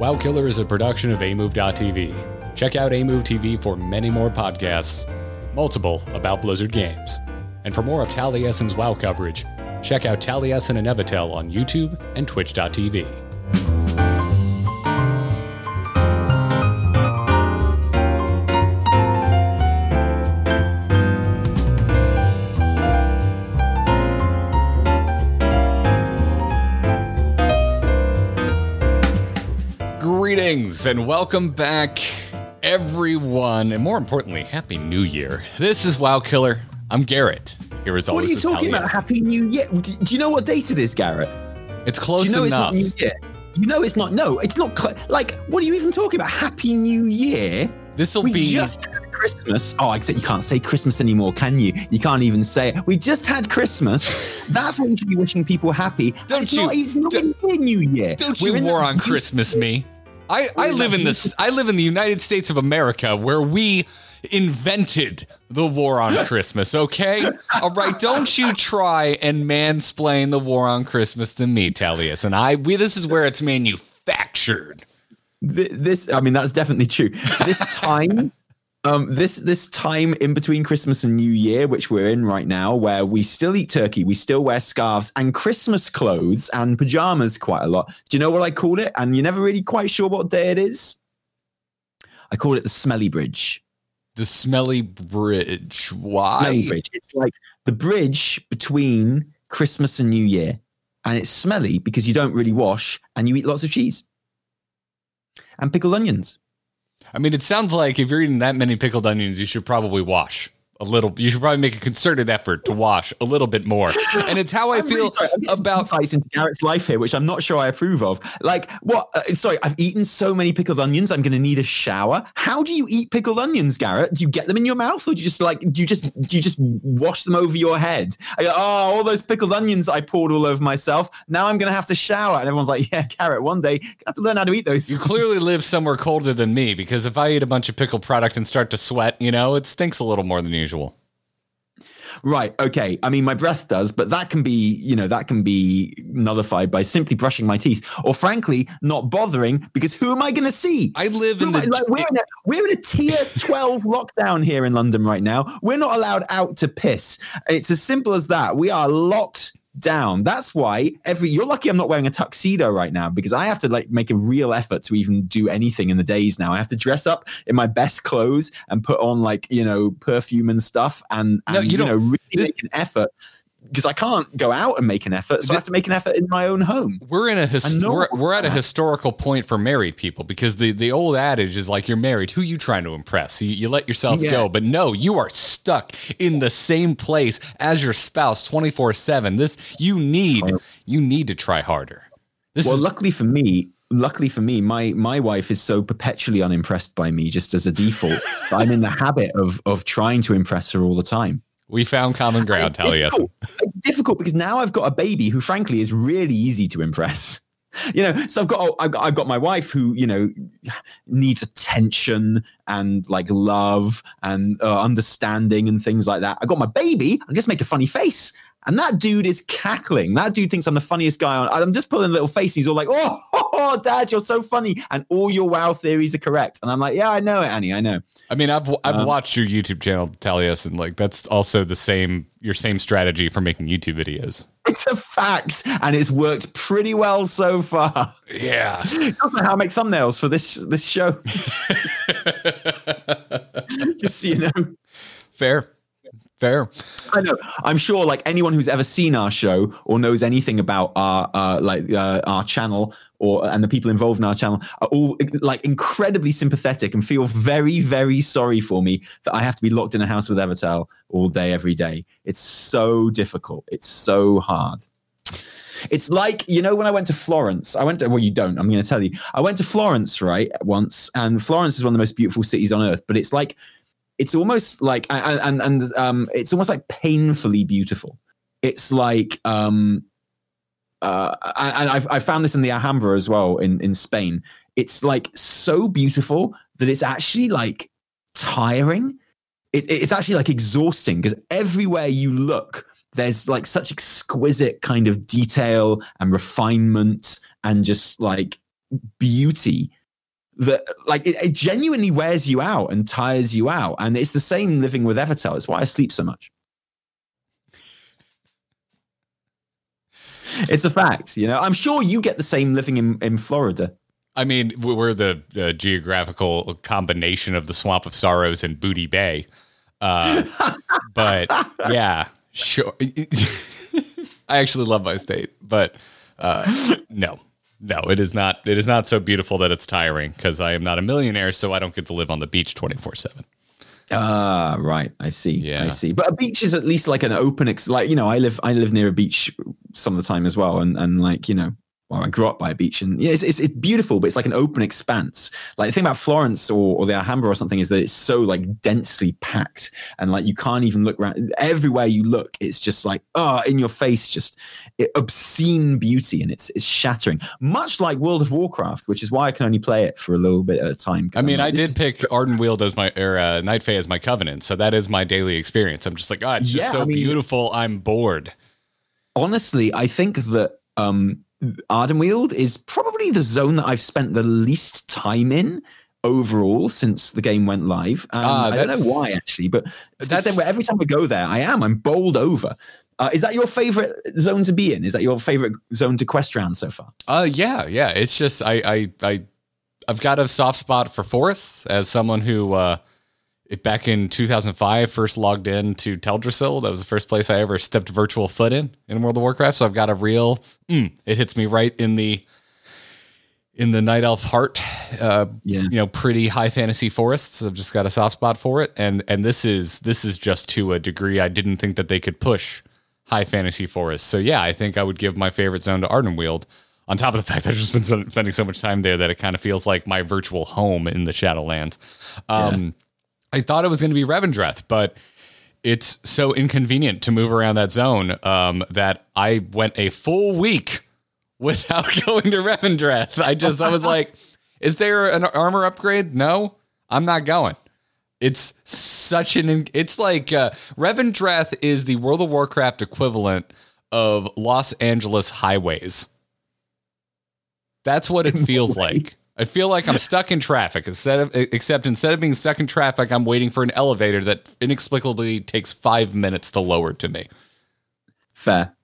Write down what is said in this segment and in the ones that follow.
WoW Killer is a production of AMove.tv. Check out AMove TV for many more podcasts, multiple about Blizzard games. And for more of Taliesin's WoW coverage, check out Taliesin and Evitel on YouTube and Twitch.tv. And welcome back, everyone, and more importantly, Happy New Year. This is WoW Killer. I'm Garrett. Here is always What are you talking about? Happy New Year. Do do you know what date it is, Garrett? It's Do close you know enough. it's not New Year? You know it's not. No, it's not. Cl- like, what are you even talking about? Happy New Year. This will We be just had Christmas. Oh, except you can't say Christmas anymore, can you? You can't even say it. We just had Christmas. That's when you should be wishing people happy. Don't it's you- Not, it's not even New Year. Don't We're you war on Christmas me. I, I live in this I live in the United States of America where we invented the war on Christmas, okay? All right, don't you try and mansplain the war on Christmas to me, Talius. And I we this is where it's manufactured. Th- this i mean that's definitely true this time um this this time in between christmas and new year which we're in right now where we still eat turkey we still wear scarves and christmas clothes and pajamas quite a lot. Do you know what i call it? And you're never really quite sure what day it is? I call it the smelly bridge. The smelly bridge. Why? smelly bridge. It's like the bridge between christmas and new year. And it's smelly because you don't really wash and you eat lots of cheese and pickled onions I mean, it sounds like if you're eating that many pickled onions, you should probably wash a little. You should probably make a concerted effort to wash a little bit more. And it's how I I'm feel sorry. I'm getting some about insights into Garrett's life here, which I'm not sure I approve of. Like, what? Uh, sorry, I've eaten so many pickled onions. I'm going to need a shower. How do you eat pickled onions, Garrett? Do you get them in your mouth, or do you just like do you just do you just wash them over your head? I go, oh, all those pickled onions I poured all over myself. Now I'm going to have to shower, and everyone's like, yeah, Garrett, one day you have to learn how to eat those. You clearly live somewhere colder than me because if I eat a bunch of pickled product and start to sweat, you know, it stinks a little more than usual. Right. Okay. I mean, my breath does, but that can be, you know, that can be nullified by simply brushing my teeth, or frankly, not bothering because who am I going to see? I live Who in am I- like, we're in a we're in a tier twelve lockdown here in London right now. We're not allowed out to piss. It's as simple as that. We are locked down. That's why every you're lucky I'm not wearing a tuxedo right now because I have to like make a real effort to even do anything in the days now. I have to dress up in my best clothes and put on like you know perfume and stuff and, and No, you you, know really this- make an effort because I can't go out and make an effort, so I have to make an effort in my own home. we're in a we're, we're at a historical point for married people because the, the old adage is like you're married who you trying to impress you, you let yourself Yeah. go but no you are stuck in the same place as your spouse 24/7 this you need you need to try harder this Well, is luckily for me, luckily for me, my my wife is so perpetually unimpressed by me, just as a default. I'm in the habit of of trying to impress her all the time. We found common ground Taliesin. It's difficult because now I've got a baby who, frankly, is really easy to impress. You know, so I've got oh, I've got, I've got my wife who you know needs attention and like love and uh, understanding and things like that. I got my baby. I just make a funny face. And that dude is cackling. That dude thinks I'm the funniest guy on. I'm just pulling a little face. He's all like, "Oh, dad, you're so funny," and all your wow theories are correct. And I'm like, "Yeah, I know it, Annie. I know." I mean, I've I've Um, watched your YouTube channel, Talius, and like that's also the same your same strategy for making YouTube videos. It's a fact, and it's worked pretty well so far. Yeah. That's how I make thumbnails for this this show. Just so you know, Fair. Fair. I know. I'm sure, like anyone who's ever seen our show or knows anything about our uh, like uh, our channel or and the people involved in our channel are all like incredibly sympathetic and feel very very sorry for me that I have to be locked in a house with Evitel all day every day. It's so difficult. It's so hard. It's like, you know, when I went to Florence, I went to, well, you don't, I'm going to tell you. I went to Florence, right, once, and Florence is one of the most beautiful cities on earth, but it's like, it's almost like, and, and, um, it's almost like painfully beautiful. It's like, um, uh, and I've, I found this in the Alhambra as well in, in Spain. It's like so beautiful that it's actually like tiring. It, it's actually like exhausting because everywhere you look, there's like such exquisite kind of detail and refinement and just like beauty that like it, it, genuinely wears you out and tires you out. And it's the same living with Evitel. It's why I sleep so much. it's a fact, you know. I'm sure you get the same living in, in Florida. I mean, we're the, the geographical combination of the Swamp of Sorrows and Booty Bay. Uh, but yeah, sure. I actually love my state, but uh, no, no, it is not. It is not so beautiful that it's tiring because I am not a millionaire, so I don't get to live on the beach twenty four seven. Ah, right. I see. Yeah. I see. But a beach is at least like an open, ex- like you know, I live I live near a beach some of the time as well, and and like you know, well, I grew up by a beach, and yeah, it's, it's, it's beautiful, but it's like an open expanse. Like the thing about Florence or, or the Alhambra or something is that it's so like densely packed, and like you can't even look around. Everywhere you look, it's just like oh, in your face, just obscene beauty, and it's it's shattering. Much like World of Warcraft, which is why I can only play it for a little bit at a time. I mean, like, I did pick Ardenweald as my or uh, Night Fae as my covenant, so that is my daily experience. I'm just like, oh, it's just yeah, so I mean, beautiful. I'm bored. Honestly, I think that um Ardenweald is probably the zone that I've spent the least time in overall since the game went live. Um, uh, I don't know why actually, but that's every time I go there, I am I'm bowled over. Uh, is that your favorite zone to be in? Is that your favorite zone to quest around so far? Uh, yeah, yeah. It's just I I I I've got a soft spot for forests as someone who uh, back in 2005 first logged in to Teldrassil. That was the first place I ever stepped virtual foot in in World of Warcraft. So I've got a real mm, it hits me right in the in the night elf heart. Uh, yeah. you know, pretty high fantasy forests. I've just got a soft spot for it, and and this is this is just to a degree I didn't think that they could push high fantasy forests. So yeah, I think I would give my favorite zone to Ardenweald. On top of the fact that I've just been spending so much time there that it kind of feels like my virtual home in the Shadowlands. Um, I thought it was going to be Revendreth, but it's so inconvenient to move around that zone um, that I went a full week without going to Revendreth. I just I was like, is there an armor upgrade? No, I'm not going. It's such an it's like uh, Revendreth is the World of Warcraft equivalent of Los Angeles highways. That's what it feels like. I feel like I'm stuck in traffic instead of except instead of being stuck in traffic, I'm waiting for an elevator that inexplicably takes five minutes to lower to me. Fair.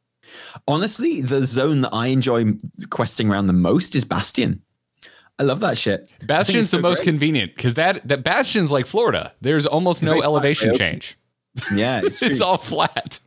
Honestly, the zone that I enjoy questing around the most is Bastion. I love that shit. Bastion's so the most great. convenient because that that Bastion's like Florida. There's almost no elevation change. Yeah, it's, it's all flat.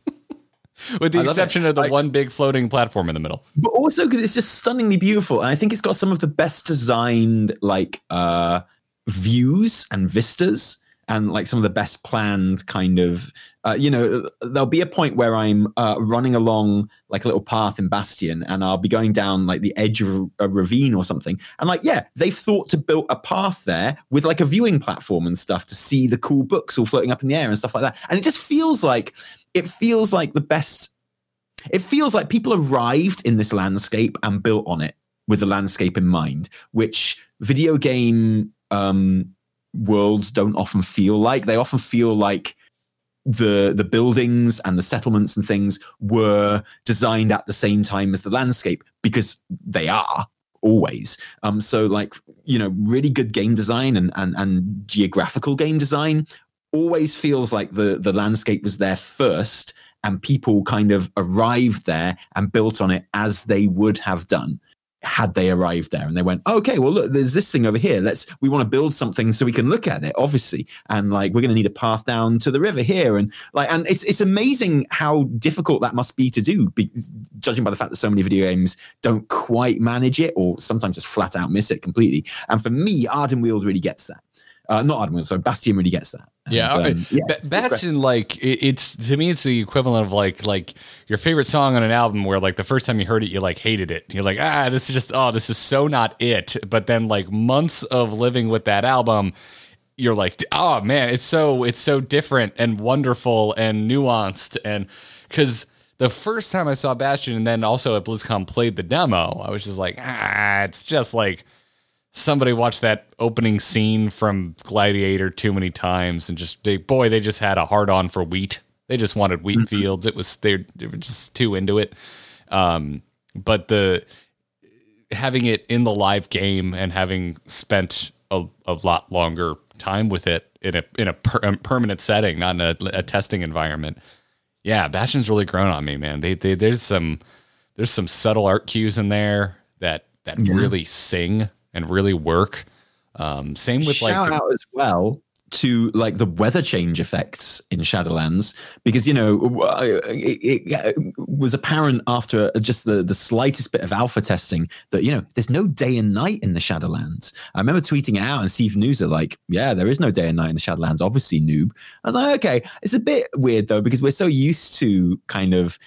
With the exception of the one big floating platform in the middle. But also because it's just stunningly beautiful, and I think it's got some of the best designed like uh, views and vistas, and like some of the best planned kind of. Uh, you know, there'll be a point where I'm uh, running along like a little path in Bastion, and I'll be going down like the edge of a ravine or something, and like yeah, they've thought to build a path there with like a viewing platform and stuff to see the cool books all floating up in the air and stuff like that, and it just feels like it feels like the best. It feels like people arrived in this landscape and built on it with the landscape in mind, which video game um, worlds don't often feel like. They often feel like the the buildings and the settlements and things were designed at the same time as the landscape because they are always. Um, so like you know, really good game design and and and geographical game design always feels like the the landscape was there first and people kind of arrived there and built on it as they would have done had they arrived there. And they went okay well look there's this thing over here. Let's we want to build something so we can look at it obviously. And like we're going to need a path down to the river here. And like and it's it's amazing how difficult that must be to do be, judging by the fact that so many video games don't quite manage it or sometimes just flat out miss it completely. And for me Ardenweald really gets that uh, not Ardenweald, so Bastion really gets that. Yeah, and, um, yeah Bastion, like it, it's to me, it's the equivalent of like like your favorite song on an album, where like the first time you heard it, you like hated it. You're like, ah, this is just oh, this is so not it. But then like months of living with that album, you're like, oh man, it's so it's so different and wonderful and nuanced, and because the first time I saw Bastion, and then also at BlizzCon played the demo, I was just like, ah, it's just like somebody watched that opening scene from Gladiator too many times and just they boy they just had a hard on for wheat. They just wanted wheat mm-hmm. fields. It was they, they were just too into it. Um, but the having it in the live game and having spent a, a lot longer time with it in a in a, per, a permanent setting, not in a, a, testing environment. Yeah, Bastion's really grown on me, man. They, they there's some there's some subtle art cues in there that that yeah. really sing and really work. Um, same with Shout like out as well to like the weather change effects in Shadowlands because you know it, it, was apparent after just the the slightest bit of alpha testing that you know there's no day and night in the Shadowlands. I remember tweeting it out and Steve News are like, yeah, there is no day and night in the Shadowlands. Obviously, noob. I was like, okay, it's a bit weird though because we're so used to kind of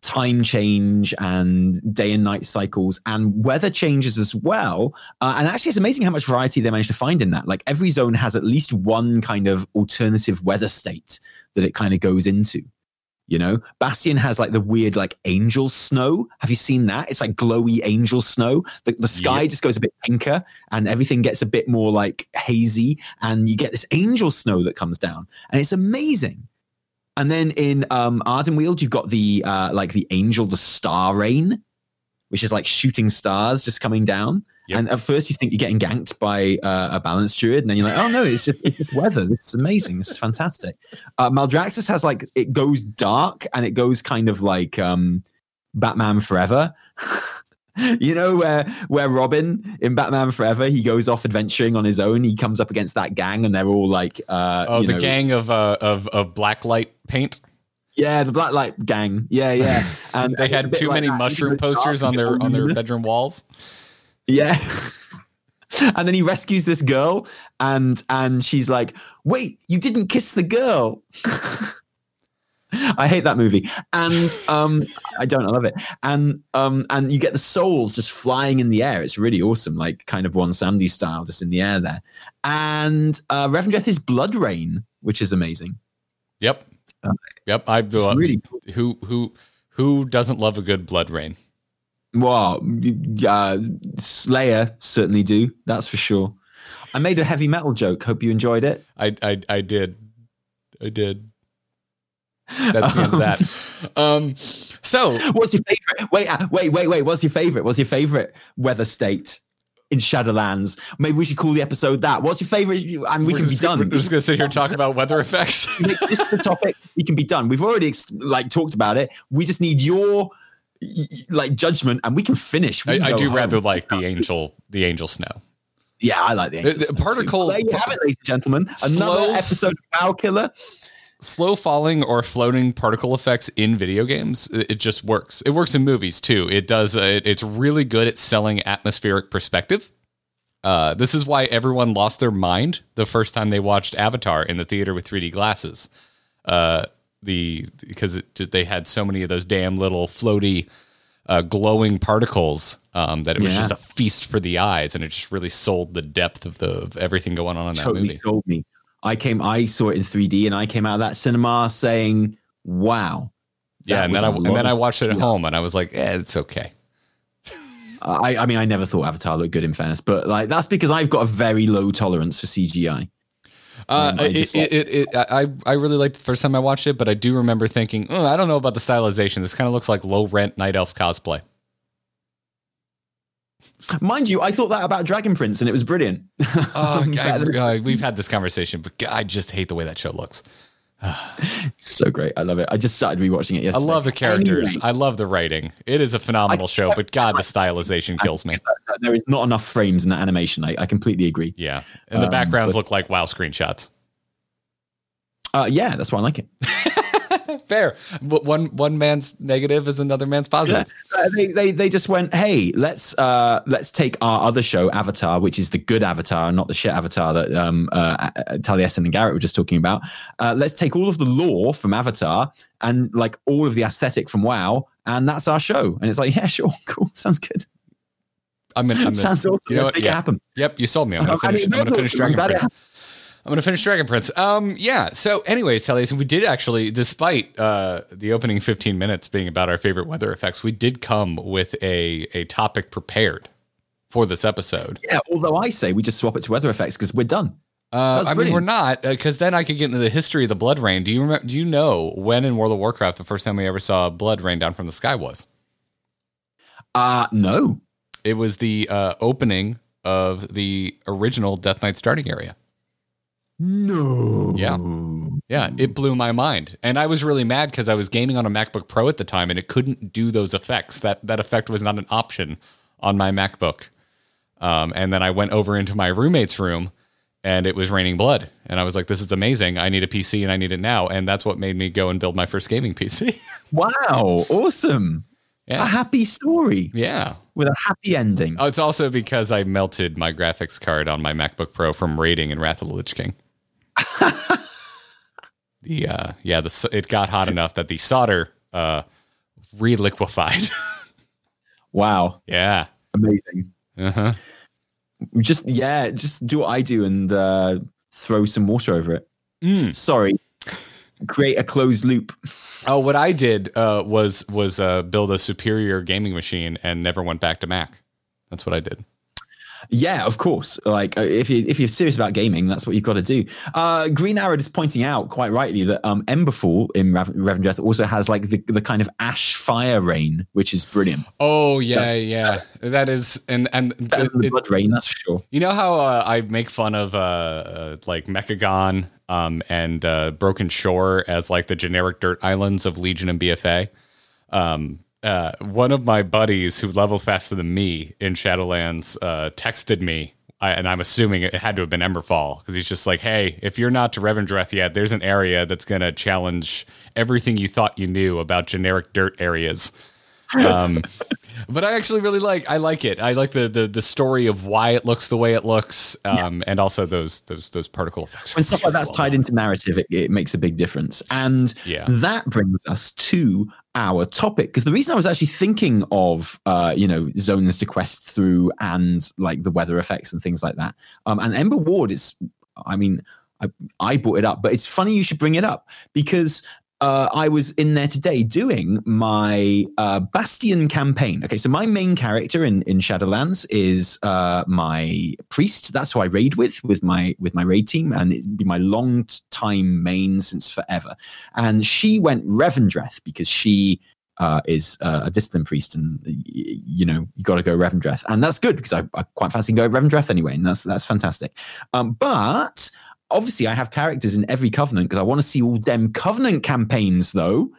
time change and day and night cycles and weather changes as well. Uh, and actually, it's amazing how much variety they managed to find in that. Like every zone has at least one kind of alternative weather state that it kind of goes into. You know, Bastion has like the weird like angel snow. Have you seen that? It's like glowy angel snow. The, the sky yep. just goes a bit pinker and everything gets a bit more like hazy. And you get this angel snow that comes down. And it's amazing. And then in um, Ardenweald, you've got the uh, like the angel, the star rain, which is like shooting stars just coming down. Yep. And at first, you think you're getting ganked by uh, a balance druid, and then you're like, "Oh no, it's just it's just weather. This is amazing. This is fantastic." Uh, Maldraxxus has like it goes dark, and it goes kind of like um, Batman Forever. you know where where Robin in Batman Forever he goes off adventuring on his own. He comes up against that gang, and they're all like, uh, "Oh, the know, gang of uh, of of blacklight paint." Yeah, the blacklight gang. Yeah, yeah. And they had too many like mushroom posters on their on their bedroom walls. Yeah. and then he rescues this girl, and and she's like, "Wait, you didn't kiss the girl." I hate that movie, and um, I don't. I love it, and um, and you get the souls just flying in the air. It's really awesome, like kind of one Sandy style, just in the air there. And uh, Revendreth is Blood Rain, which is amazing. Yep, uh, yep. I uh, really cool. who who who doesn't love a good Blood Rain? Well, uh, Slayer certainly do. That's for sure. I made a heavy metal joke. Hope you enjoyed it. I I, I did. I did. That's the end of that. Um, so, what's your favorite? Wait, uh, wait, wait, wait. What's your favorite? What's your favorite weather state in Shadowlands? Maybe we should call the episode that. What's your favorite? And we we're can be done. We're just going to sit here and talk about weather effects. this is the topic. We can be done. We've already like talked about it. We just need your like judgment, and we can finish. We can I, I do home. rather like the angel, the angel snow. Yeah, I like the, angel the, the particle. There you have it, ladies and gentlemen. Another slow, episode of Wow Killer slow falling or floating particle effects in video games it just works. It works in movies too. It does uh, it's really good at selling atmospheric perspective. Uh, this is why everyone lost their mind the first time they watched avatar in the theater with 3d glasses. Uh, the because just, they had so many of those damn little floaty uh, glowing particles um, that it was yeah. just a feast for the eyes and it just really sold the depth of the of everything going on in that totally movie. sold me I came, I saw it in 3D, and I came out of that cinema saying, "Wow." Yeah, and then I and then I watched it at home, and I was like, "Yeah, it's okay." I, I mean, I never thought Avatar looked good in fairness, but like that's because I've got a very low tolerance for CGI. Uh, um, it, like, it, it, I, I really liked the first time I watched it, but I do remember thinking, oh, I don't know about the stylization. This kind of looks like low rent night elf cosplay. Mind you, I thought that about Dragon Prince, and it was brilliant. Oh, we've had this conversation, but I just hate the way that show looks. so great. I love it. I just started rewatching it yesterday. I love the characters. Anyway. I love the writing. It is a phenomenal I, show, but God, the stylization kills me. There is not enough frames in that animation. I, I completely agree. Yeah. And the um, backgrounds but, look like WoW screenshots. Uh, yeah, that's why I like it. Fair. But one one man's negative is another man's positive. Yeah. Uh, they, they they just went, hey, let's uh let's take our other show, Avatar, which is the good Avatar, not the shit Avatar that um uh, uh Taliesin and Garrett were just talking about. Uh, let's take all of the lore from Avatar and like all of the aesthetic from WoW, and that's our show. And it's like, yeah, sure, cool, sounds good. I'm gonna. I'm gonna Sounds awesome. You know what? Make yeah. it happen. Yep, you sold me. I'm gonna finish. I mean, I'm gonna finish Dragon Prince. I'm gonna finish Dragon Prince. Um, yeah. So, anyways, Tellius, we did actually, despite uh, the opening 15 minutes being about our favorite weather effects, we did come with a a topic prepared for this episode. Yeah. Although I say we just swap it to weather effects because we're done. Uh, I mean, we're not because uh, then I could get into the history of the blood rain. Do you remember? Do you know when in World of Warcraft the first time we ever saw blood rain down from the sky was? Uh no. It was the uh, opening of the original Death Knight starting area. No. Yeah. Yeah, it blew my mind. And I was really mad because I was gaming on a MacBook Pro at the time and it couldn't do those effects. That that effect was not an option on my MacBook. Um, and then I went over into my roommate's room and it was raining blood. And I was like, this is amazing. I need a PC and I need it now. And that's what made me go and build my first gaming PC. Wow. Awesome. yeah. A happy story Yeah. with a happy ending. Oh, it's also because I melted my graphics card on my MacBook Pro from raiding in Wrath of the Lich King. the uh, yeah, the it got hot enough that the solder uh, reliquefied. Wow. yeah. Amazing. Uh-huh. Just, yeah, just do what I do and uh, throw some water over it. Mm. Sorry. Create a closed loop. Oh, what I did uh, was was uh, build a superior gaming machine and never went back to Mac. That's what I did. Yeah, of course. Like uh, if you if you're serious about gaming, that's what you've got to do. Uh, Green Arrow is pointing out quite rightly that um, Emberfall in Rav- Revendreth also has like the, the kind of ash fire rain, which is brilliant. Oh yeah, yeah. That is, and and Better it- than the it- blood rain, that's for sure. You know how uh, I make fun of uh, uh, like Mechagon um, and uh, Broken Shore as like the generic dirt islands of Legion and BFA? Um, uh, one of my buddies who leveled faster than me in Shadowlands uh, texted me, I, and I'm assuming it had to have been Emberfall because he's just like, "Hey, if you're not to Revendreth yet, there's an area that's gonna challenge everything you thought you knew about generic dirt areas." um, but I actually really like I like it. I like the the the story of why it looks the way it looks, um, and also those those those particle effects. When stuff like that's tied into narrative, it, it makes a big difference. And Yeah. that brings us to our topic. Because the reason I was actually thinking of, uh, you know, zones to quest through and like the weather effects and things like that. Um, and Ember Ward is, I mean, I, I brought it up, but it's funny you should bring it up because uh, I was in there today doing my uh, Bastion campaign. Okay, so my main character in in Shadowlands is uh, my priest. That's who I raid with with my with my raid team, and it'd be my long time main since forever. And she went Revendreth because she uh, is uh, a discipline priest, and you know you got to go Revendreth, and that's good because I, I quite fancy going Revendreth anyway, and that's that's fantastic. Um, but obviously, I have characters in every covenant because I want to see all them covenant campaigns though,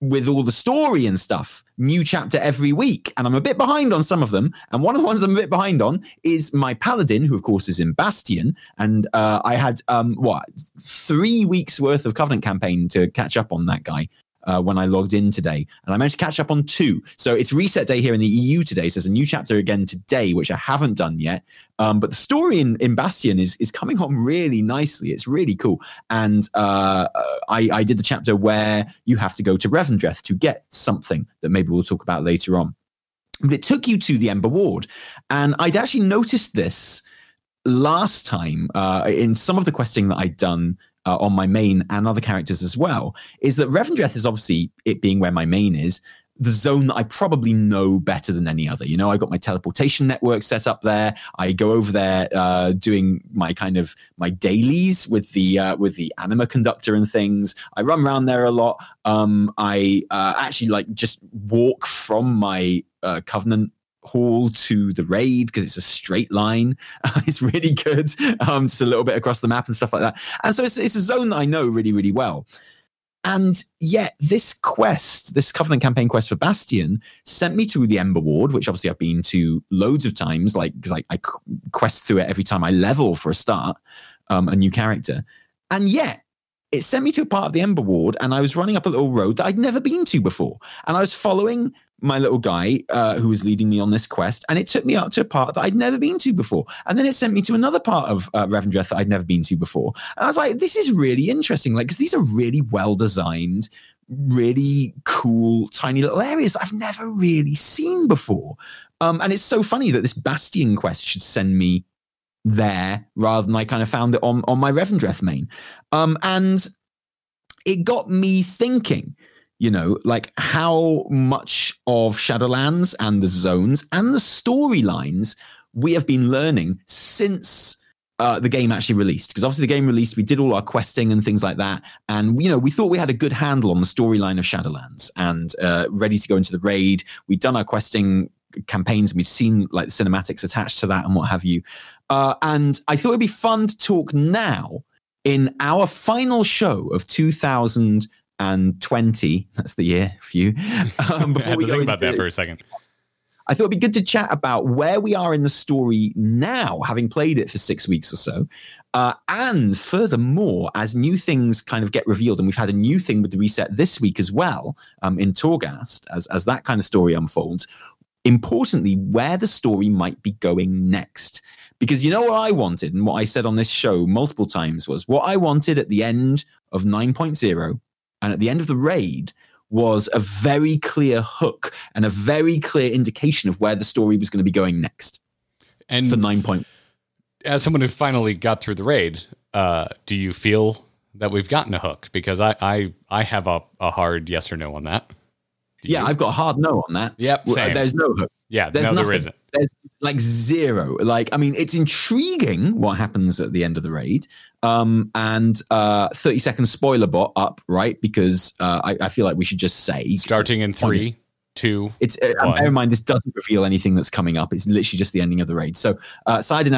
with all the story and stuff. New chapter every week, and I'm a bit behind on some of them. And one of the ones I'm a bit behind on is my paladin, who of course is in Bastion, and uh, I had um what three weeks worth of covenant campaign to catch up on that guy uh, when I logged in today, and I managed to catch up on two. So it's reset day here in the EU today. So there's a new chapter again today, which I haven't done yet. Um, but the story in, in Bastion is is coming on really nicely. It's really cool, and uh, I, I did the chapter where you have to go to Revendreth to get something that maybe we'll talk about later on. But it took you to the Ember Ward, and I'd actually noticed this last time uh, in some of the questing that I'd done uh, on my main and other characters as well, is that Revendreth is obviously it being where my main is. The zone that I probably know better than any other. You know, I got my teleportation network set up there. I go over there uh, doing my kind of my dailies with the uh, with the anima conductor and things. I run around there a lot. Um, I uh, actually like just walk from my uh, covenant hall to the raid because it's a straight line. it's really good. Um, just a little bit across the map and stuff like that. And so it's, it's a zone that I know really, really well. And yet, this quest, this Covenant campaign quest for Bastion, sent me to the Ember Ward, which obviously I've been to loads of times, like because I, I quest through it every time I level for a start, um, a new character. And yet, it sent me to a part of the Ember Ward, and I was running up a little road that I'd never been to before. And I was following my little guy uh, who was leading me on this quest, and it took me out to a part that I'd never been to before. And then it sent me to another part of uh, Revendreth that I'd never been to before. And I was like, this is really interesting, like because these are really well designed, really cool, tiny little areas I've never really seen before. Um, and it's so funny that this Bastion quest should send me there rather than I kind of found it on on my Revendreth main. Um, and it got me thinking, you know, like how much of Shadowlands and the zones and the storylines we have been learning since uh, the game actually released. Because obviously the game released we did all our questing and things like that and you know we thought we had a good handle on the storyline of shadowlands and uh, ready to go into the raid. We'd done our questing campaigns and we'd seen like the cinematics attached to that and what have you. Uh, and i thought it'd be fun to talk now in our final show of 2020 that's the year few um, I had to think about that for a second. I thought it'd be good to chat about where we are in the story now, having played it for six weeks or so. Uh, and furthermore, as new things kind of get revealed, and we've had a new thing with the reset this week as well um, in Torghast, as, as that kind of story unfolds, importantly, where the story might be going next. Because you know what I wanted, and what I said on this show multiple times was what I wanted at the end of 9.0 and at the end of the raid was a very clear hook and a very clear indication of where the story was going to be going next And for 9. point, as someone who finally got through the raid, uh, do you feel that we've gotten a hook? Because I I, I have a, a hard yes or no on that. Do Yeah, you? I've got a hard no on that. Yep, same. There's no hook. yeah, There's no, nothing. there isn't. There's like zero. Like, I mean, it's intriguing what happens at the end of the raid. Um, and uh, 30 second spoiler bot up, right? Because uh, I, I feel like we should just say Starting in three, two. It's uh, One. bear in mind this doesn't reveal anything that's coming up. It's literally just the ending of the raid. So uh Sidon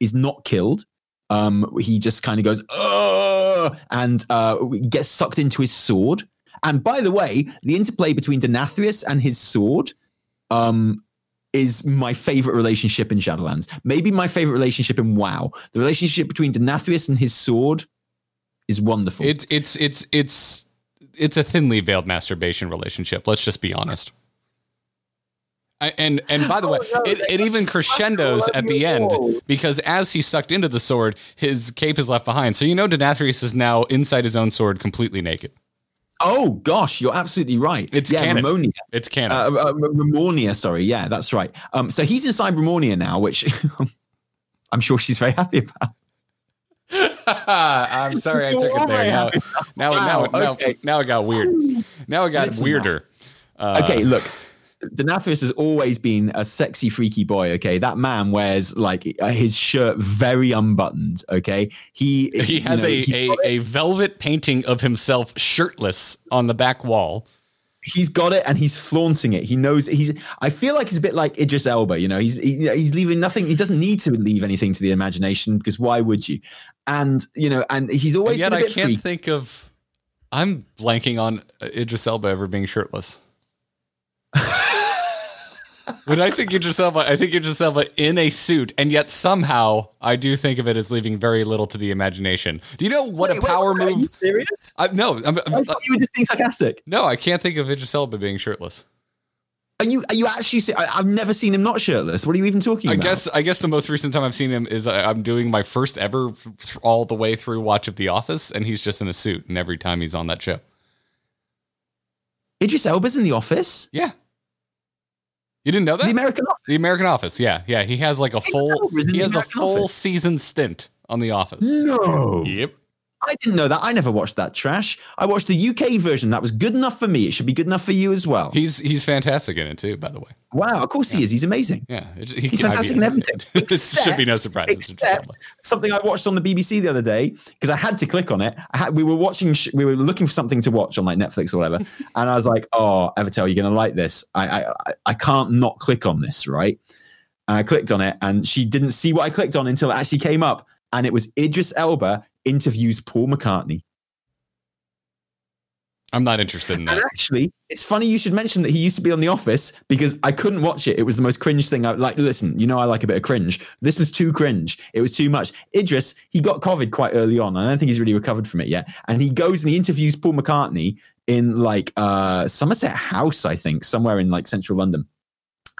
is not killed. Um, he just kind of goes, Ugh! and uh, gets sucked into his sword. And by the way, the interplay between Denathrius and his sword um, is my favorite relationship in Shadowlands. Maybe my favorite relationship in WoW. The relationship between Denathrius and his sword is wonderful. It's it's it's it's it's a thinly veiled masturbation relationship. Let's just be honest. I, and and by the way, Oh, no, it, it even crescendos at the end because as he sucked into the sword, his cape is left behind. So you know Denathrius is now inside his own sword, completely naked. Oh gosh, you're absolutely right. It's yeah, canon. Remornia. It's canon. uh, uh, Remornia, sorry. Yeah, that's right. Um, so he's inside Remornia now, which I'm sure she's very happy about. I'm sorry I took it there. Now, now, Wow, now, now, okay. now it got weird. Now it got Listen weirder. Uh, okay, look. Denathrius has always been a sexy, freaky boy. Okay, that man wears like his shirt very unbuttoned. Okay, he He has know, a, he- a, a velvet painting of himself shirtless on the back wall. he's got it and he's flaunting it. He knows he's. I feel like he's a bit like Idris Elba. You know, he's he, he's leaving nothing. He doesn't need to leave anything to the imagination because why would you? And you know, and he's And always yet been a I can't freaky. think of. I'm blanking on uh, Idris Elba ever being shirtless. when I think Idris Elba, I think Idris Elba in a suit, and yet somehow I do think of it as leaving very little to the imagination. Do you know what Wait, a wait, power wait, Are you move? serious? I, no, I'm, I'm- I thought you were just being sarcastic. no, I can't think of Idris Elba being shirtless. Are you? Are you actually? I, I've never seen him not shirtless. What are you even talking I about? I guess I guess the most recent time I've seen him is I- I'm doing my first ever th- all the way through watch of The Office, and he's just in a suit, and every time he's on that show, Idris Elba's in the office. yeah. You didn't know that? The American Office. The American Office, yeah, yeah. He has like a full, he the has a full Office. season stint on The Office. No, Yep. I didn't know that. I never watched that trash. I watched the UK version. That was good enough for me. It should be good enough for you as well. He's he's fantastic in it too. By the way, wow, of course he is. He's amazing. yeah, it, he, He's fantastic in everything. it should be no surprise. Except something I watched on the BBC the other day because I had to click on it. I had, we were watching, we were looking for something to watch on like Netflix or whatever, and I was like, "Oh, Evitel, you're gonna like this. I, I, I- I can't not click on this, right?" And I clicked on it, and she didn't see what I clicked on until it actually came up, and it was Idris Elba interviews Paul McCartney. I'm not interested in that. And actually, it's funny you should mention that he used to be on The Office because I couldn't watch it. It was the most cringe thing. I like. Listen, you know I like a bit of cringe. This was too cringe. It was too much. Idris, he got COVID quite early on. I don't think he's really recovered from it yet. And he goes and he interviews Paul McCartney in like uh Somerset House, I think, somewhere in like central London.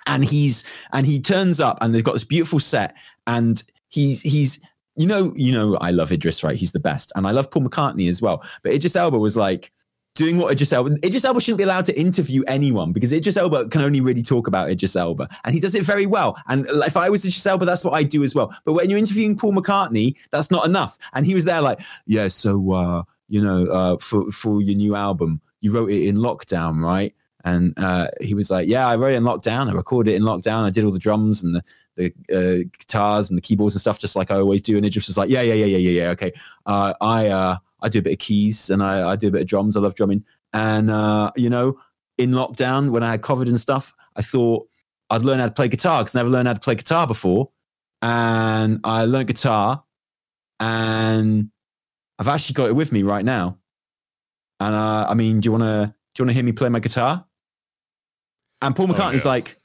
And he's and he turns up and they've got this beautiful set and he's he's you know you know I love Idris right he's the best and I love Paul McCartney as well but Idris Elba was like doing what Idris Elba. Idris Elba shouldn't be allowed to interview anyone because Idris Elba can only really talk about Idris Elba, and he does it very well. And if I was Idris Elba, that's what I do as well. But when you're interviewing Paul McCartney, that's not enough. And he was there like, yeah, so uh, you know, uh, for for your new album, you wrote it in lockdown, right? And uh, he was like, yeah, I wrote it in lockdown. I recorded it in lockdown. I did all the drums and the the uh, guitars and the keyboards and stuff, just like I always do. And Idris was like, yeah, yeah, yeah, yeah, yeah, yeah. Okay, uh, I uh, I do a bit of keys and I, I do a bit of drums. I love drumming. And uh, you know, in lockdown when I had COVID and stuff, I thought I'd learn how to play guitar because I never learned how to play guitar before. And I learned guitar, and I've actually got it with me right now. And uh, I mean, do you want to do you want to hear me play my guitar? And Paul Oh, McCartney's yeah. like,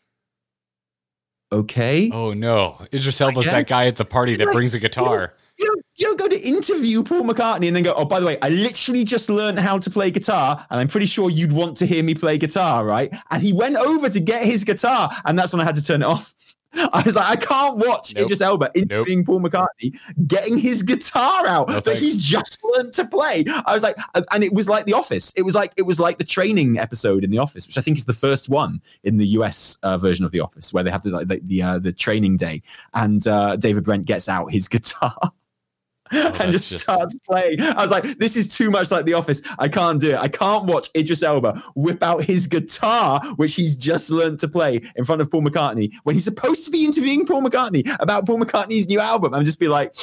okay. Oh no, Idris Elba's that guy at the party that brings a guitar. You don't, you don't go to interview Paul McCartney and then go, oh, by the way, I literally just learned how to play guitar, and I'm pretty sure you'd want to hear me play guitar, right? And he went over to get his guitar, and that's when I had to turn it off. I was like, I can't watch Nope. Idris Elba interviewing Paul McCartney getting his guitar out No, that thanks. he's just learned to play. I was like, and it was like The Office. It was like it was like the training episode in The Office, which I think is the first one in the US uh, version of The Office, where they have the like, the the, uh, the training day, and uh, David Brent gets out his guitar. Oh, and just, just- starts playing. I was like, this is too much like The Office. I can't do it. I can't watch Idris Elba whip out his guitar, which he's just learned to play in front of Paul McCartney when he's supposed to be interviewing Paul McCartney about Paul McCartney's new album. And just be like,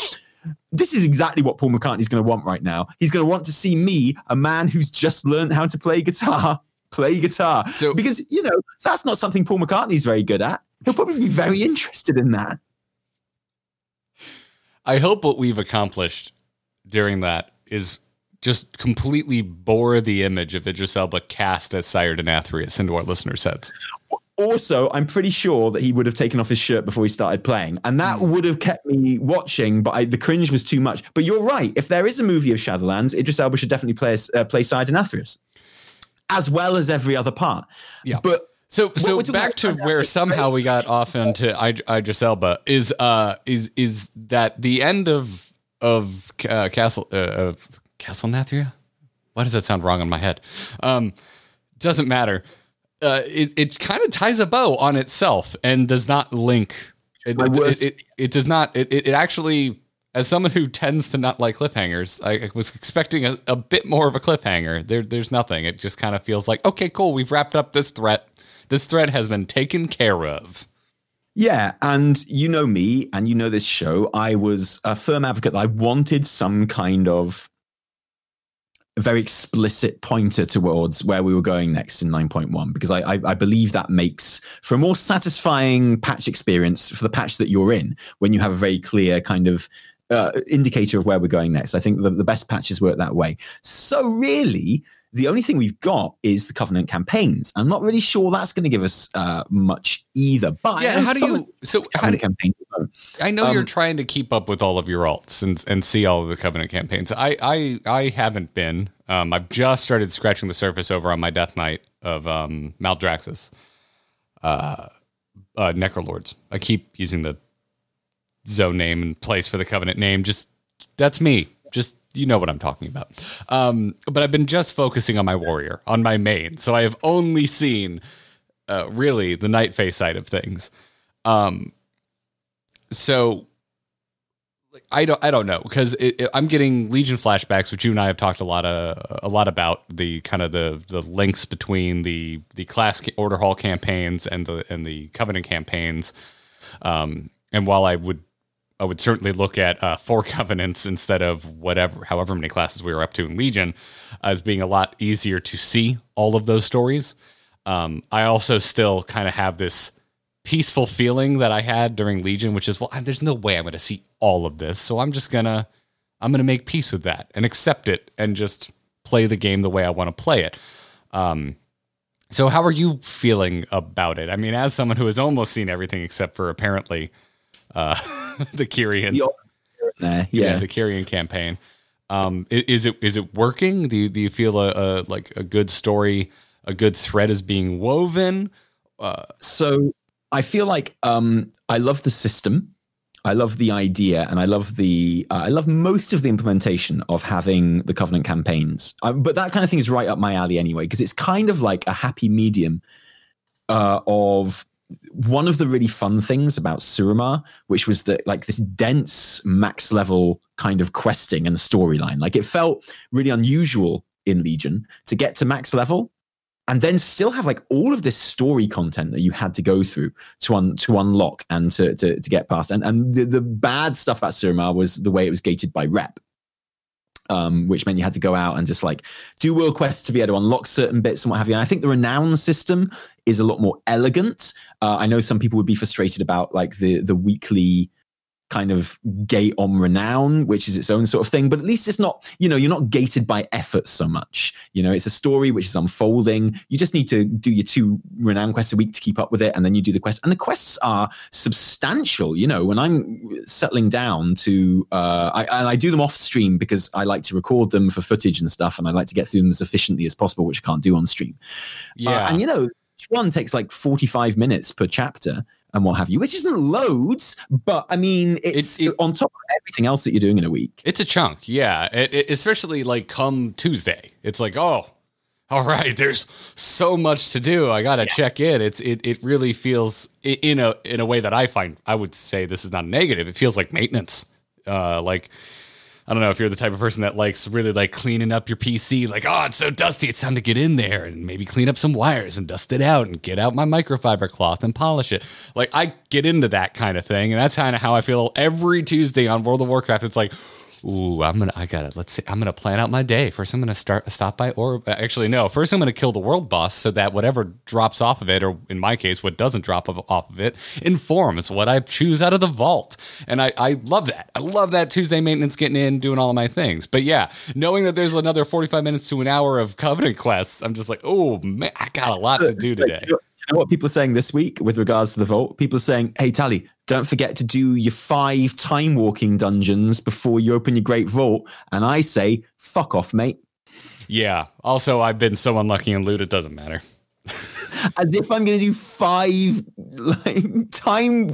this is exactly what Paul McCartney's going to want right now. He's going to want to see me, a man who's just learned how to play guitar, play guitar. So- because, you know, that's not something Paul McCartney's very good at. He'll probably be very interested in that. I hope what we've accomplished during that is just completely bore the image of Idris Elba cast as Sire Denathrius into our listeners' heads. also, I'm pretty sure that he would have taken off his shirt before he started playing, and that Hmm. would have kept me watching. But I, the cringe was too much. But you're right. If there is a movie of Shadowlands, Idris Elba should definitely play uh, play Sire Denathrius, as well as every other part. Yeah. But So, so we're back to where somehow we got off into Id- Idris Elba is uh is is that the end of of uh, Castle uh, of Castle Nathria? Why does that sound wrong in my head? Um, doesn't matter. Uh, it it kind of ties a bow on itself and does not link. It, it, it, it, does not. It, it it actually, as someone who tends to not like cliffhangers, I, I was expecting a, a bit more of a cliffhanger. There, there's nothing. It just kind of feels like okay, cool. We've wrapped up this threat. This threat has been taken care of. Yeah, and you know me, and you know this show. I was a firm advocate that I wanted some kind of very explicit pointer towards where we were going next in 9.1 because I, I, I believe that makes for a more satisfying patch experience for the patch that you're in when you have a very clear kind of uh, indicator of where we're going next. I think the, the best patches work that way. So really, the only thing we've got is the Covenant campaigns. I'm not really sure that's going to give us uh, much either. But Yeah. How do you? So how do, Covenant campaigns. I know you're Um, trying to keep up with all of your alts and and see all of the covenant campaigns. I I I haven't been. Um, I've just started scratching the surface over on my Death Knight of um, Maldraxxus, uh, uh, Necrolords. I keep using the zone name and place for the covenant name. Just that's me. Just you know what I'm talking about. Um, but I've been just focusing on my warrior, on my main. So I have only seen uh, really the Night Fae side of things. Um, so I don't I don't know because I'm getting Legion flashbacks, which you and I have talked a lot of a lot about the kind of the the links between the the class order hall campaigns and the and the covenant campaigns. Um, and while I would I would certainly look at uh, four covenants instead of whatever however many classes we were up to in Legion as being a lot easier to see all of those stories. Um, I also still kind of have this peaceful feeling that I had during Legion, which is, well, there's no way I'm going to see all of this, so I'm just gonna, I'm gonna make peace with that and accept it and just play the game the way I want to play it. Um, so how are you feeling about it? I mean, as someone who has almost seen everything except for apparently uh, the Kyrian, opposite yeah, yeah. the Kyrian campaign. Um, is it is it working? Do you, do you feel a, a like a good story, a good thread is being woven? so I feel like um, I love the system. I love the idea, and I love the uh, I love most of the implementation of having the Covenant campaigns. Um, but that kind of thing is right up my alley anyway, because it's kind of like a happy medium uh, of one of the really fun things about Suramar, which was that like this dense max level kind of questing and storyline. Like it felt really unusual in Legion to get to max level and then still have like all of this story content that you had to go through to un- to unlock and to, to to get past. And and the, the bad stuff about Suramar was the way it was gated by rep. Um, which meant you had to go out and just like do world quests to be able to unlock certain bits and what have you. And I think the renown system is a lot more elegant. Uh, I know some people would be frustrated about like the the weekly kind of gate on renown, which is its own sort of thing. But at least it's not, you know, you're not gated by effort so much. You know, it's a story which is unfolding. You just need to do your two renown quests a week to keep up with it, and then you do the quest. And the quests are substantial. You know, when I'm settling down to, uh, I, and I do them off stream because I like to record them for footage and stuff, and I like to get through them as efficiently as possible, which I can't do on stream. Yeah, uh, and you know, each one takes like 45 minutes per chapter and what have you, which isn't loads, but I mean, it's it, it, on top of everything else that you're doing in a week. It's a chunk, yeah. It, especially like come Tuesday, it's like, oh, all right, there's so much to do. I gotta yeah. check in. It's it it really feels in a in a way that I find I would say this is not negative. It feels like maintenance, uh, like I don't know if you're the type of person that likes really like cleaning up your PC, like, oh, it's so dusty, it's time to get in there and maybe clean up some wires and dust it out and get out my microfiber cloth and polish it. Like, I get into that kind of thing. And that's kind of how I feel every Tuesday on World of Warcraft. It's like, Ooh, I'm gonna. I got it. Let's see. I'm gonna plan out my day. First, I'm gonna start stop by or actually no. First, I'm gonna kill the world boss so that whatever drops off of it, or in my case, what doesn't drop off of it, informs what I choose out of the vault. And I I love that. I love that Tuesday maintenance getting in, doing all of my things. But yeah, knowing that there's another 45 minutes to an hour of covenant quests, I'm just like, oh man, I got a lot to do today know what people are saying this week with regards to the vault? People are saying, hey, Tally, don't forget to do your five time walking dungeons before you open your great vault. And I say, fuck off, mate. Yeah. Also, I've been so unlucky in loot, it doesn't matter. As if I'm going to do five like time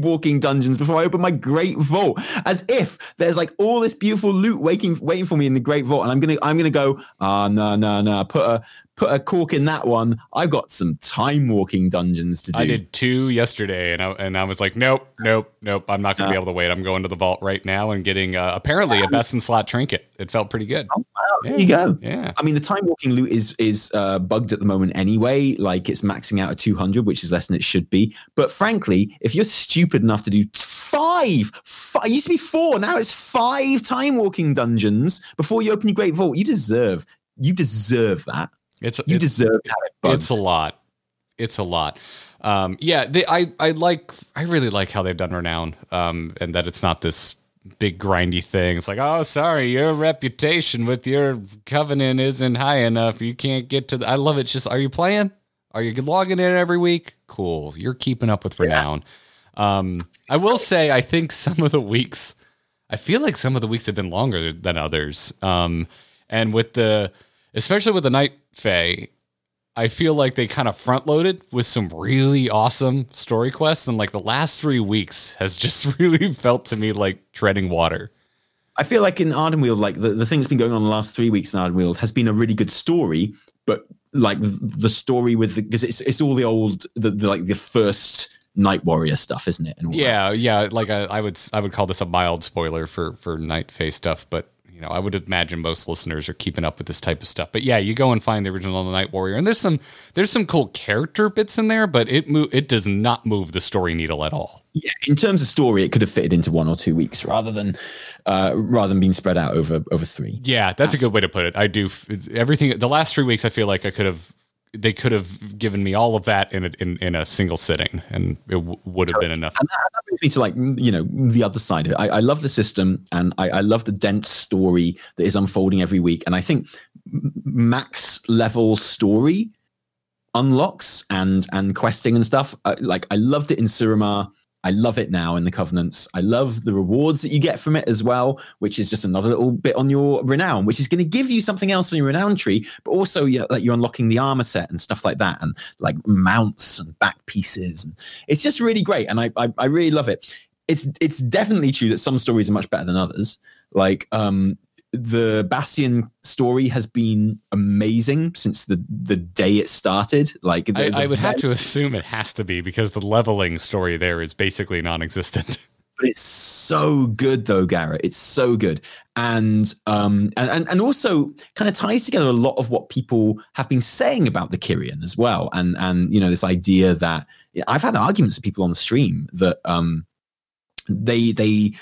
walking dungeons before I open my great vault. As if there's like all this beautiful loot waiting waiting for me in the great vault, and I'm gonna I'm gonna go. Ah, no, no, no. Put a put a cork in that one. I've got some time walking dungeons to do. I did two yesterday, and I, and I was like, nope, nope, nope. I'm not going to be able to wait. I'm going to the vault right now and getting uh, apparently a best in slot trinket. It felt pretty good. Oh, wow. Yeah. There you go. Yeah. I mean, the time walking loot is is uh, bugged at the moment anyway. Like it's maxing out at 200, which is less than it should be. But frankly, if you're stupid enough to do five, five it used to be four, now it's five time walking dungeons before you open your great vault, you deserve you deserve that. It's you it's, deserve it. It's a lot. It's a lot. Um, yeah, they, I I like I really like how they've done renown, um, and that it's not this big grindy thing. It's like, oh, sorry, your reputation with your covenant isn't high enough. You can't get to. The, I love it. Just are you playing? Are you logging in every week? Cool. You're keeping up with renown. Yeah. Um, I will say, I think some of the weeks, I feel like some of the weeks have been longer than others. Um, and with the especially with the Night Fae, I feel like they kind of front loaded with some really awesome story quests, and like the last three weeks has just really felt to me like treading water. I feel like in Ardenweald, like the, the thing that's been going on the last three weeks in Ardenweald has been a really good story, but like the story with the because it's it's all the old the, the, like the first Night Warrior stuff, isn't it? yeah, that. yeah. Like I, I would I would call this a mild spoiler for for Night Fae stuff, but you know, I would imagine most listeners are keeping up with this type of stuff. But yeah, you go and find the original The Night Warrior, and there's some there's some cool character bits in there, but it mo- it does not move the story needle at all. Yeah, in terms of story, it could have fitted into one or two weeks rather than uh, rather than being spread out over over three. Yeah, that's a good way to put it. I do everything. The last three weeks, I feel like I could have they could have given me all of that in a, in, in a single sitting, and it w- would have been enough. And that, that, brings me to like you know the other side of it. I, I love the system, and I, I, love the dense story that is unfolding every week. And I think max level story unlocks and and questing and stuff. Uh, like I loved it in Suramar. I love it now in the covenants. I love the rewards that you get from it as well, which is just another little bit on your renown, which is going to give you something else on your renown tree, but also you know, like you're unlocking the armor set and stuff like that, and like mounts and back pieces, and it's just really great. And I, I, I really love it. It's it's definitely true that some stories are much better than others. Like um, the Bastion story has been amazing since the the day it started. Like the, I, I would have to assume it has to be because the leveling story there is basically non-existent. but it's so good though, Garrett. It's so good, and um, and and, and also kind of ties together a lot of what people have been saying about the Kyrian as well, and and you know this idea that I've had arguments with people on the stream that um, they they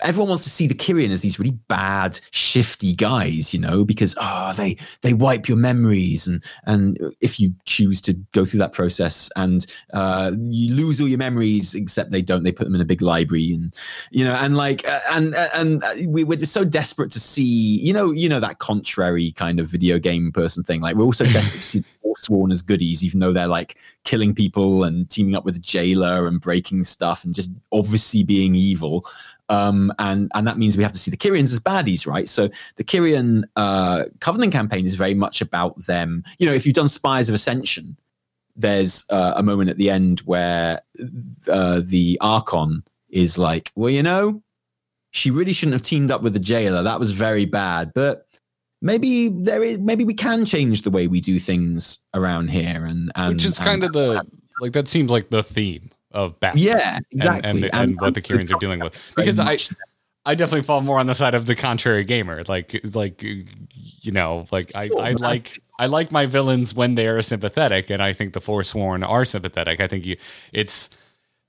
everyone wants to see the Kyrian as these really bad, shifty guys, you know, because oh, they they wipe your memories, and and if you choose to go through that process, and uh, you lose all your memories, except they don't. They put them in a big library, and you know, and like, uh, and and we, we're just so desperate to see, you know, you know that contrary kind of video game person thing. Like we're also desperate to see sworn as goodies, even though they're like killing people and teaming up with a jailer and breaking stuff and just obviously being evil. Um, and and that means we have to see the Kyrians as baddies, right? So the Kyrian uh, Covenant campaign is very much about them. You know, if you've done Spires of Ascension, there's uh, a moment at the end where uh, the Archon is like, well, you know, she really shouldn't have teamed up with the jailer. That was very bad, but maybe there is maybe we can change the way we do things around here and, and which is and, kind of the like that seems like the theme of Bastion. Yeah, exactly. And, and, and, and what the Kyrians are dealing with. Because I I definitely fall more on the side of the contrary gamer. Like like you know, like I, I like I like my villains when they are sympathetic, and I think the Forsworn are sympathetic. I think you it's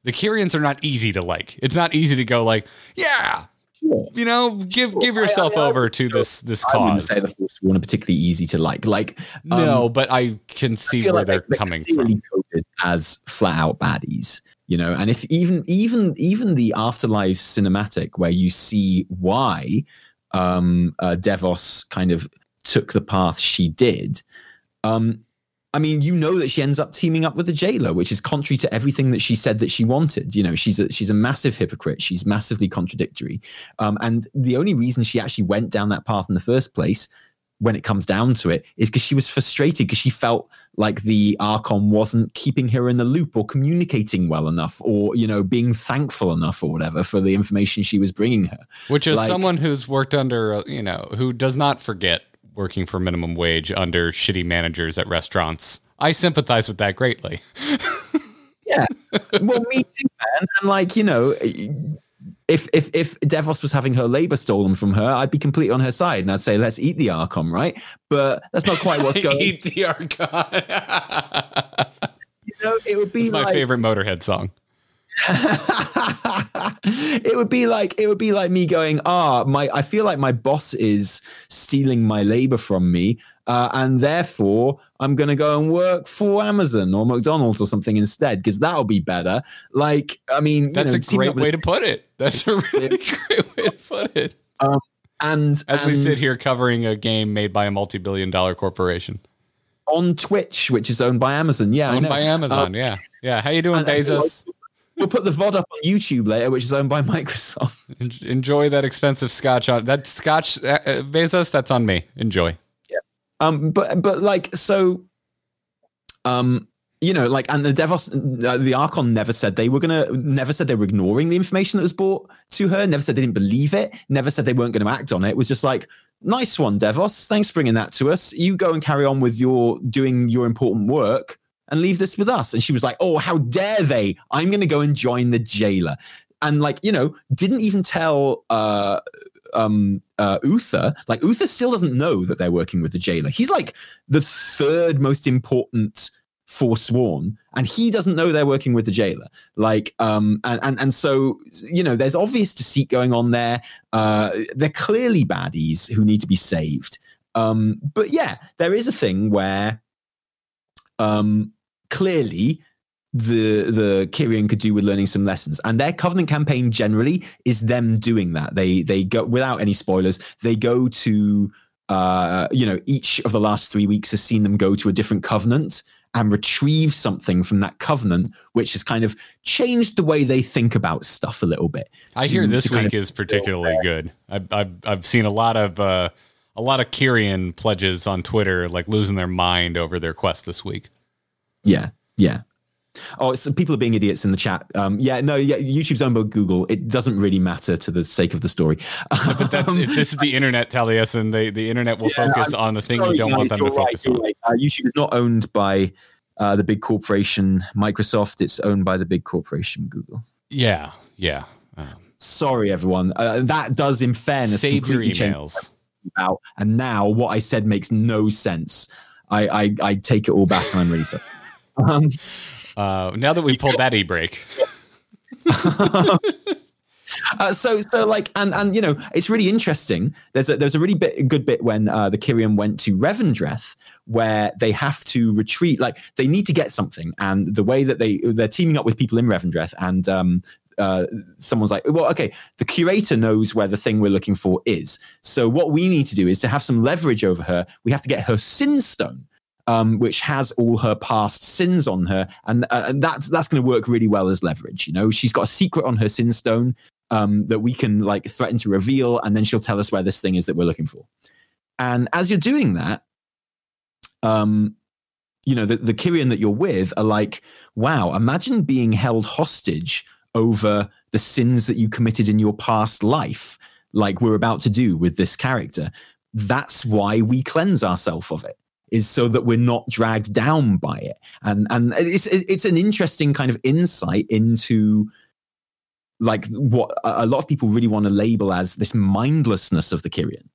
the Kyrians are not easy to like. It's not easy to go like, yeah. You know, give sure. give yourself I, I, over to this this cause. I wouldn't say the Forsworn are particularly easy to like. Like um, no, but I can see I where like they're, they're coming from. As flat out baddies, you know and if even even even the afterlife cinematic where you see why um uh, devos kind of took the path she did um I mean, you know that she ends up teaming up with the jailer, which is contrary to everything that she said that she wanted. You know, she's a she's a massive hypocrite. She's massively contradictory. Um, and the only reason she actually went down that path in the first place when it comes down to it is because she was frustrated because she felt like the archon wasn't keeping her in the loop or communicating well enough or you know being thankful enough or whatever for the information she was bringing her. Which is like, someone who's worked under uh, you know who does not forget working for minimum wage under shitty managers at restaurants. I sympathize with that greatly. Yeah. Well me too man. And like you know if if if Devos was having her labor stolen from her, I'd be completely on her side, and I'd say, "Let's eat the Archon," right? But that's not quite what's going. eat the Archon. you know, it would be it's my like, favorite Motorhead song. it would be like it would be like me going, ah, my I feel like my boss is stealing my labor from me, uh, and therefore I'm going to go and work for Amazon or McDonald's or something instead because that'll be better. Like, I mean, that's know, a great way to put it. That's a really great way to put it. Um, and as and we sit here covering a game made by a multi-billion-dollar corporation on Twitch, which is owned by Amazon, yeah, owned by Amazon, um, yeah, yeah. How you doing, Bezos? We'll put the VOD up on YouTube later, which is owned by Microsoft. Enjoy that expensive scotch on that scotch, uh, uh, Bezos. That's on me. Enjoy. Um, but but like so, um, you know, like and the Devos, uh, the Archon never said they were gonna, never said they were ignoring the information that was brought to her. Never said they didn't believe it. Never said they weren't going to act on it. It was just like, nice one, Devos. Thanks for bringing that to us. You go and carry on with your doing your important work and leave this with us. And she was like, oh, how dare they? I'm going to go and join the jailer. And like, you know, didn't even tell uh, um, uh, Uther, like Uther still doesn't know that they're working with the jailer. He's like the third most important forsworn and he doesn't know they're working with the jailer. Like um and and, and so you know there's obvious deceit going on there. Uh they're clearly baddies who need to be saved. Um but yeah there is a thing where um clearly the the Kyrian could do with learning some lessons. And their Covenant campaign generally is them doing that. They they go without any spoilers. They go to uh, you know each of the last three weeks has seen them go to a different covenant and retrieve something from that covenant, which has kind of changed the way they think about stuff a little bit. I to, hear this week is particularly good. I've, I've I've seen a lot of. Uh, a lot of Kyrian pledges on Twitter, like losing their mind over their quest this week. Yeah, yeah. Oh, so people are being idiots in the chat. Um, yeah, no, yeah, YouTube's owned by Google. It doesn't really matter to the sake of the story. but that's um, this is the internet, Taliesin. The the internet will yeah, focus I'm on the thing you don't guys, want them to right, focus on. Right. Uh, YouTube is not owned by uh, the big corporation Microsoft. It's owned by the big corporation Google. Yeah, yeah. Sorry, everyone. Uh, that does, in fairness, Save your emails. about. And now what I said makes no sense. I I, I take it all back, and I'm really sorry. Um, Uh, now that we pulled that e break, uh, so so like and and you know it's really interesting. There's a there's a really bit good bit when uh, the Kyrian went to Revendreth where they have to retreat. Like they need to get something, and the way that they they're teaming up with people in Revendreth, and um, uh, someone's like, well, okay, the curator knows where the thing we're looking for is. So what we need to do is to have some leverage over her. We have to get her sin stone. Um, which has all her past sins on her, and, uh, and that's that's going to work really well as leverage. You know, she's got a secret on her sin stone um, that we can like threaten to reveal, and then she'll tell us where this thing is that we're looking for. And as you're doing that, um, you know, the, the Kyrian that you're with are like, wow, imagine being held hostage over the sins that you committed in your past life, like we're about to do with this character. That's why we cleanse ourselves of it is so that we're not dragged down by it and and it's it's an interesting kind of insight into like what a lot of people really want to label as this mindlessness of the Kyrian.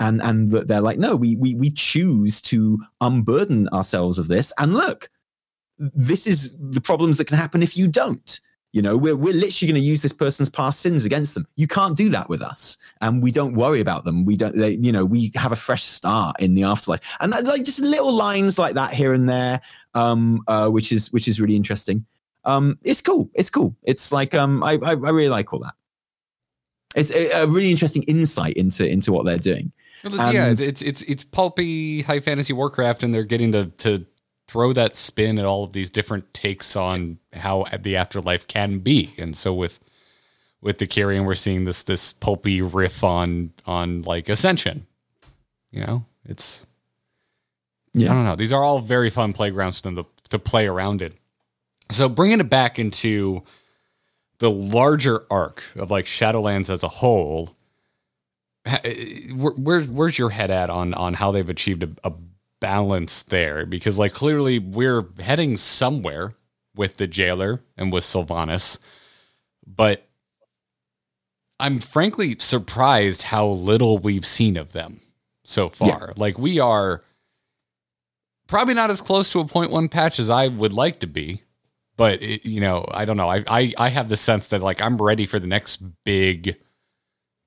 And and that they're like, no, we we we choose to unburden ourselves of this. And look, this is the problems that can happen if you don't. You know, we're we're literally going to use this person's past sins against them. You can't do that with us, and we don't worry about them. We don't, they, you know, we have a fresh start in the afterlife, and that, like just little lines like that here and there, um, uh, which is which is really interesting um, it's cool. It's cool. It's like um, I, I, I really like all that. It's a, a, really interesting insight into into what they're doing. Well, it's, yeah, it's it's it's pulpy high fantasy Warcraft, and they're getting to to throw that spin at all of these different takes on how the afterlife can be. And so with with the Kyrian, we're seeing this this pulpy riff on on like ascension. You know, it's yeah. I don't know. These are all very fun playgrounds for them to to play around in. So bringing it back into the larger arc of like Shadowlands as a whole, eh, where, where's your head at on on how they've achieved a, a balance there? Because like clearly we're heading somewhere with the jailer and with Sylvanas, but I'm frankly surprised how little we've seen of them so far. Yeah. Like we are probably not as close to a point one patch as I would like to be but it, you know, I don't know. I, I I have the sense that like I'm ready for the next big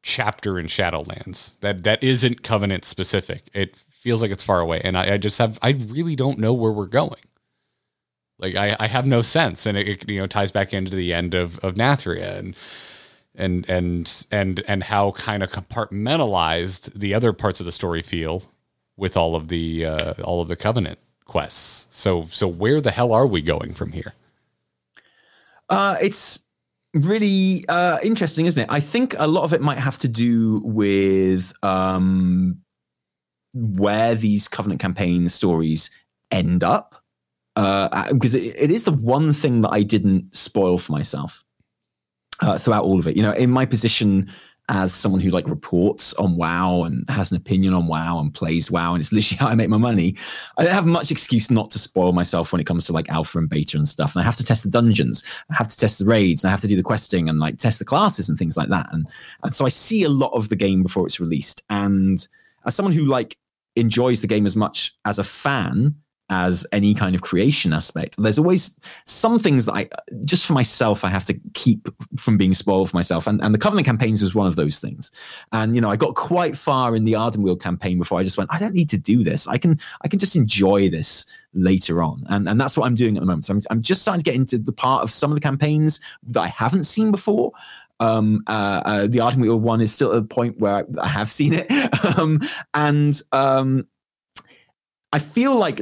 chapter in Shadowlands that that isn't Covenant specific. It feels like it's far away, and I, I just have I really don't know where we're going. Like I, I have no sense, and it, it you know ties back into the end of of Nathria and and and and and how kind of compartmentalized the other parts of the story feel with all of the uh, all of the Covenant quests. So so where the hell are we going from here? Uh, it's really uh, interesting, isn't it? I think a lot of it might have to do with um, where these Covenant campaign stories end up. Because uh, it, it is the one thing that I didn't spoil for myself uh, throughout all of it. You know, in my position as someone who like reports on WoW and has an opinion on WoW and plays WoW and it's literally how I make my money, I don't have much excuse not to spoil myself when it comes to like alpha and beta and stuff. And I have to test the dungeons, I have to test the raids, and I have to do the questing and like test the classes and things like that. And, and so I see a lot of the game before it's released. And as someone who like enjoys the game as much as a fan, as any kind of creation aspect. There's always some things that I, just for myself, I have to keep from being spoiled for myself. And, and the Covenant campaigns was one of those things. And, you know, I got quite far in the Ardenweald campaign before I just went, I don't need to do this. I can, I can just enjoy this later on. And, and that's what I'm doing at the moment. So I'm, I'm just starting to get into the part of some of the campaigns that I haven't seen before. Um, uh, uh, the Ardenweald one is still at a point where I, I have seen it. um, and, um, I feel like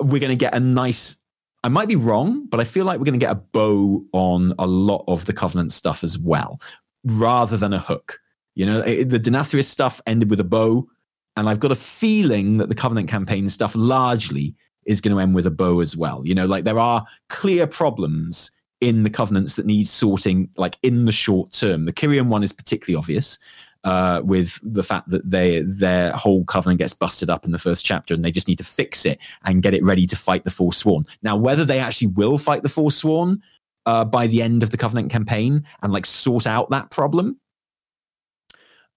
we're going to get a nice I might be wrong, but I feel like we're going to get a bow on a lot of the Covenant stuff as well, rather than a hook. You know, it, the Denathrius stuff ended with a bow, and I've got a feeling that the Covenant campaign stuff largely is going to end with a bow as well. You know, like there are clear problems in the Covenants that need sorting, like in the short term. The Kyrian one is particularly obvious uh, with the fact that they their whole covenant gets busted up in the first chapter, and they just need to fix it and get it ready to fight the Forsworn. Now, whether they actually will fight the Forsworn, uh, by the end of the Covenant campaign and like sort out that problem.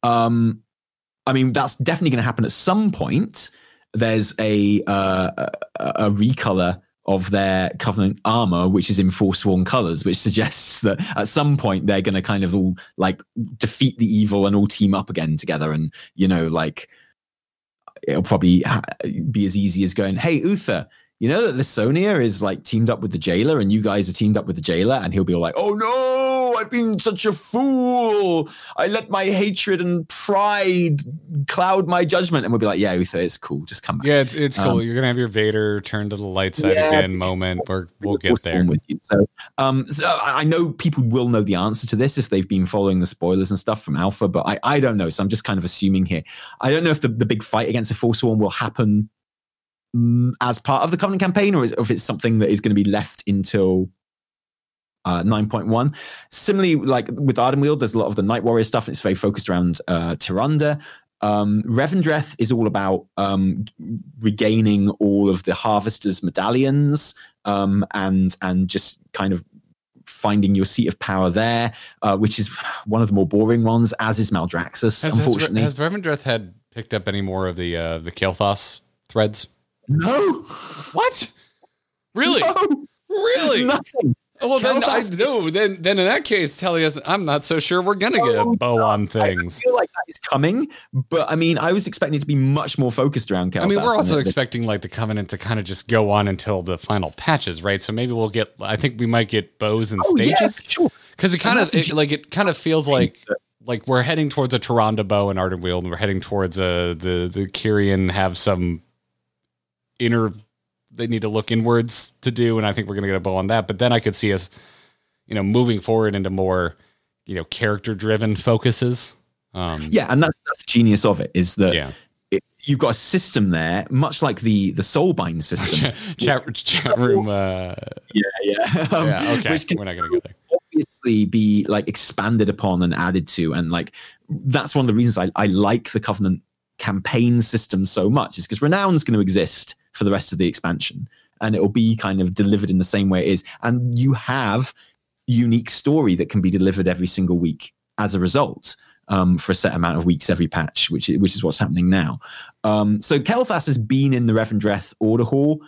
Um, I mean, that's definitely going to happen at some point. There's a uh, a, a recolor of their Covenant armor, which is in Forsworn colors, which suggests that at some point they're going to kind of all like defeat the evil and all team up again together, and you know, like it'll probably be as easy as going, "Hey, Uther, you know that the Sonia is like teamed up with the jailer and you guys are teamed up with the jailer? And he'll be all like oh no i've been such a fool i let my hatred and pride cloud my judgment and we'll be like yeah Uther, it's cool just come back Yeah, it's it's cool. Um, You're gonna have your Vader turn to the light side Yeah. again moment. We're, we'll get there. with you. So, um, so I know people will know the answer to this if they've been following the spoilers and stuff from Alpha, but I, I don't know. So I'm just kind of assuming here. I don't know if the, the big fight against the Forsworn will happen mm, as part of the Covenant campaign, or is- if it's something that is going to be left until uh, 9.1. Similarly, like with Ardenweald, there's a lot of the Night Warrior stuff, and it's very focused around uh, Tyrande. Um, Revendreth is all about um, regaining all of the Harvester's medallions um, and and just kind of finding your seat of power there, uh, which is one of the more boring ones, as is Maldraxxus, Has, has, unfortunately. has Revendreth had picked up any more of the uh, the Kael'thas threads? no, What? Really? no, Really? nothing. Well, then I do. Then then in that case, Taliesin, I'm not so sure we're gonna get a bow on things. I feel like that is coming, but I mean, I was expecting it to be much more focused around. I mean, we're also expecting like the covenant to kind of just go on until the final patches, right? So maybe we'll get. I think we might get bows and Oh, stages sure. because it kind of it, like it kind of feels like like we're heading towards a Tyrande bow and Ardenweald, and we're heading towards a the the Kyrian have some inner. They need to look inwards to do, and I think we're gonna get a bow on that. But then I could see us, you know, moving forward into more, you know, character driven focuses. Um, Yeah, and that's that's the genius of it is that yeah. it, you've got a system there, much like the the Soulbind system. chat, chat, chat room. Uh, yeah, yeah. Um, yeah. Okay. Which can We're not gonna go there. obviously be like expanded upon and added to, and like that's one of the reasons I, I like the Covenant campaign system so much is because Renown's going to exist for the rest of the expansion, and it'll be kind of delivered in the same way it is, and you have unique story that can be delivered every single week as a result. Um, for a set amount of weeks every patch, which is, which is what's happening now. Um, so Kael'thas has been in the Revendreth Order Hall.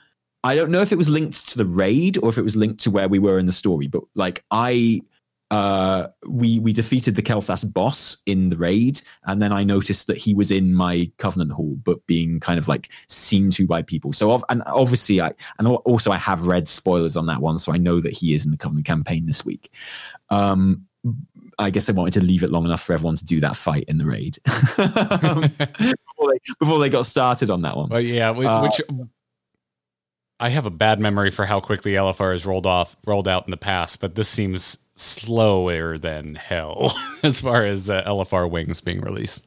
I don't know if it was linked to the raid or if it was linked to where we were in the story, but like I uh we we defeated the Kael'thas boss in the raid, and then I noticed that he was in my Covenant Hall, but being kind of like seen to by people. So ov- and obviously I and also I have read spoilers on that one, so I know that he is in the Covenant campaign this week. Um I guess I wanted to leave it long enough for everyone to do that fight in the raid Um, before, they, before they got started on that one. Well, yeah, Uh, which I have a bad memory for how quickly LFR has rolled off, rolled out in the past, but this seems slower than hell as far as uh, LFR wings being released.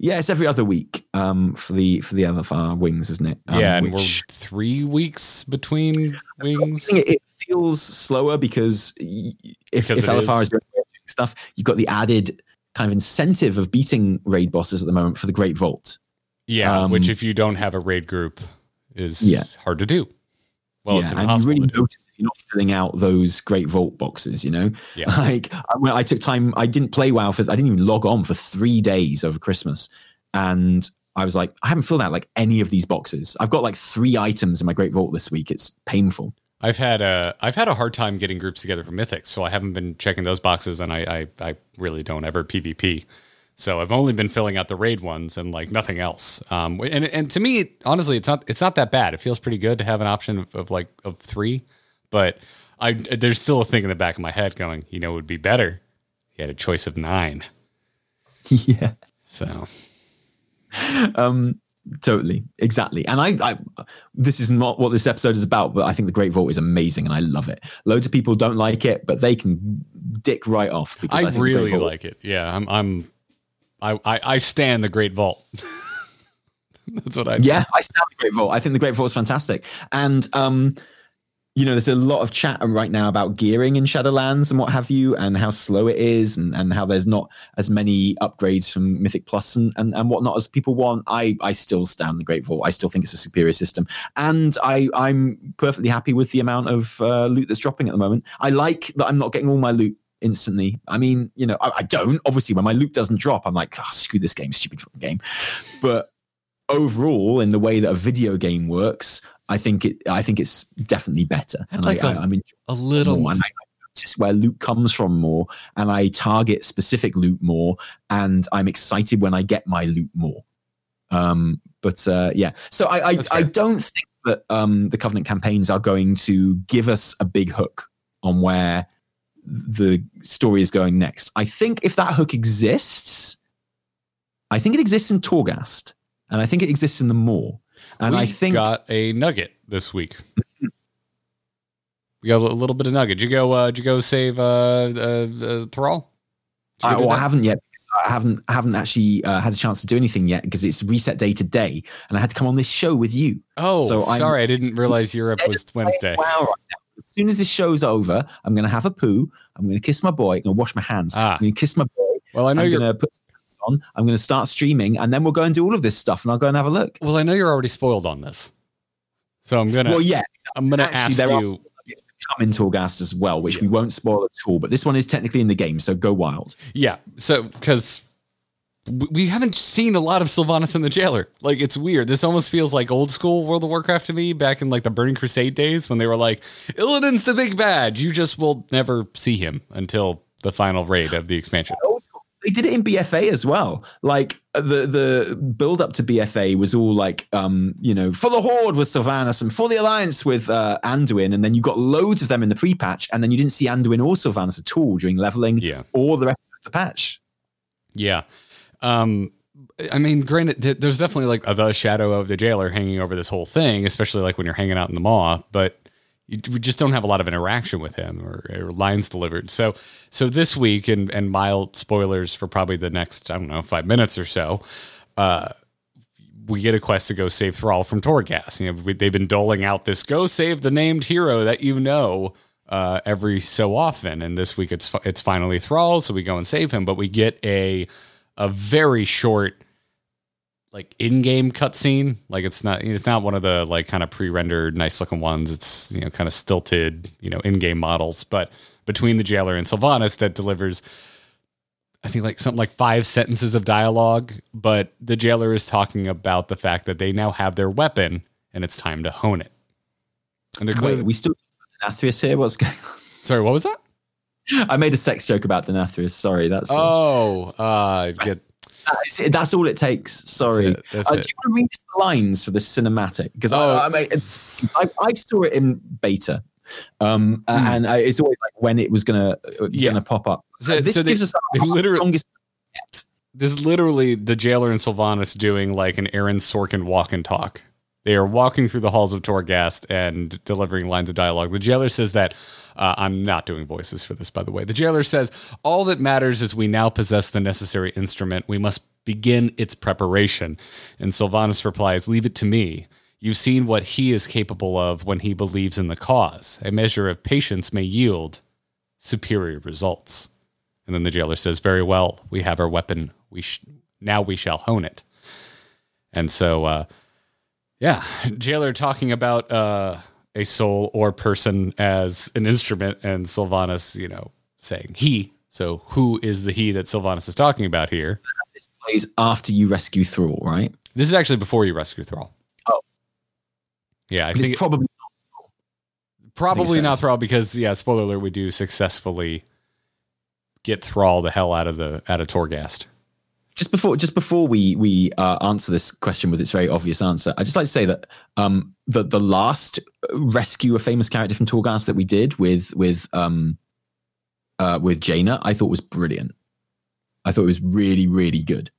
Yeah, it's every other week um, for the for the LFR wings, isn't it? Um, yeah, and which- we're three weeks between wings. it, feels slower because if, Because if LFR is. is doing stuff, you've got the added kind of incentive of beating raid bosses at the moment for the Great Vault. Yeah, um, which if you don't have a raid group is Yeah. hard to do. Well, it's yeah, and you impossible really to do. notice you're not filling out those Great Vault boxes. You know, Yeah. like I, I took time, I didn't play WoW for, I didn't even log on for three days over Christmas, and I was like, I haven't filled out like any of these boxes. I've got like three items in my Great Vault this week. It's painful. I've had a I've had a hard time getting groups together for Mythics, so I haven't been checking those boxes, and I I, I really don't ever PvP. So I've only been filling out the raid ones and like nothing else. Um, and and to me, honestly, it's not it's not that bad. It feels pretty good to have an option of, of like of three, but I there's still a thing in the back of my head going, you know, it would be better. He had a choice of nine. yeah. So um totally exactly and I, I this is not what this episode is about but i think the great vault is amazing and i love it loads of people don't like it but they can dick right off because I, think really Vault- like it. Yeah, I'm I'm I I, I stand the Great Vault. That's what I yeah i stand the great vault i think the great vault is fantastic and um you know, there's a lot of chat right now about gearing in Shadowlands and what have you, and how slow it is, and, and how there's not as many upgrades from Mythic Plus and, and, and whatnot as people want. I, I still stand the Great Vault. I still think it's a superior system. And I, I'm perfectly happy with the amount of uh, loot that's dropping at the moment. I like that I'm not getting all my loot instantly. I mean, you know, I, I don't. Obviously, when my loot doesn't drop, I'm like, oh, screw this game, stupid fucking game. But overall, in the way that a video game works, I think it. I think it's definitely better. I'd like I a- I, mean, A little. more, and I where loot comes from more, and I target specific loot more, and I'm excited when I get my loot more. Um, but uh, yeah, so I I, I don't think that um, the Covenant campaigns are going to give us a big hook on where the story is going next. I think if that hook exists, I think it exists in Torghast, and I think it exists in the Maw. And we I think got a nugget this week. we got a little bit of nugget. Did you go? Uh, did you go save uh, uh, Thrall? I, well, I haven't yet. I haven't haven't actually uh, had a chance to do anything yet because it's reset day today, and I had to come on this show with you. Oh, so I'm- sorry, I didn't realize Europe was Wednesday. Wow! Right. As soon as this show's over, I'm going to have a poo. I'm going to kiss my boy. I'm going to wash my hands. Ah. I'm going to kiss my boy. Well, I know I'm you're. going to put on. I'm going to start streaming, and then we'll go and do all of this stuff, and I'll go and have a look. Well, I know you're already spoiled on this, so I'm gonna. Well, yeah, I'm gonna actually, ask you. come in Torghast as well, which Yeah. we won't spoil at all. But this one is technically in the game, so go wild. Yeah, so because we haven't seen a lot of Sylvanas in the Jailer. Like it's weird. This almost feels like old school World of Warcraft to me, back in like the Burning Crusade days when they were like, Illidan's the big bad. You just will never see him until the final raid of the expansion. They did it in BFA as well. Like uh, the the build up to BFA was all like, um, you know, for the Horde with Sylvanas and for the Alliance with uh, Anduin, and then you got loads of them in the pre patch, and then you didn't see Anduin or Sylvanas at all during leveling Yeah. or the rest of the patch. Yeah. Um, I mean, granted, there's definitely like the shadow of the jailer hanging over this whole thing, especially like when you're hanging out in the maw, but we just don't have a lot of interaction with him or, or lines delivered. So, so this week, and, and mild spoilers for probably the next, I don't know, five minutes or so, uh, we get a quest to go save Thrall from Torghast. You know, we, they've been doling out this go save the named hero that you know uh, every so often, and this week it's it's finally Thrall, so we go and save him. But we get a a very short like in-game cutscene. Like it's not it's not one of the like kind of pre-rendered nice looking ones. It's you know kind of stilted you know in-game models, but between the jailer and Sylvanas that delivers I think like something like five sentences of dialogue, but the jailer is talking about the fact that they now have their weapon and it's time to hone it. And they're Wait, we still Denathrius here. What's going on? sorry, what was that? I made a sex joke about Denathrius. Sorry, that's Oh, uh, get that's, it. that's all it takes. Sorry. it, that's Uh, it. Do you want to read the lines for the cinematic? Because Oh. I, I, mean, I, I saw it in beta, um, Hmm. and I, it's always like when it was gonna uh, Yeah. gonna pop up. So- Uh, this so they- gives us they our literally- longest. yet. this is literally the jailer and Sylvanas doing like an Aaron Sorkin walk and talk. They are walking through the halls of Torghast and delivering lines of dialogue. The jailer says that uh, I'm not doing voices for this, by the way. The jailer says all that matters is we now possess the necessary instrument. We must begin its preparation. And Sylvanas replies, "Leave it to me. You've seen what he is capable of when he believes in the cause. A measure of patience may yield superior results." And then the jailer says, "Very well, we have our weapon. We sh- now we shall hone it." And so, uh, yeah, jailer talking about uh, a soul or person as an instrument, and Sylvanas, you know, saying he. So, who is the he that Sylvanas is talking about here? This plays after you rescue Thrall, right? This is actually before you rescue Thrall. Oh. yeah, I But think probably probably not Thrall because yeah, spoiler alert, we do successfully get Thrall the hell out of the out of Torghast. Just before just before we we uh, answer this question with its very obvious answer, I just like to say that um, the the last rescue a famous character from Torghast that we did with with um, uh, with Jaina, I thought was brilliant. I thought it was really really good.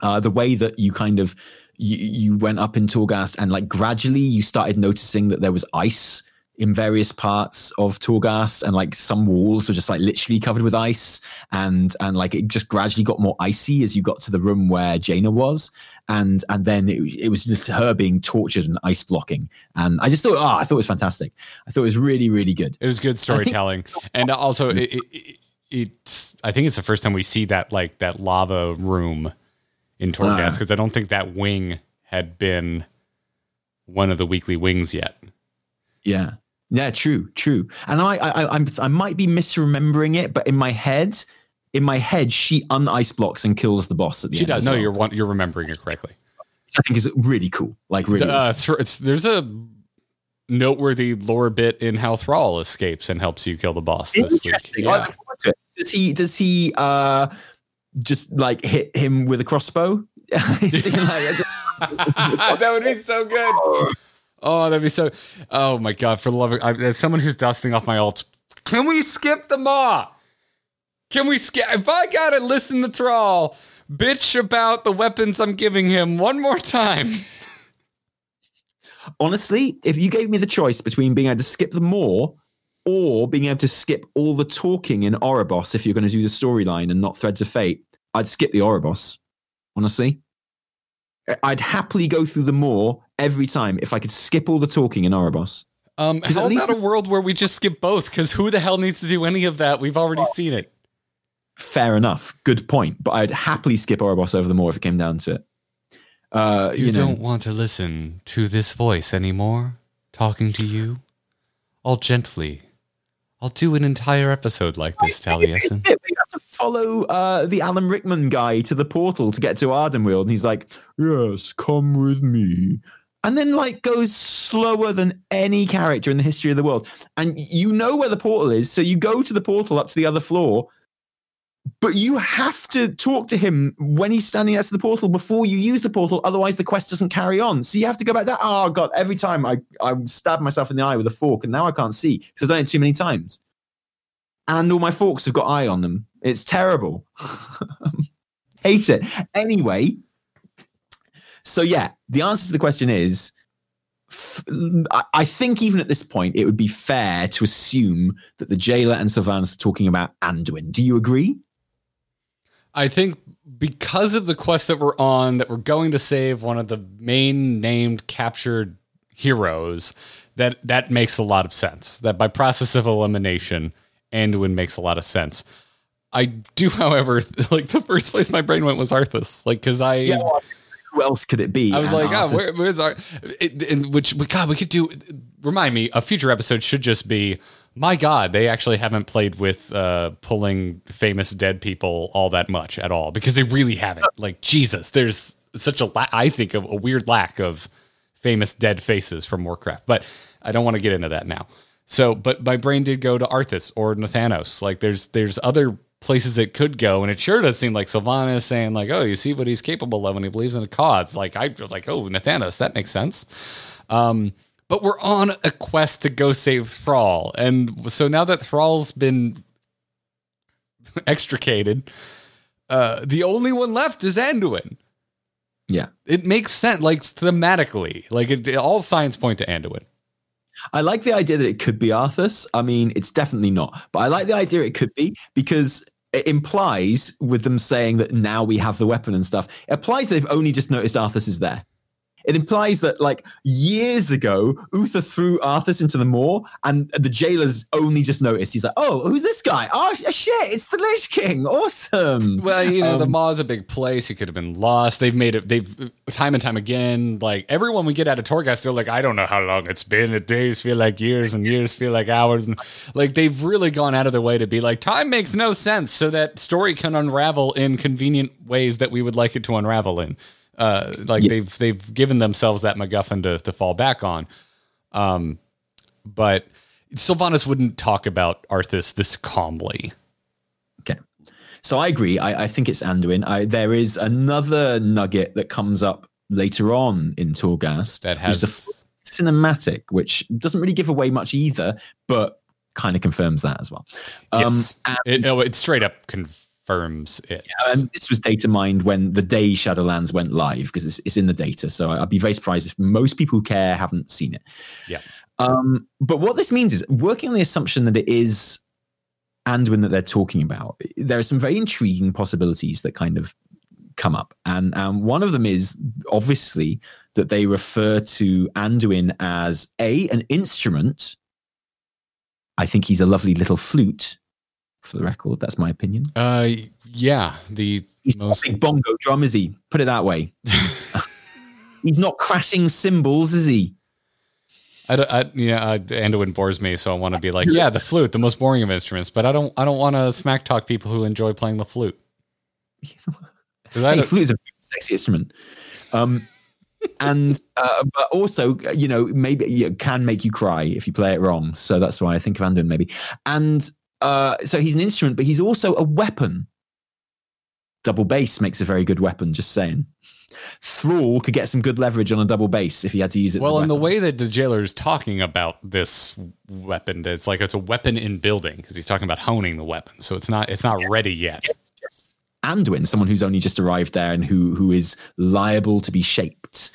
Uh, the way that you kind of you, you went up in Torghast and like gradually you started noticing that there was ice in various parts of Torghast, and like some walls were just like literally covered with ice, and and like it just gradually got more icy as you got to the room where Jaina was, and and then it, it was just her being tortured and ice blocking, and I just thought, oh, I thought it was fantastic. I thought it was really really good. It was good storytelling, and also it, it, it's I think it's the first time we see that like that lava room in Torghast because ah. I don't think that wing had been one of the weekly wings yet. Yeah. Yeah, true, true. And I, I, I'm, I might be misremembering it, but in my head, in my head, she unice blocks and kills the boss at the she end. does. No, well. you're one, you're remembering it correctly. I think is really cool. Like really. Uh, it's, there's a noteworthy lore bit in how Thrall escapes and helps you kill the boss this week. Interesting. Yeah. Does he? Does he? uh just like hit him with a crossbow? Like- just- that would be so good. Oh, that'd be so. Oh my god! For the love of, I, someone who's dusting off my alt, can we skip the maw? Can we skip? If I gotta listen to Thrall bitch about the weapons I'm giving him one more time, honestly, if you gave me the choice between being able to skip the Maw or being able to skip all the talking in Oribos if you're going to do the storyline and not Threads of Fate, I'd skip the Oribos. Honestly, I'd happily go through the Maw every time if I could skip all the talking in Oribos. um, how at least- about a world where we just skip both? Because who the hell needs to do any of that? We've already seen it. Fair enough, good point. But I'd happily skip Oribos over the Maw if it came down to it. Uh, You, you, know, don't want to listen to this voice anymore, talking to you, all gently. I'll do an entire episode like this, Taliesin. We have to follow uh, the Alan Rickman guy to the portal to get to Ardenweald, and he's like, "Yes, come with me," and then like goes slower than any character in the history of the world. And you know where the portal is, so you go to the portal up to the other floor, but you have to talk to him when he's standing next to the portal before you use the portal. Otherwise, the quest doesn't carry on. So you have to go back there. Oh god! Every time I I stab myself in the eye with a fork, and now I can't see because I've done it too many times and all my forks have got eye on them. It's terrible. Hate it. Anyway, so yeah, the answer to the question is f- I- I think even at this point, it would be fair to assume that the jailer and Sylvanas are talking about Anduin. Do you agree? I think because of the quest that we're on, that we're going to save one of the main named captured heroes, that that makes a lot of sense. That by process of elimination, Anduin makes a lot of sense. I do, however, like the first place my brain went was Arthas, like because I. Who else could it be? I was like, oh, where, where's our? It, and which, God, we could do. Remind me, a future episode should just be. My God, they actually haven't played with uh, pulling famous dead people all that much at all because they really haven't. Like Jesus, there's such a la- I think a, a weird lack of famous dead faces from Warcraft, but I don't want to get into that now. So, but my brain did go to Arthas or Nathanos. Like, there's there's other places it could go, and it sure does seem like Sylvanas saying like, "Oh, you see what he's capable of when he believes in a cause." Like, I like, "Oh, Nathanos, that makes sense." Um, but we're on a quest to go save Thrall, and so now that Thrall's been extricated, uh, the only one left is Anduin. Yeah. It makes sense, like thematically, like it, all signs point to Anduin. I like the idea that it could be Arthas. I mean, it's definitely not, but I like the idea it could be because it implies with them saying that now we have the weapon and stuff. It implies they've only just noticed Arthas is there. It implies that like years ago, Uther threw Arthas into the Maw, and the jailers only just noticed. He's like, "Oh, who's this guy? Oh shit, it's the Lich King! Awesome!" Well, you know, the Um, Maw is a big place. He could have been lost. They've made it. They've time and time again. Like everyone we get out of Torghast, they're like, I don't know how long it's been. Days feel like years, and years feel like hours. And like they've really gone out of their way to be like, time makes no sense, so that story can unravel in convenient ways that we would like it to unravel in. Uh, like Yeah. they've they've given themselves that MacGuffin to to fall back on. Um, but Sylvanas wouldn't talk about Arthas this calmly. Okay. So I agree. I, I think it's Anduin. I, there is another nugget that comes up later on in Torghast That which is the has cinematic, which doesn't really give away much either, but kind of confirms that as well. Um, yes. It, oh, it straight up confirms it. and this was data mined when the day Shadowlands went live because it's, it's in the data. So I'd be very surprised if most people who care haven't seen it. Yeah. Um, but what this means is working on the assumption that it is Anduin that they're talking about. There are some very intriguing possibilities that kind of come up, and and one of them is obviously that they refer to Anduin as a an instrument. I think he's a lovely little flute. For the record, that's my opinion. Uh, yeah, the He's most not bongo drum, is he? Put it that way. he's not crashing cymbals, is he? I, don't- I yeah, uh, Anduin bores me, so I want to be like, yeah, the flute, the most boring of instruments, but I don't, I don't want to smack talk people who enjoy playing the flute. I Hey, flute is a sexy instrument. Um, and uh, but also, you know, maybe it can make you cry if you play it wrong. So that's why I think of Anduin maybe. And uh, so he's an instrument, but he's also a weapon. Double bass makes a very good weapon. Just saying. Thrall could get some good leverage on a double bass if he had to use it. well, in the way that the jailer is talking about this weapon, it's like it's a weapon in building because he's talking about honing the weapon, so it's not, it's not ready yet. Anduin, someone who's only just arrived there and who who is liable to be shaped.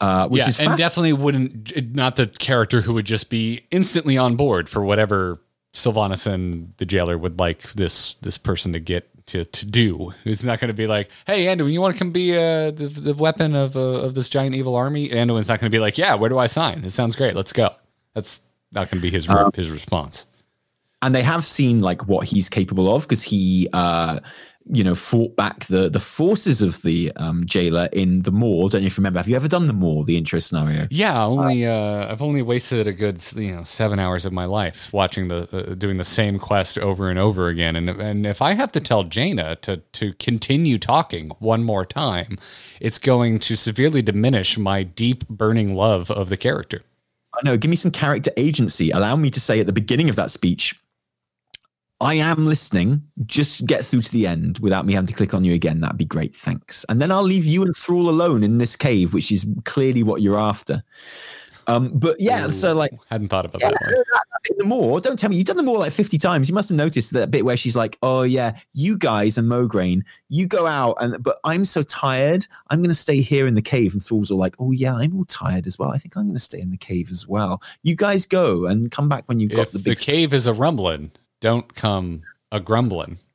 Uh, which yeah, is and definitely wouldn't not the character who would just be instantly on board for whatever Sylvanas and the jailer would like this this person to get to to do. It's not going to be like, hey, Anduin, you want to come be uh, the the weapon of uh, of this giant evil army? Anduin's not going to be like, yeah, where do I sign? It sounds great. Let's go. That's not going to be his Um, his response. and they have seen like what he's capable of because he uh you know fought back the the forces of the um jailer in the Maw. Don't you remember? Have you ever done the Maw, the intro scenario? Yeah, only uh, I've only wasted a good you know seven hours of my life watching the uh, doing the same quest over and over again, and and if I have to tell Jaina to to continue talking one more time, it's going to severely diminish my deep burning love of the character. I know. Give me some character agency. Allow me to say at the beginning of that speech. I am listening. Just get through to the end without me having to click on you again. That'd be great. Thanks. And then I'll leave you and Thrall alone in this cave, which is clearly what you're after. Um, but yeah, so like Hadn't thought about Yeah, that one. that- that the Maw. Don't tell me you've done the Maw like 50 times. You must have noticed that bit where she's like, Oh yeah, you guys and Mograine, you go out and but I'm so tired. I'm gonna stay here in the cave. And Thrall's all like, Oh yeah, I'm all tired as well. I think I'm gonna stay in the cave as well. You guys go and come back when you've got If the the big cave is a rumbling, don't come a grumbling.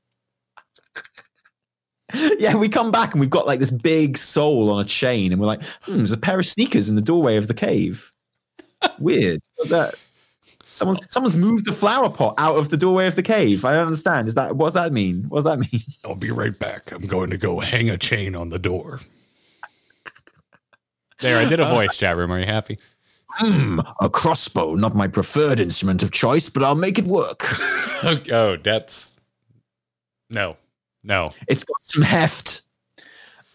Yeah, we come back and we've got like this big soul on a chain, and we're like, hmm, there's a pair of sneakers in the doorway of the cave. Weird. What's that? Someone's someone's moved the flower pot out of the doorway of the cave. I don't understand. Is that what does that mean? What does that mean? I'll be right back. I'm going to go hang a chain on the door. There, I did a voice chat room. Are you happy? Hmm, a crossbow, not my preferred instrument of choice, but I'll make it work. oh, that's no, no. It's got some heft.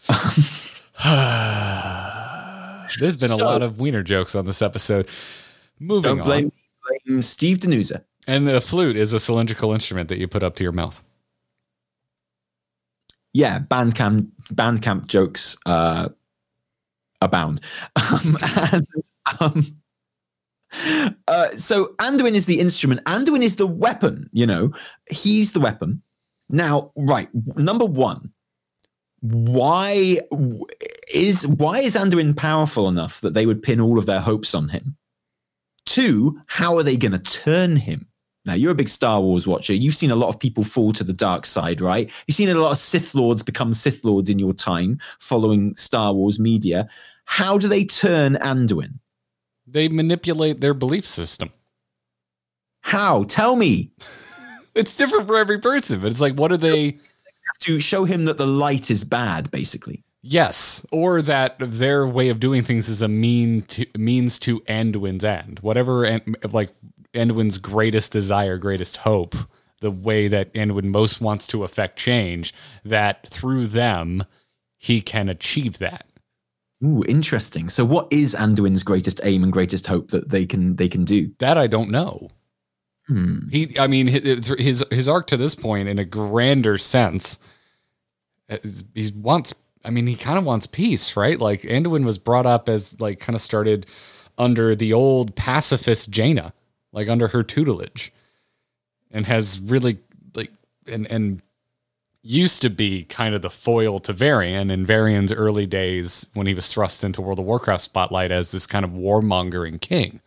There's been a lot of wiener jokes on this episode. Moving Don't blame, on. blame Steve Danuser. And the flute is a cylindrical instrument that you put up to your mouth. Yeah, Bandcamp Bandcamp jokes uh, abound. Um, and, um, uh, so Anduin is the instrument. Anduin is the weapon. You know, he's the weapon. Now, right, number one, why is why is Anduin powerful enough that they would pin all of their hopes on him? Two, how are they going to turn him? Now, you're a big Star Wars watcher. You've seen a lot of people fall to the dark side, right? You've seen a lot of Sith Lords become Sith Lords in your time following Star Wars media. How do they turn Anduin? They manipulate their belief system. How? Tell me. It's different for every person, but it's like, what are they? To show him that the light is bad, basically. Yes, or that their way of doing things is a mean to, means to Anduin's end. Whatever, An- like Anduin's greatest desire, greatest hope, the way that Anduin most wants to affect change, that through them he can achieve that. Ooh, interesting. So, what is Anduin's greatest aim and greatest hope that they can they can do? That I don't know. Hmm. He, I mean, his his, arc to this point, in a grander sense, uh, he wants. I mean, he kind of wants peace, right? Like Anduin was brought up as like kind of started under the old pacifist Jaina, like under her tutelage, and has really like and and used to be kind of the foil to Varian in Varian's early days when he was thrust into World of Warcraft spotlight as this kind of warmongering king.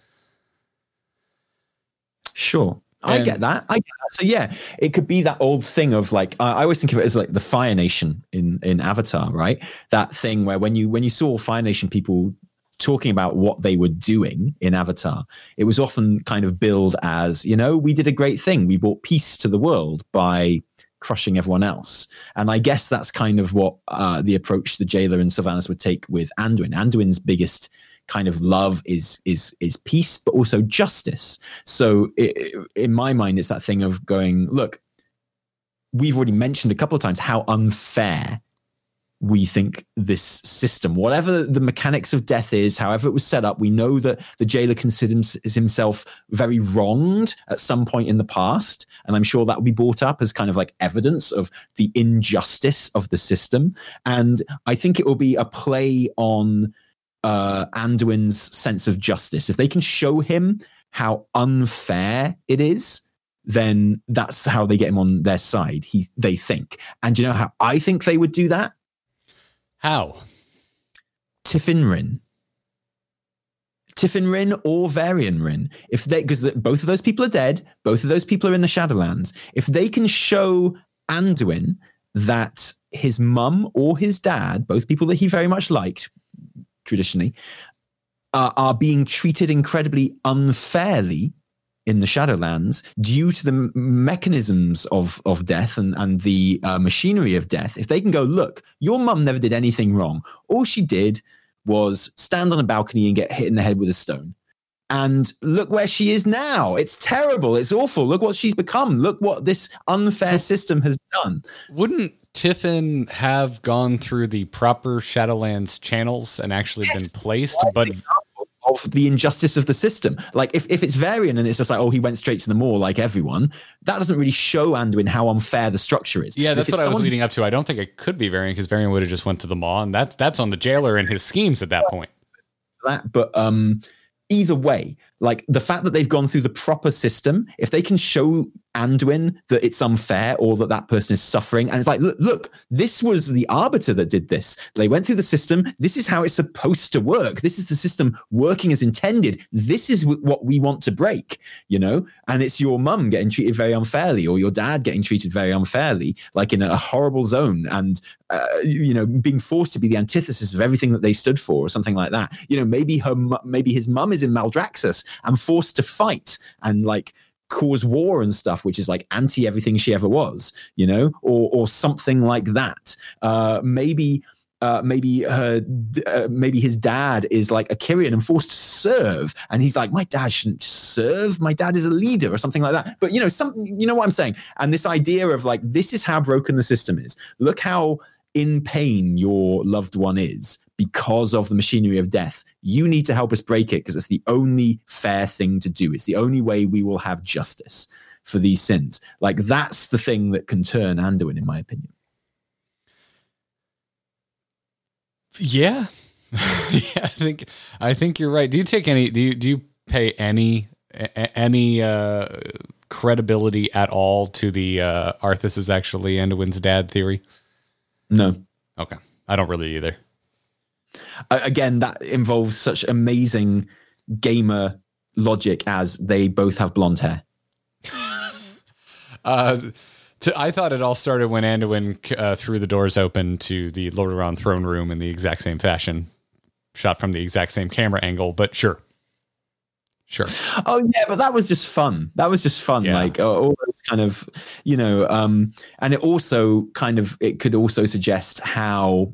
Sure. I And- get that. I get that. So yeah, it could be that old thing of like I I always think of it as like the Fire Nation in in Avatar, right? That thing where when you when you saw Fire Nation people talking about what they were doing in Avatar, it was often kind of billed as, you know, we did a great thing. We brought peace to the world by crushing everyone else. And I guess that's kind of what uh, the approach the jailer and Sylvanas would take with Anduin. Anduin's biggest kind of love is is is peace, but also justice. So i in my mind, it's that thing of going, look, we've already mentioned a couple of times how unfair we think this system, whatever the mechanics of death is, however it was set up, we know that the jailer considers himself very wronged at some point in the past. And I'm sure that will be brought up as kind of like evidence of the injustice of the system. And I think it will be a play on uh, Anduin's sense of justice. If they can show him how unfair it is, then that's how they get him on their side. He, they think, and you know how I think they would do that. How? Tiffin Wrynn. Tiffin Wrynn or Varian Wrynn. If they, because both of those people are dead, both of those people are in the Shadowlands. If they can show Anduin that his mum or his dad, both people that he very much liked traditionally, uh, are being treated incredibly unfairly in the Shadowlands due to the mechanisms of of death and and the uh, machinery of death. If they can go, look, your mum never did anything wrong. All she did was stand on a balcony and get hit in the head with a stone. And look where she is now. It's terrible. It's awful. Look what she's become. Look what this unfair system has done. Wouldn't Tiffin have gone through the proper Shadowlands channels and actually Yes. been placed? But of the injustice of the system. Like if, if it's Varian and it's just like, oh, he went straight to the Maw like everyone, that doesn't really show Anduin how unfair the structure is. yeah, that's what I was leading up to. I don't think it could be Varian because Varian would have just went to the Maw, and that's that's on the jailer and his schemes at that point. that but um either way like the fact that they've gone through the proper system if they can show anduin that it's unfair or that that person is suffering. And it's like look, look this was the arbiter that did this. They went through the system. This is how it's supposed to work. This is the system working as intended. This is wh- what we want to break you know? And it's your mum getting treated very unfairly or your dad getting treated very unfairly like in a horrible zone and uh, you know being forced to be the antithesis of everything that they stood for or something like that. You know maybe her maybe his mum is in maldraxxus and forced to fight and like cause war and stuff which is like anti everything she ever was you know or or something like that uh maybe uh, maybe her, uh, maybe his dad is like a Kyrian and forced to serve, and he's like, my dad shouldn't serve. My dad is a leader, or something like that. But you know, some, you know what I'm saying. And this idea of like, this is how broken the system is. Look how in pain your loved one is because of the machinery of death. You need to help us break it because it's the only fair thing to do. It's the only way we will have justice for these sins. Like that's the thing that can turn Anduin, in my opinion. Yeah, yeah. I think I think you're right. Do you take any? Do you do you pay any a- any uh, credibility at all to the uh, Arthas is actually Anduin's dad theory? No. Okay, I don't really either. Again, that involves such amazing gamer logic as they both have blonde hair. Uh, to, I thought it all started when Anduin uh, threw the doors open to the Lord Lordaeron throne room in the exact same fashion, shot from the exact same camera angle. But sure, sure. Oh yeah, but that was just fun. That was just fun. Yeah. Like uh, all those kind of, you know, um, and it also kind of it could also suggest how.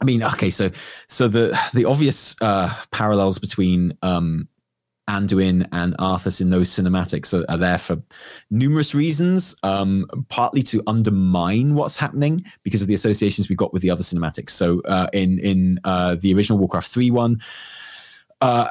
I mean, okay, so so the the obvious uh, parallels between um, Anduin and Arthas in those cinematics are, are there for numerous reasons. Um, partly to undermine what's happening because of the associations we got with the other cinematics. So uh, in in uh, the original Warcraft three one, uh,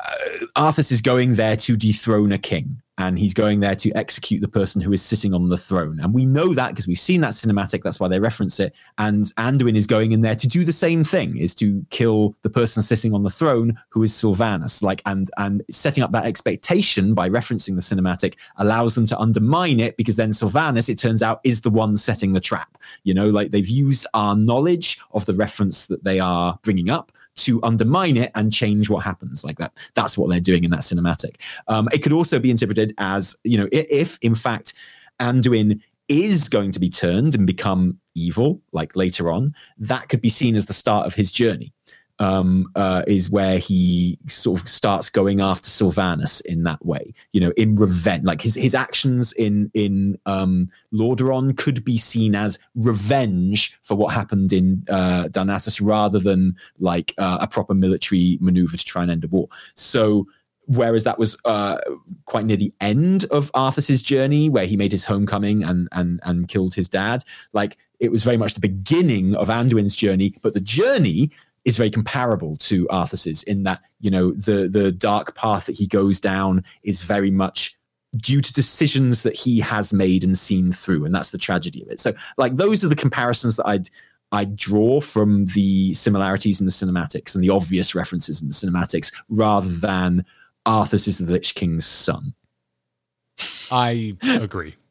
Arthas is going there to dethrone a king, and he's going there to execute the person who is sitting on the throne. And we know that because we've seen that cinematic. That's why they reference it. And Anduin is going in there to do the same thing: is to kill the person sitting on the throne, who is Sylvanas. Like, and and setting up that expectation by referencing the cinematic allows them to undermine it because then Sylvanas, it turns out, is the one setting the trap. You know, like they've used our knowledge of the reference that they are bringing up to undermine it and change what happens like that. That's what they're doing in that cinematic. Um, it could also be interpreted as you know if, if in fact anduin is going to be turned and become evil like later on that could be seen as the start of his journey um, uh, is where he sort of starts going after Sylvanas in that way, you know, in revenge. Like his his actions in in um, Lordaeron could be seen as revenge for what happened in uh, Darnassus, rather than like uh, a proper military maneuver to try and end a war. So. Whereas that was uh, quite near the end of Arthas's journey, where he made his homecoming and and and killed his dad. Like it was very much the beginning of Anduin's journey, but the journey is very comparable to Arthas's in that you know the the dark path that he goes down is very much due to decisions that he has made and seen through, and that's the tragedy of it. So, like those are the comparisons that I'd I draw from the similarities in the cinematics and the obvious references in the cinematics, rather than Arthas is the Lich King's son. I agree.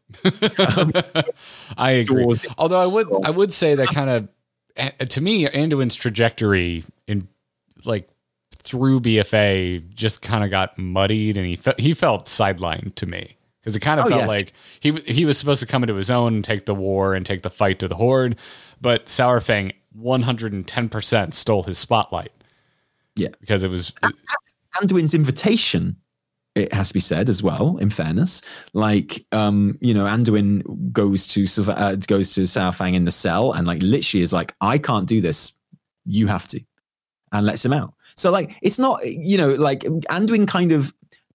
Um, I agree. Although I would I would say that kind of to me, Anduin's trajectory in like through BFA just kind of got muddied, and he fe- he felt sidelined to me because it kind of oh, felt yeah. like he he was supposed to come into his own, and take the war, and take the fight to the Horde, but Saurfang 110% stole his spotlight. Yeah, because it was Anduin's invitation it has to be said as well in fairness. Like um you know anduin goes to uh, goes to Saurfang in the cell and like literally is like i can't do this. You have to. And lets him out. So like it's not you know like anduin kind of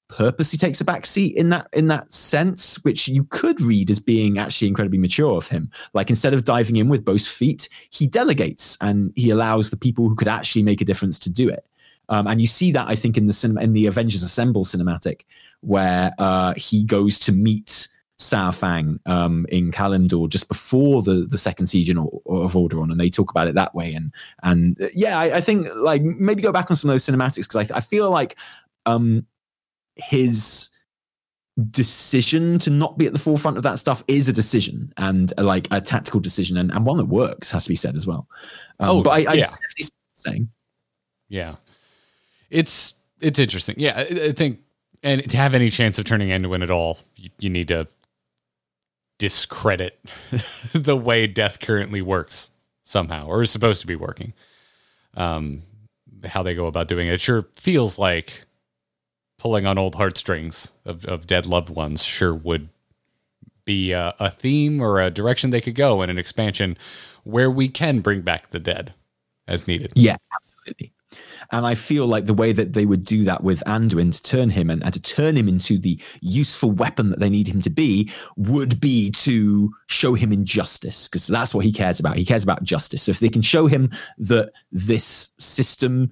purposely takes a back seat in that in that sense which you could read as being actually incredibly mature of him. Like instead of diving in with both feet he delegates and he allows the people who could actually make a difference to do it um, and you see that I think in the cinema in the Avengers Assemble cinematic, where uh, he goes to meet Saurfang um, in Kalimdor just before the the second season of, of Alderaan, and they talk about it that way. And and uh, yeah, I, I think like maybe go back on some of those cinematics because I, I feel like um, his decision to not be at the forefront of that stuff is a decision and uh, like a tactical decision and, and one that works has to be said as well. Um, oh, but I, I yeah. saying. Yeah it's it's interesting. Yeah, I, think, and to have any chance of turning Anduin at all, you, you need to discredit the way death currently works somehow, or is supposed to be working. Um, how they go about doing it, it sure feels like pulling on old heartstrings of, of dead loved ones. Sure would be a, a theme or a direction they could go in an expansion where we can bring back the dead as needed. Yeah, absolutely. And I feel like the way that they would do that with Anduin to turn him and, and to turn him into the useful weapon that they need him to be would be to show him injustice because that's what he cares about. He cares about justice. So if they can show him that this system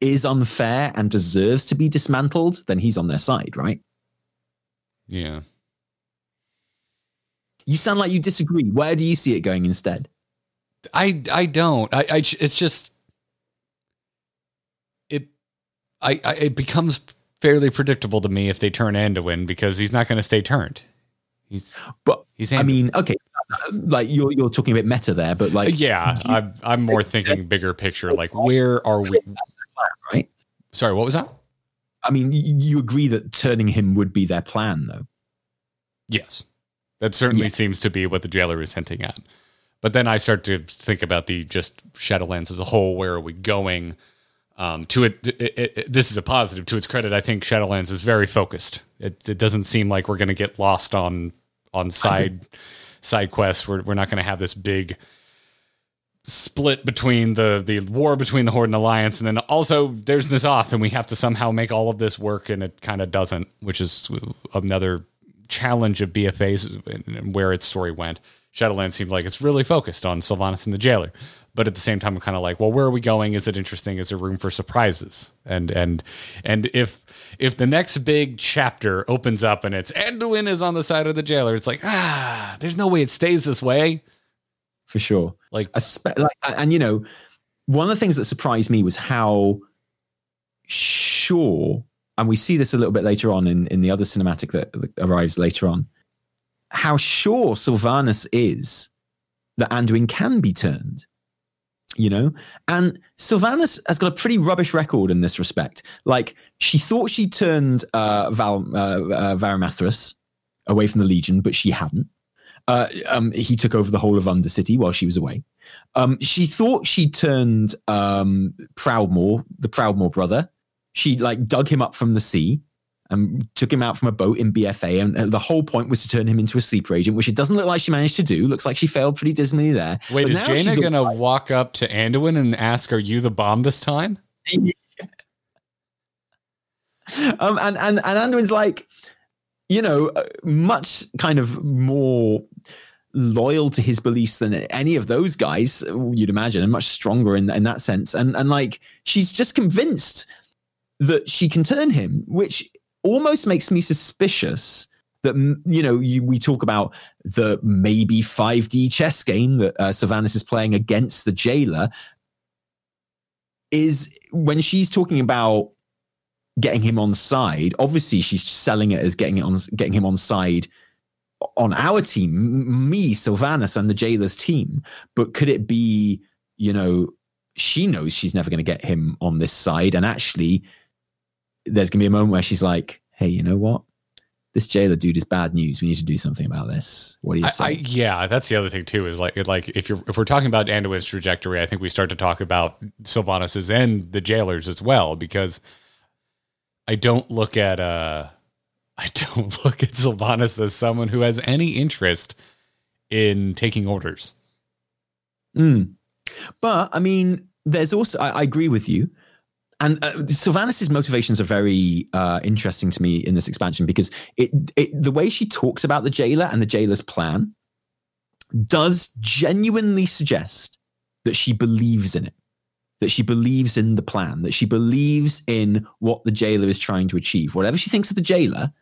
is unfair and deserves to be dismantled, then he's on their side, right? Yeah. You sound like you disagree. Where do you see it going instead? I I don't. I, I it's just I, I it becomes fairly predictable to me if they turn Anduin because he's not going to stay turned. He's but he's. Anduin. I mean, okay, like you're you're talking a bit meta there, but like yeah, you, I'm I'm more thinking bigger picture. Like where are we? Right. Sorry, what was that? I mean, you agree that turning him would be their plan, though. Yes, that certainly seems to be what the jailer is hinting at. But then I start to think about the just Shadowlands as a whole. Where are we going? Um, to it, it, it, this is a positive. To its credit, I think Shadowlands is very focused. It, it doesn't seem like we're going to get lost on on side side quests. We're we're not going to have this big split between the the war between the Horde and Alliance, and then also there's N'Zoth, and we have to somehow make all of this work, and it kind of doesn't, which is another challenge of BFA's and where its story went. Shadowlands seemed like it's really focused on Sylvanas and the Jailer but at the same time i'm kind of like well where are we going? Is it interesting? Is there room for surprises? And and and if if the next big chapter opens up and it's anduin is on the side of the jailer it's like ah there's no way it stays this way. For sure. Like, spe- like and you know one of the things that surprised me was how sure and we see this a little bit later on in, in the other cinematic that, that arrives later on how sure sylvanas is that anduin can be turned you know? And sylvanas has got a pretty rubbish record in this respect. Like she thought she turned uh val uh, uh Varimathras away from the legion but she hadn't. Uh um he took over the whole of undercity while she was away. Um she thought she turned um proudmoore the proudmoore brother. She like dug him up from the sea and took him out from a boat in BFA. And uh, the whole point was to turn him into a sleeper agent, which it doesn't look like she managed to do. Looks like she failed pretty dismally there. Wait, But is Jaina going to walk up to Anduin and ask, Are you the bomb this time? um, and and and Anduin's like, you know, uh, much kind of more loyal to his beliefs than any of those guys you'd imagine, and much stronger in in that sense. And and like she's just convinced that she can turn him, which almost makes me suspicious. That you know, you, we talk about the maybe 5D chess game that uh, is playing against the jailer. Is when she's talking about getting him on side. Obviously, she's selling it as getting it on, getting him on side on our team, me, Sylvanas, and the Jailer's team. But could it be, you know, she knows she's never going to get him on this side, and actually, there's going to be a moment where she's like, "Hey, you know what? This Jailer dude is bad news. We need to do something about this. What do you say?" I, yeah, that's the other thing too. Is like, like if you're if we're talking about Anduin's trajectory, I think we start to talk about Sylvanas's and the jailers as well, because I don't look at uh, I don't look at Sylvanas as someone who has any interest in taking orders. Mm. But I mean, there's also I, I agree with you, and uh, Sylvanas' motivations are very uh, interesting to me in this expansion because it, it the way she talks about the jailer and the jailer's plan does genuinely suggest that she believes in it, that she believes in the plan, that she believes in what the jailer is trying to achieve. Whatever she thinks of the jailer,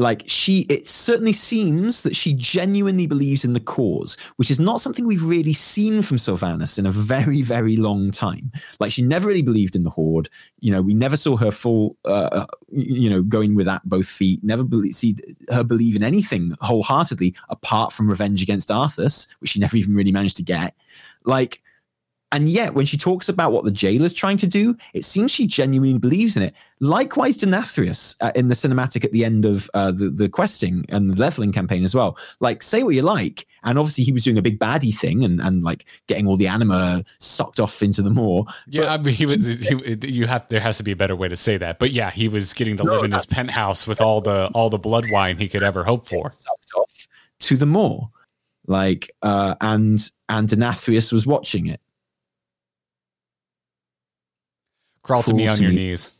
like she it certainly seems that she genuinely believes in the cause which is not something we've really seen from sylvanas in a very very long time. Like she never really believed in the horde. You know we never saw her full uh, you know going with that both feet never believe, see her believe in anything wholeheartedly apart from revenge against arthas which she never even really managed to get. Like and yet, when she talks about what the jailer's trying to do, it seems she genuinely believes in it. Likewise, Denathrius uh, in the cinematic at the end of uh, the, the questing and the leveling campaign as well. Like, say what you like. And obviously, he was doing a big baddie thing and, and like getting all the anima sucked off into the Maw. Yeah, I mean, he was. He, you have there has to be a better way to say that, but yeah, he was getting to No, live in his penthouse with all the all the blood wine he could ever hope for. Sucked off to the Maw. Like, uh, and, and Denathrius was watching it. Crawl to me on to your me. knees.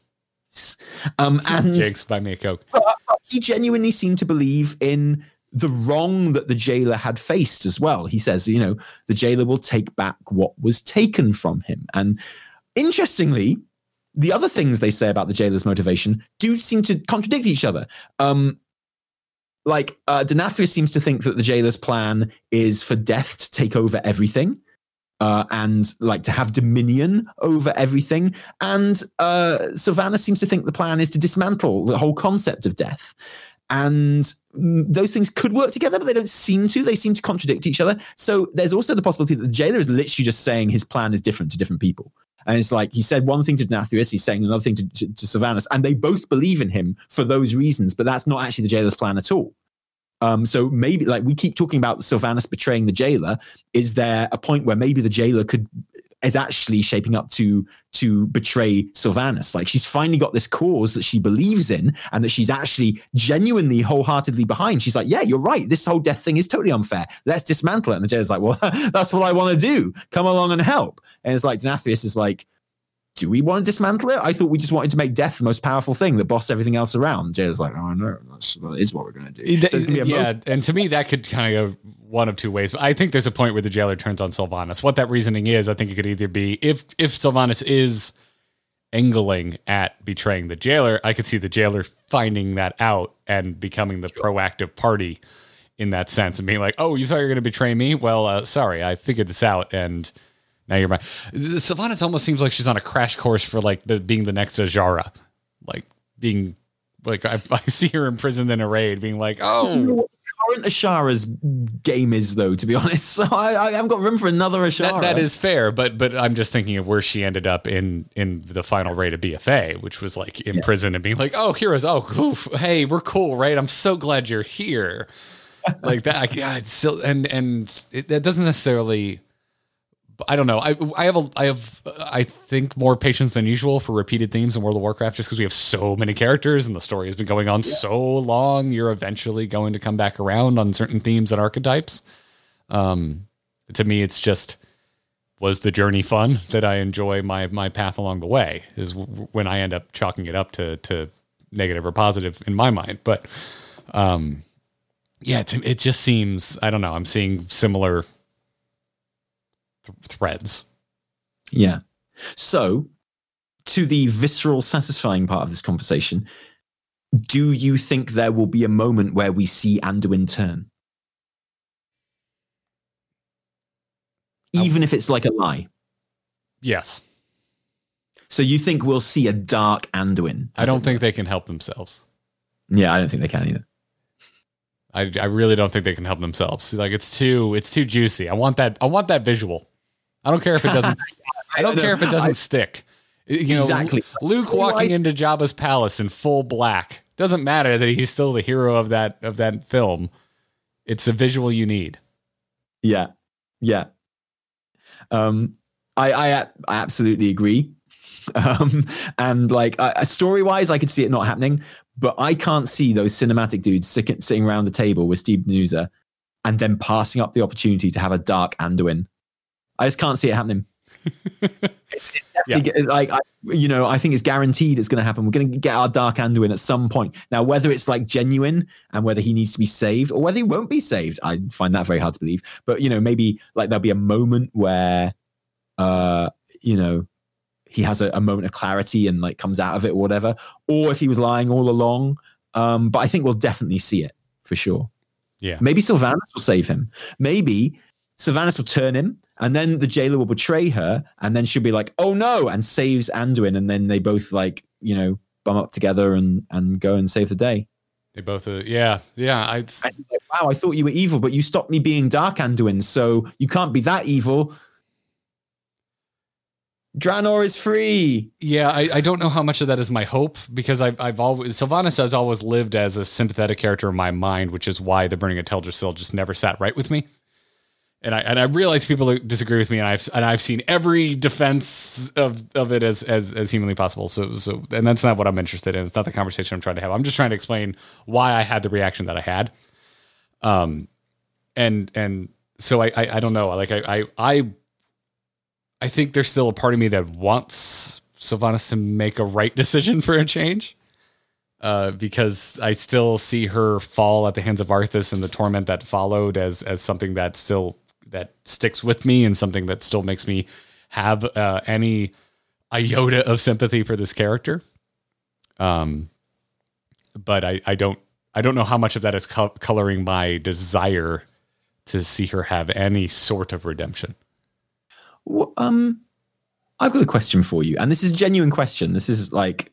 Um, and Jigs, buy me a coke. he genuinely seemed to believe in the wrong that the jailer had faced as well. He says, you know, the jailer will take back what was taken from him. And interestingly, the other things they say about the jailer's motivation do seem to contradict each other. Um, like uh, Denathrius seems to think that the jailer's plan is for death to take over everything. Uh, and like to have dominion over everything. And uh, seems to think the plan is to dismantle the whole concept of death. And mm, those things could work together, but they don't seem to. They seem to contradict each other. So there's also the possibility that the jailer is literally just saying his plan is different to different people. And it's like he said one thing to Denathrius, he's saying another thing to, to, to and they both believe in him for those reasons, but that's not actually the jailer's plan at all. Um, so maybe like we keep talking about Sylvanas betraying the jailer. Is there a point where maybe the jailer could is actually shaping up to to betray Sylvanas? Like she's finally got this cause that she believes in and that she's actually genuinely wholeheartedly behind. She's like, yeah, you're right. This whole death thing is totally unfair. Let's dismantle it. And the jailer's like, well, that's what I want to do. Come along and help. And it's like Denathrius is like, do we want to dismantle it? I thought we just wanted to make death the most powerful thing that bossed everything else around. Jailer's like, oh no, that's, that is what we're going to do. So gonna be a yeah, and to me that could kind of go one of two ways. But I think there's a point where the jailer turns on Sylvanas. What that reasoning is, I think it could either be if if Sylvanas is angling at betraying the jailer, I could see the jailer finding that out and becoming the proactive party in that sense and being like, "Oh, you thought you were going to betray me? Well, uh, sorry, I figured this out and." Now you're mine. Sylvanas almost seems like she's on a crash course for like the being the next Azshara, like being like I, I see her imprisoned in a raid, being like, "Oh, what current Azshara's game is, though. To be honest, so I, I haven't got room for another Azshara. That, that is fair, but but I'm just thinking of where she ended up in in the final raid of BFA, which was like in yeah. prison and being like, "Oh, heroes, oh, oof, hey, we're cool, right? I'm so glad you're here." like that, yeah. It's still and and it, that doesn't necessarily I don't know. I I have a I have I think more patience than usual for repeated themes in World of Warcraft just because we have so many characters and the story has been going on yeah. so long. You're eventually going to come back around on certain themes and archetypes. Um, to me, it's just was the journey fun that I enjoy my my path along the way is when I end up chalking it up to to negative or positive in my mind. But um, yeah, it, it just seems I don't know. I'm seeing similar th- threads. Yeah. So, to the visceral, satisfying part of this conversation, do you think there will be a moment where we see Anduin turn? Um, Even if it's like a lie? Yes. So you think we'll see a dark Anduin? I don't think they can help themselves. Yeah, I don't think they can either. I, I really don't think they can help themselves. Like it's too it's too juicy. I want that I want that visual. I don't care if it doesn't. I don't care if it doesn't I, stick. You know, exactly. Luke walking into Jabba's palace in full black doesn't matter that he's still the hero of that of that film. It's a visual you need. Yeah, yeah. Um, I I, I absolutely agree. Um, and like uh, story wise, I could see it not happening, but I can't see those cinematic dudes sitting sitting around the table with Steve Danuser and then passing up the opportunity to have a dark Anduin I just can't see it happening. it's, it's definitely yeah. like I, you know I think it's guaranteed it's going to happen. We're going to get our Dark Anduin at some point. Now, whether it's like genuine and whether he needs to be saved or whether he won't be saved, I find that very hard to believe. But you know, maybe like there'll be a moment where, uh, you know, he has a, a moment of clarity and like comes out of it or whatever. Or if he was lying all along. Um, but I think we'll definitely see it for sure. Yeah. Maybe Sylvanas will save him. Maybe Sylvanas will turn him and then the jailer will betray her, and then she'll be like, "Oh no!" and saves Anduin, and then they both like you know bum up together and and go and save the day. They both, uh, yeah, yeah. I like, wow, I thought you were evil, but you stopped me being dark Anduin, so you can't be that evil. Draenor is free. Yeah, I, I don't know how much of that is my hope because I've, I've always Sylvanas has always lived as a sympathetic character in my mind, which is why the burning of Teldrassil just never sat right with me and I and I realize people disagree with me, and I've and I've seen every defense of, of it as, as as humanly possible. So so and that's not what I'm interested in. It's not the conversation I'm trying to have. I'm just trying to explain why I had the reaction that I had. Um, and and so I I, I don't know. Like I I I I think there's still a part of me that wants Sylvanas to make a right decision for a change. Uh, because I still see her fall at the hands of Arthas and the torment that followed as as something that still that sticks with me and something that still makes me have uh, any iota of sympathy for this character. Um, but I, I don't I don't know how much of that is co- coloring my desire to see her have any sort of redemption. Well, um, I've got a question for you, and this is a genuine question. This is like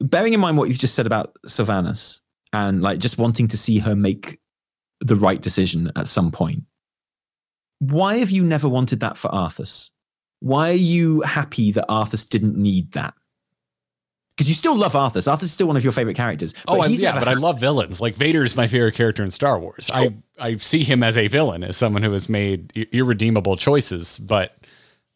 bearing in mind what you've just said about Sylvanas and like just wanting to see her make the right decision at some point why have you never wanted that for Arthas? Why are you happy that Arthas didn't need that? Because you still love Arthas. Arthas is still one of your favorite characters. Oh, I, yeah, but I love villains. Like Vader is my favorite character in Star Wars. I I see him as a villain, as someone who has made irredeemable choices. But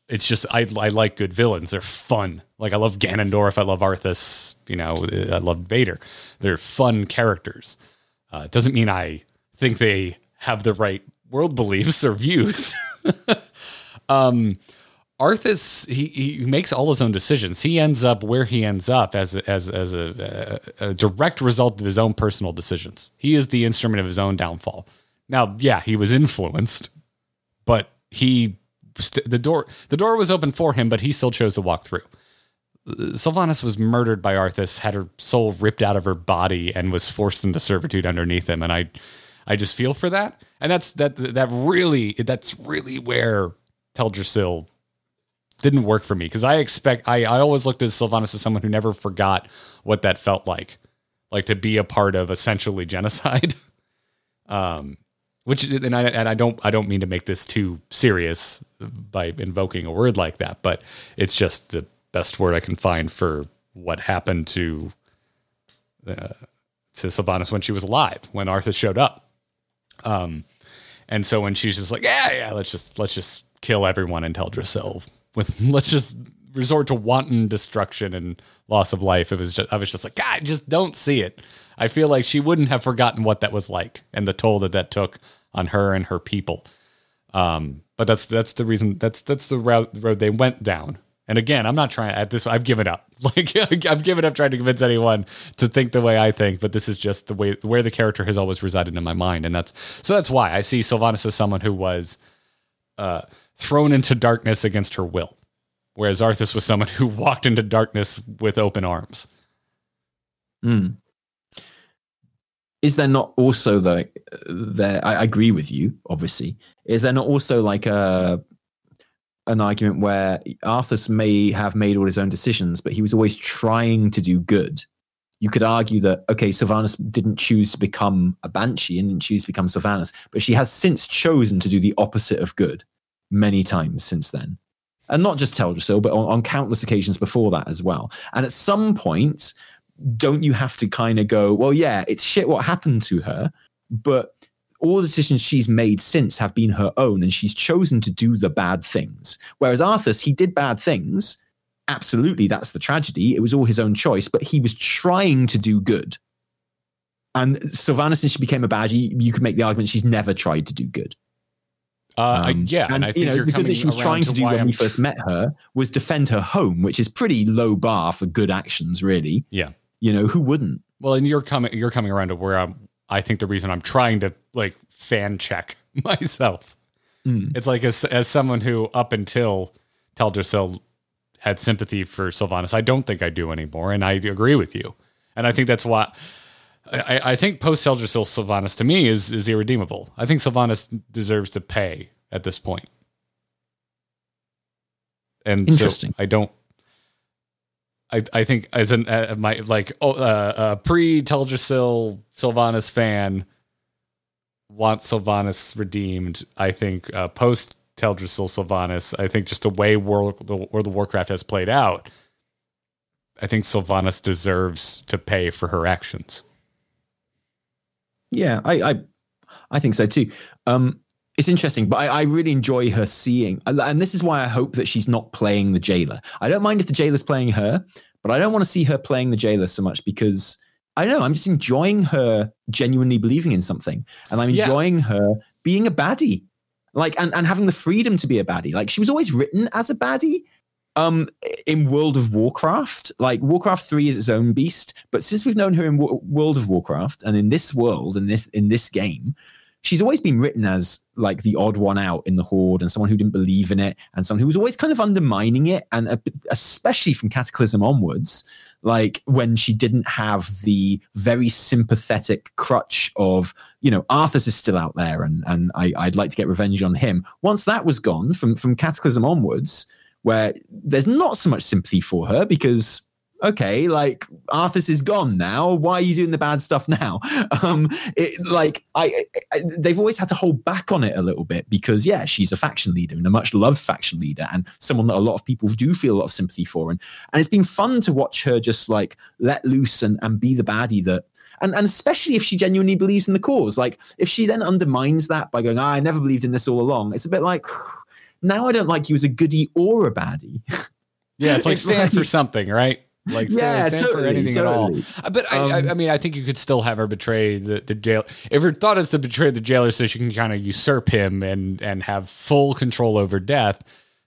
it's just I I like good villains. They're fun. Like I love Ganondorf. I love Arthas. You know, I love Vader. They're fun characters. Uh, it doesn't mean I think they have the right world beliefs or views. um, Arthas he, he makes all his own decisions. He ends up where he ends up as a, as as a, a, direct result of his own personal decisions. He is the instrument of his own downfall. Now, yeah, he was influenced, but he the door the door was open for him, but he still chose to walk through. Sylvanas was murdered by Arthas, had her soul ripped out of her body, and was forced into servitude underneath him. And I, I just feel for that and that's that that really that's really where Teldrassil didn't work for me because I expect I I always looked at Sylvanas as someone who never forgot what that felt like, like to be a part of essentially genocide. Um, which and I and I don't I don't mean to make this too serious by invoking a word like that, but it's just the best word I can find for what happened to uh, to Sylvanas when she was alive, when Arthas showed up. Um, and so when she's just like, yeah, yeah, let's just let's just kill everyone and tell Teldrassil with let's just resort to wanton destruction and loss of life. It was just I was just like, God, I just don't see it. I feel like she wouldn't have forgotten what that was like and the toll that that took on her and her people. Um, but that's that's the reason that's that's the route the road they went down. And again, I'm not trying at this. I've given up. Like I've given up trying to convince anyone to think the way I think. But this is just the way where the character has always resided in my mind, and that's so that's why I see Sylvanas as someone who was uh, thrown into darkness against her will, whereas Arthas was someone who walked into darkness with open arms. Mm. Is there not also the there? I agree with you. Obviously, is there not also like a an argument where Arthas may have made all his own decisions, but he was always trying to do good. You could argue that okay, Sylvanas didn't choose to become a banshee and didn't choose to become Sylvanas, but she has since chosen to do the opposite of good many times since then, and not just Teldrassil, but on, on countless occasions before that as well. And at some point, don't you have to kind of go, well, yeah, it's shit what happened to her, but all the decisions she's made since have been her own and she's chosen to do the bad things. Whereas Arthas, he did bad things. Absolutely, that's the tragedy. It was all his own choice, but he was trying to do good. And Sylvanas, since she became a baddie, you could make the argument she's never tried to do good. Uh, um, yeah, and, and, I think you know, the good that she was trying to, to do when I'm we first met her was defend her home, which is pretty low bar for good actions, really. Yeah, you know who wouldn't. Well, and you're coming, you're coming around to where I'm I think the reason I'm trying to like fan check myself. Mm. It's like as as someone who up until Teldrassil had sympathy for Sylvanas, I don't think I do anymore, and I agree with you. And I think that's why I, I think post Teldrassil Sylvanas to me is is irredeemable. I think Sylvanas deserves to pay at this point. And Interesting. So I don't I, I think as an uh, my like oh, uh, uh, pre Teldrassil Sylvanas fan wants Sylvanas redeemed. I think uh, post Teldrassil Sylvanas, I think just the way World the, World of Warcraft has played out, I think Sylvanas deserves to pay for her actions. Yeah, I I, I think so too. Um, it's interesting, but I, I, really enjoy her seeing, and this is why I hope that she's not playing the jailer. I don't mind if the jailer's playing her, but I don't want to see her playing the jailer so much because I know. I'm just enjoying her genuinely believing in something, and I'm enjoying yeah. her being a baddie, like and and having the freedom to be a baddie. Like she was always written as a baddie, um in world of warcraft like warcraft 3 is its own beast but since we've known her in w- world of warcraft and in this world and this in this game she's always been written as like the odd one out in the horde and someone who didn't believe in it and someone who was always kind of undermining it. And uh, especially from cataclysm onwards like when she didn't have the very sympathetic crutch of you know arthas is still out there and and I, i'd like to get revenge on him. Once that was gone from from cataclysm onwards where there's not so much sympathy for her because okay, like Arthas is gone now. Why are you doing the bad stuff now? Um, it, like I, I, they've always had to hold back on it a little bit because yeah, she's a faction leader and a much loved faction leader and someone that a lot of people do feel a lot of sympathy for. And and it's been fun to watch her just like let loose and and be the baddie that. And, and especially if she genuinely believes in the cause, like if she then undermines that by going, oh, "I never believed in this all along," it's a bit like, now I don't like you as a goodie or a baddie. Yeah, it's like it's stand like, for something, right? Like yeah, stand totally, for anything totally. at all. Uh, but um, I, I, mean, I think you could still have her betray the, the jail. If her thought is to betray the jailer so she can kind of usurp him and and have full control over death,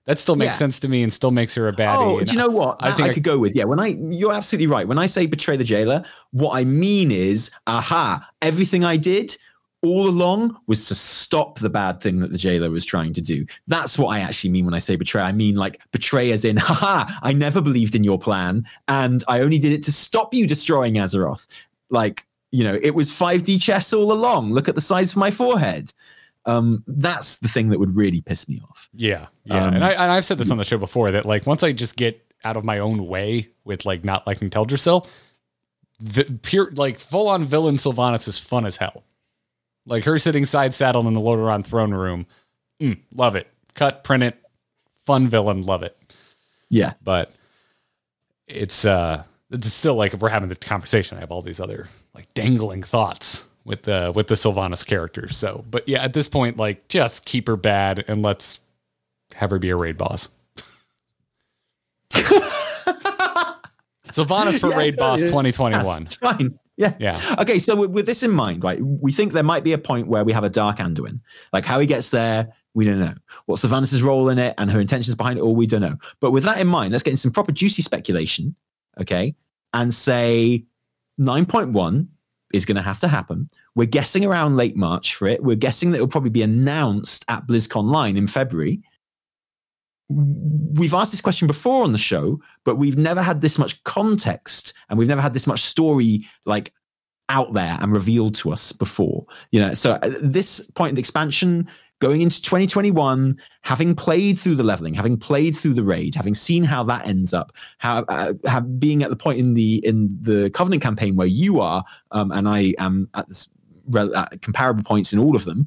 that still makes yeah. sense to me and still makes her a baddie. Oh, do you know what? I, I think I could go with yeah. When I, you're absolutely right. When I say betray the jailer, what I mean is, aha, everything I did all along was to stop the bad thing that the jailer was trying to do. That's what I actually mean when I say betray. I mean like betray as in, haha, I never believed in your plan and I only did it to stop you destroying Azeroth. Like, you know, it was 5D chess all along. Look at the size of my forehead. Um, that's the thing that would really piss me off. Yeah. Yeah. Um, and, I, and I've said this on the show before that like once I just get out of my own way with like not liking Teldrassil, the pure like full on villain Sylvanas is fun as hell Like her sitting side saddle in the Lordaeron throne room. Mm, love it. Cut, print it. Fun villain, love it. Yeah. But it's uh it's still like if we're having the conversation, I have all these other like dangling thoughts with the with the Sylvanas character. So, but yeah, at this point, like just keep her bad and let's have her be a raid boss. Sylvanas for Yeah, raid boss yeah. 2021. That's fine. Yeah. Yeah. Okay, so with, with this in mind, right, we think there might be a point where we have a Dark Anduin. Like how he gets there, we don't know. What Sylvanas' role in it and her intentions behind it all, we don't know. But with that in mind, let's get in some proper juicy speculation, okay, and say 9.1 is going to have to happen. We're guessing around late March for it. We're guessing that it'll probably be announced at BlizzConline in February. We've asked this question before on the show, but we've never had this much context and we've never had this much story like out there and revealed to us before. You know, so at this point in expansion, going into 2021, having played through the leveling, having played through the raid, having seen how that ends up, how, uh, have being at the point in the in the Covenant campaign where you are, um, and I am at this at comparable points in all of them.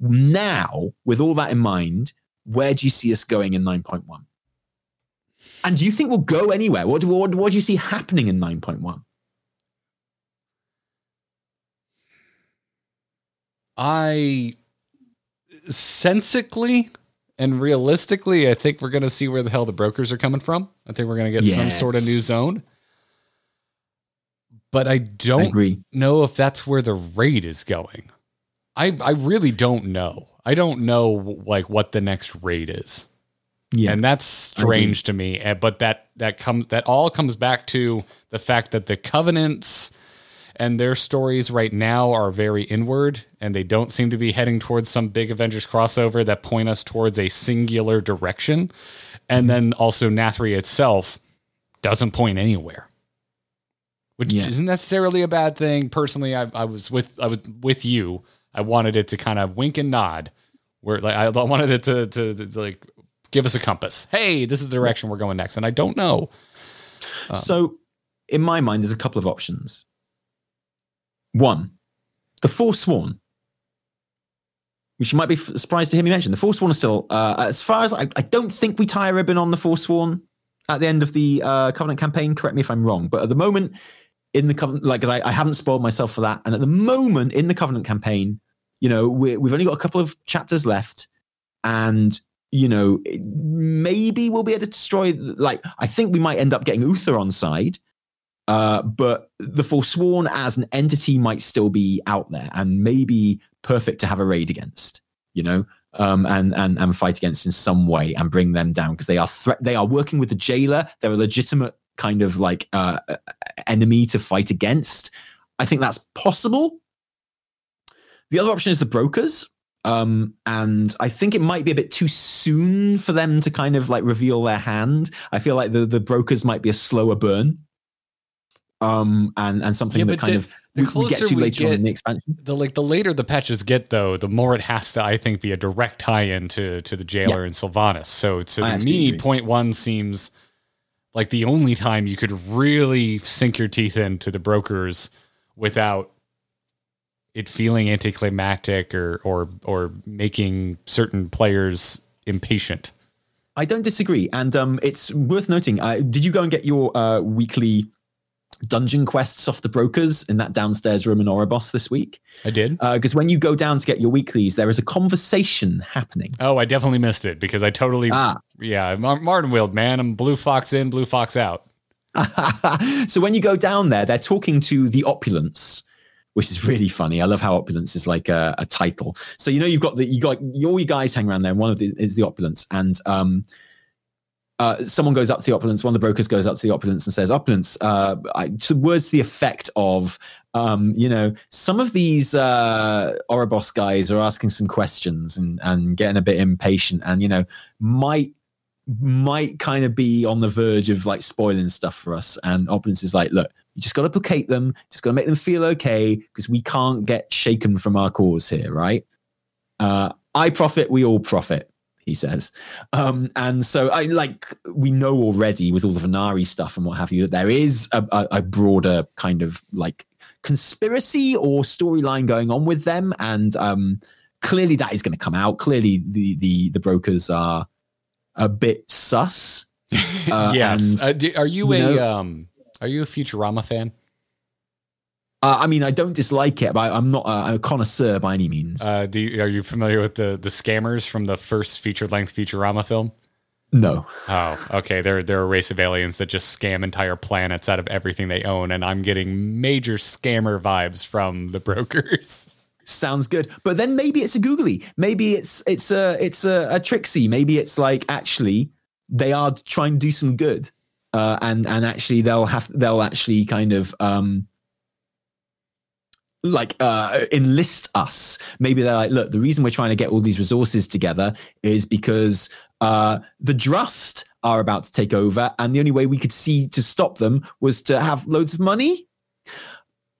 Now, with all that in mind, where do you see us going in 9.1? And do you think we'll go anywhere? What do, what, what do you see happening in 9.1? I sensically and realistically, I think we're going to see where the hell the brokers are coming from. I think we're going to get some sort of new zone. But I I don't agree. know if that's where the rate is going. I I really don't know. I don't know like what the next raid is. Yeah. And that's strange to me. eh, But that that comes that all comes back to the fact that the covenants and their stories right now are very inward and they don't seem to be heading towards some big Avengers crossover that point us towards a singular direction. And then also Nathri itself doesn't point anywhere. Which Yeah. isn't necessarily a bad thing. Personally, I, I was with I was with you. I wanted it to kind of wink and nod. Where like I wanted it to, to, to like give us a compass. Hey, this is the direction we're going next. And I don't know. Um, so, in my mind, there's a couple of options. One, the Forsworn, which you might be surprised to hear me mention. The Forsworn is still, uh, as far as I, I don't think we tie a ribbon on the Forsworn at the end of the uh, Covenant campaign. Correct me if I'm wrong, but at the moment, in the Covenant, like I, I haven't spoiled myself for that. And at the moment, in the Covenant campaign, you know, we we've only got a couple of chapters left, and you know, maybe we'll be able to destroy. Like, I think we might end up getting Uther on side, uh, but the Forsworn as an entity might still be out there and maybe perfect to have a raid against. You know, um, and and and fight against in some way and bring them down because they are threat. They are working with the jailer. They're a legitimate kind of like uh, enemy to fight against. I think that's possible. The other option is the brokers. Um, and I think it might be a bit too soon for them to kind of like reveal their hand. I feel like the, the brokers might be a slower burn. Um, and, and something Yeah, that kind the- of the we, we get to we later on in the expansion. the like the later the patches get though, the more it has to I think be a direct tie-in to to the jailer and Sylvanas. So to I me, agree. point one seems like the only time you could really sink your teeth into the brokers without it feeling anticlimactic or or or making certain players impatient. I don't disagree, and um, it's worth noting. Uh, did you go and get your uh, weekly dungeon quests off the brokers in that downstairs room in Oribos this week? I did. Because when you go down to get your weeklies, there is a conversation happening. Oh, I definitely missed it because I totally Ah, yeah, Mar- Martin Wild, man. I'm blue fox in, blue fox out. so when you go down there, they're talking to the opulence, which is really funny. I love how opulence is like a, a title. So you know you've got the you got all you guys hang around there. And one of the is the opulence, and um, uh, someone goes up to the opulence. One of the brokers goes up to the opulence and says, "Opulence." Uh, I, to words to the effect of, um, you know, some of these uh, Oribos guys are asking some questions and and getting a bit impatient, and you know, might might kind of be on the verge of like spoiling stuff for us. And Opulence is like, look, you just got to placate them, just got to make them feel okay because we can't get shaken from our cause here, right? Uh, I profit, we all profit, he says. Um, and so I like we know already with all the Venari stuff and what have you that there is a, a, a broader kind of like conspiracy or storyline going on with them, and um, clearly that is going to come out. Clearly, the the the brokers are a bit sus. Uh, yes. and, Uh, do- are you, you a know- um? Are you a Futurama fan? Uh, I mean, I don't dislike it, but I'm not a, a connoisseur by any means. Uh, do you, are you familiar with the the scammers from the first feature length Futurama film? no. Oh, okay. They're they're a race of aliens that just scam entire planets out of everything they own, and I'm getting major scammer vibes from the brokers. Sounds good, but then maybe it's a googly. Maybe it's it's a it's a, a tricksy. Maybe it's like actually they are trying to do some good, uh, and and actually they'll have they'll actually kind of um like uh enlist us. Maybe they're like, look, the reason we're trying to get all these resources together is because uh the Drust are about to take over, and the only way we could see to stop them was to have loads of money.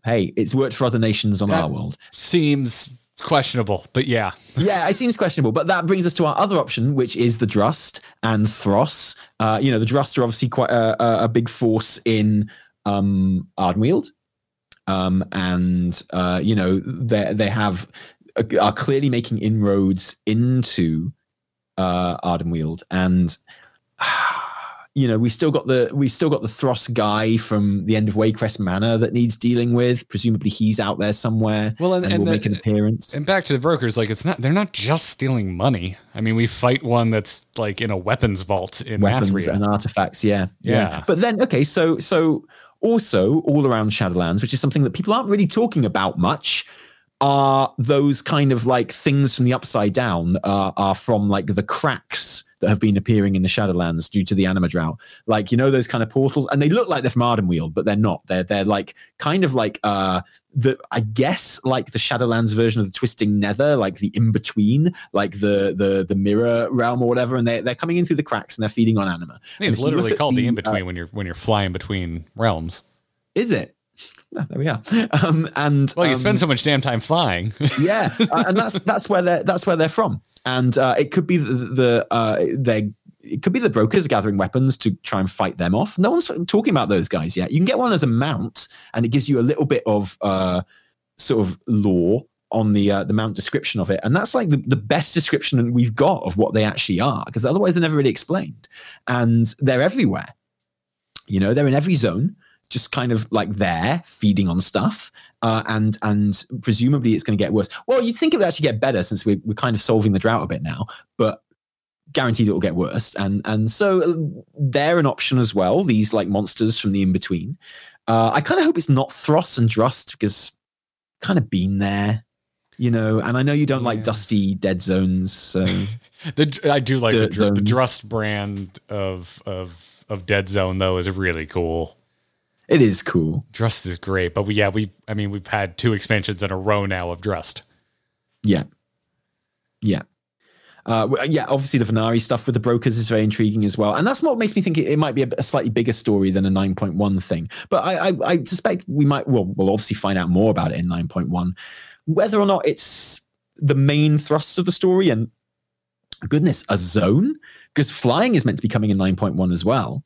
Hey, it's worked for other nations on That- our world Seems questionable, but yeah. yeah, it seems questionable, but that brings us to our other option, which is the Drust and Thros. Uh, you know, the Drust are obviously quite a, a, big force in um, Ardenweald, um, and uh, you know they they have are clearly making inroads into uh, Ardenweald, and you know we still got the we still got the Thros guy from the end of Waycrest Manor that needs dealing with. Presumably, he's out there somewhere Well, and, and, and will the- make an appearance. And back to the brokers, like it's not they're not just stealing money. I mean, we fight one that's like in a weapons vault in weapons Mathria. and artifacts. Yeah, Yeah. But then, okay, so so also all around Shadowlands, which is something that people aren't really talking about much, are those kind of like things from the upside down uh, are from like the cracks that have been appearing in the Shadowlands due to the anima drought. Like you know those kind of portals, and they look like they're from Ardenweald, but they're not. They're they're like kind of like uh the I guess like the Shadowlands version of the Twisting Nether, like the in between, like the the the mirror realm or whatever, and they they're coming in through the cracks and they're feeding on anima. I think And it's literally called the, the, in between when you're when you're flying between realms. Is it? Ah, there we are. Um, and Well, you um, spend so much damn time flying. yeah, uh, and that's that's where they're that's where they're from, and uh, it could be the, the uh, they it could be the brokers gathering weapons to try and fight them off. No one's talking about those guys yet. You can get one as a mount, and it gives you a little bit of uh, sort of lore on the uh, the mount description of it, and that's like the, the best description we've got of what they actually are, because otherwise they're never really explained, and they're everywhere. You know, they're in every zone, just kind of like there feeding on stuff uh, and and presumably it's going to get worse. Well, you'd think it would actually get better since we're, we're kind of solving the drought a bit now, but guaranteed it will get worse. And and so uh, they're an option as well. These like monsters from the in between. Uh, I kind of hope it's not Thros and Drust because kind of been there, you know. And I know you don't Yeah. like dusty dead zones, so the, I do like the, the. Drust brand of of of Dead Zone though is really cool. It is cool. Drust is great, but we yeah we I mean we've had two expansions in a row now of Drust. Yeah, yeah. Uh, yeah, obviously the Venari stuff with the brokers is very intriguing as well, and that's what makes me think it, it might be a, a slightly bigger story than a nine point one thing. But I, I, I suspect we might. Well, we'll obviously find out more about it in nine point one, whether or not it's the main thrust of the story. And goodness, a zone because flying is meant to be coming in nine point one as well.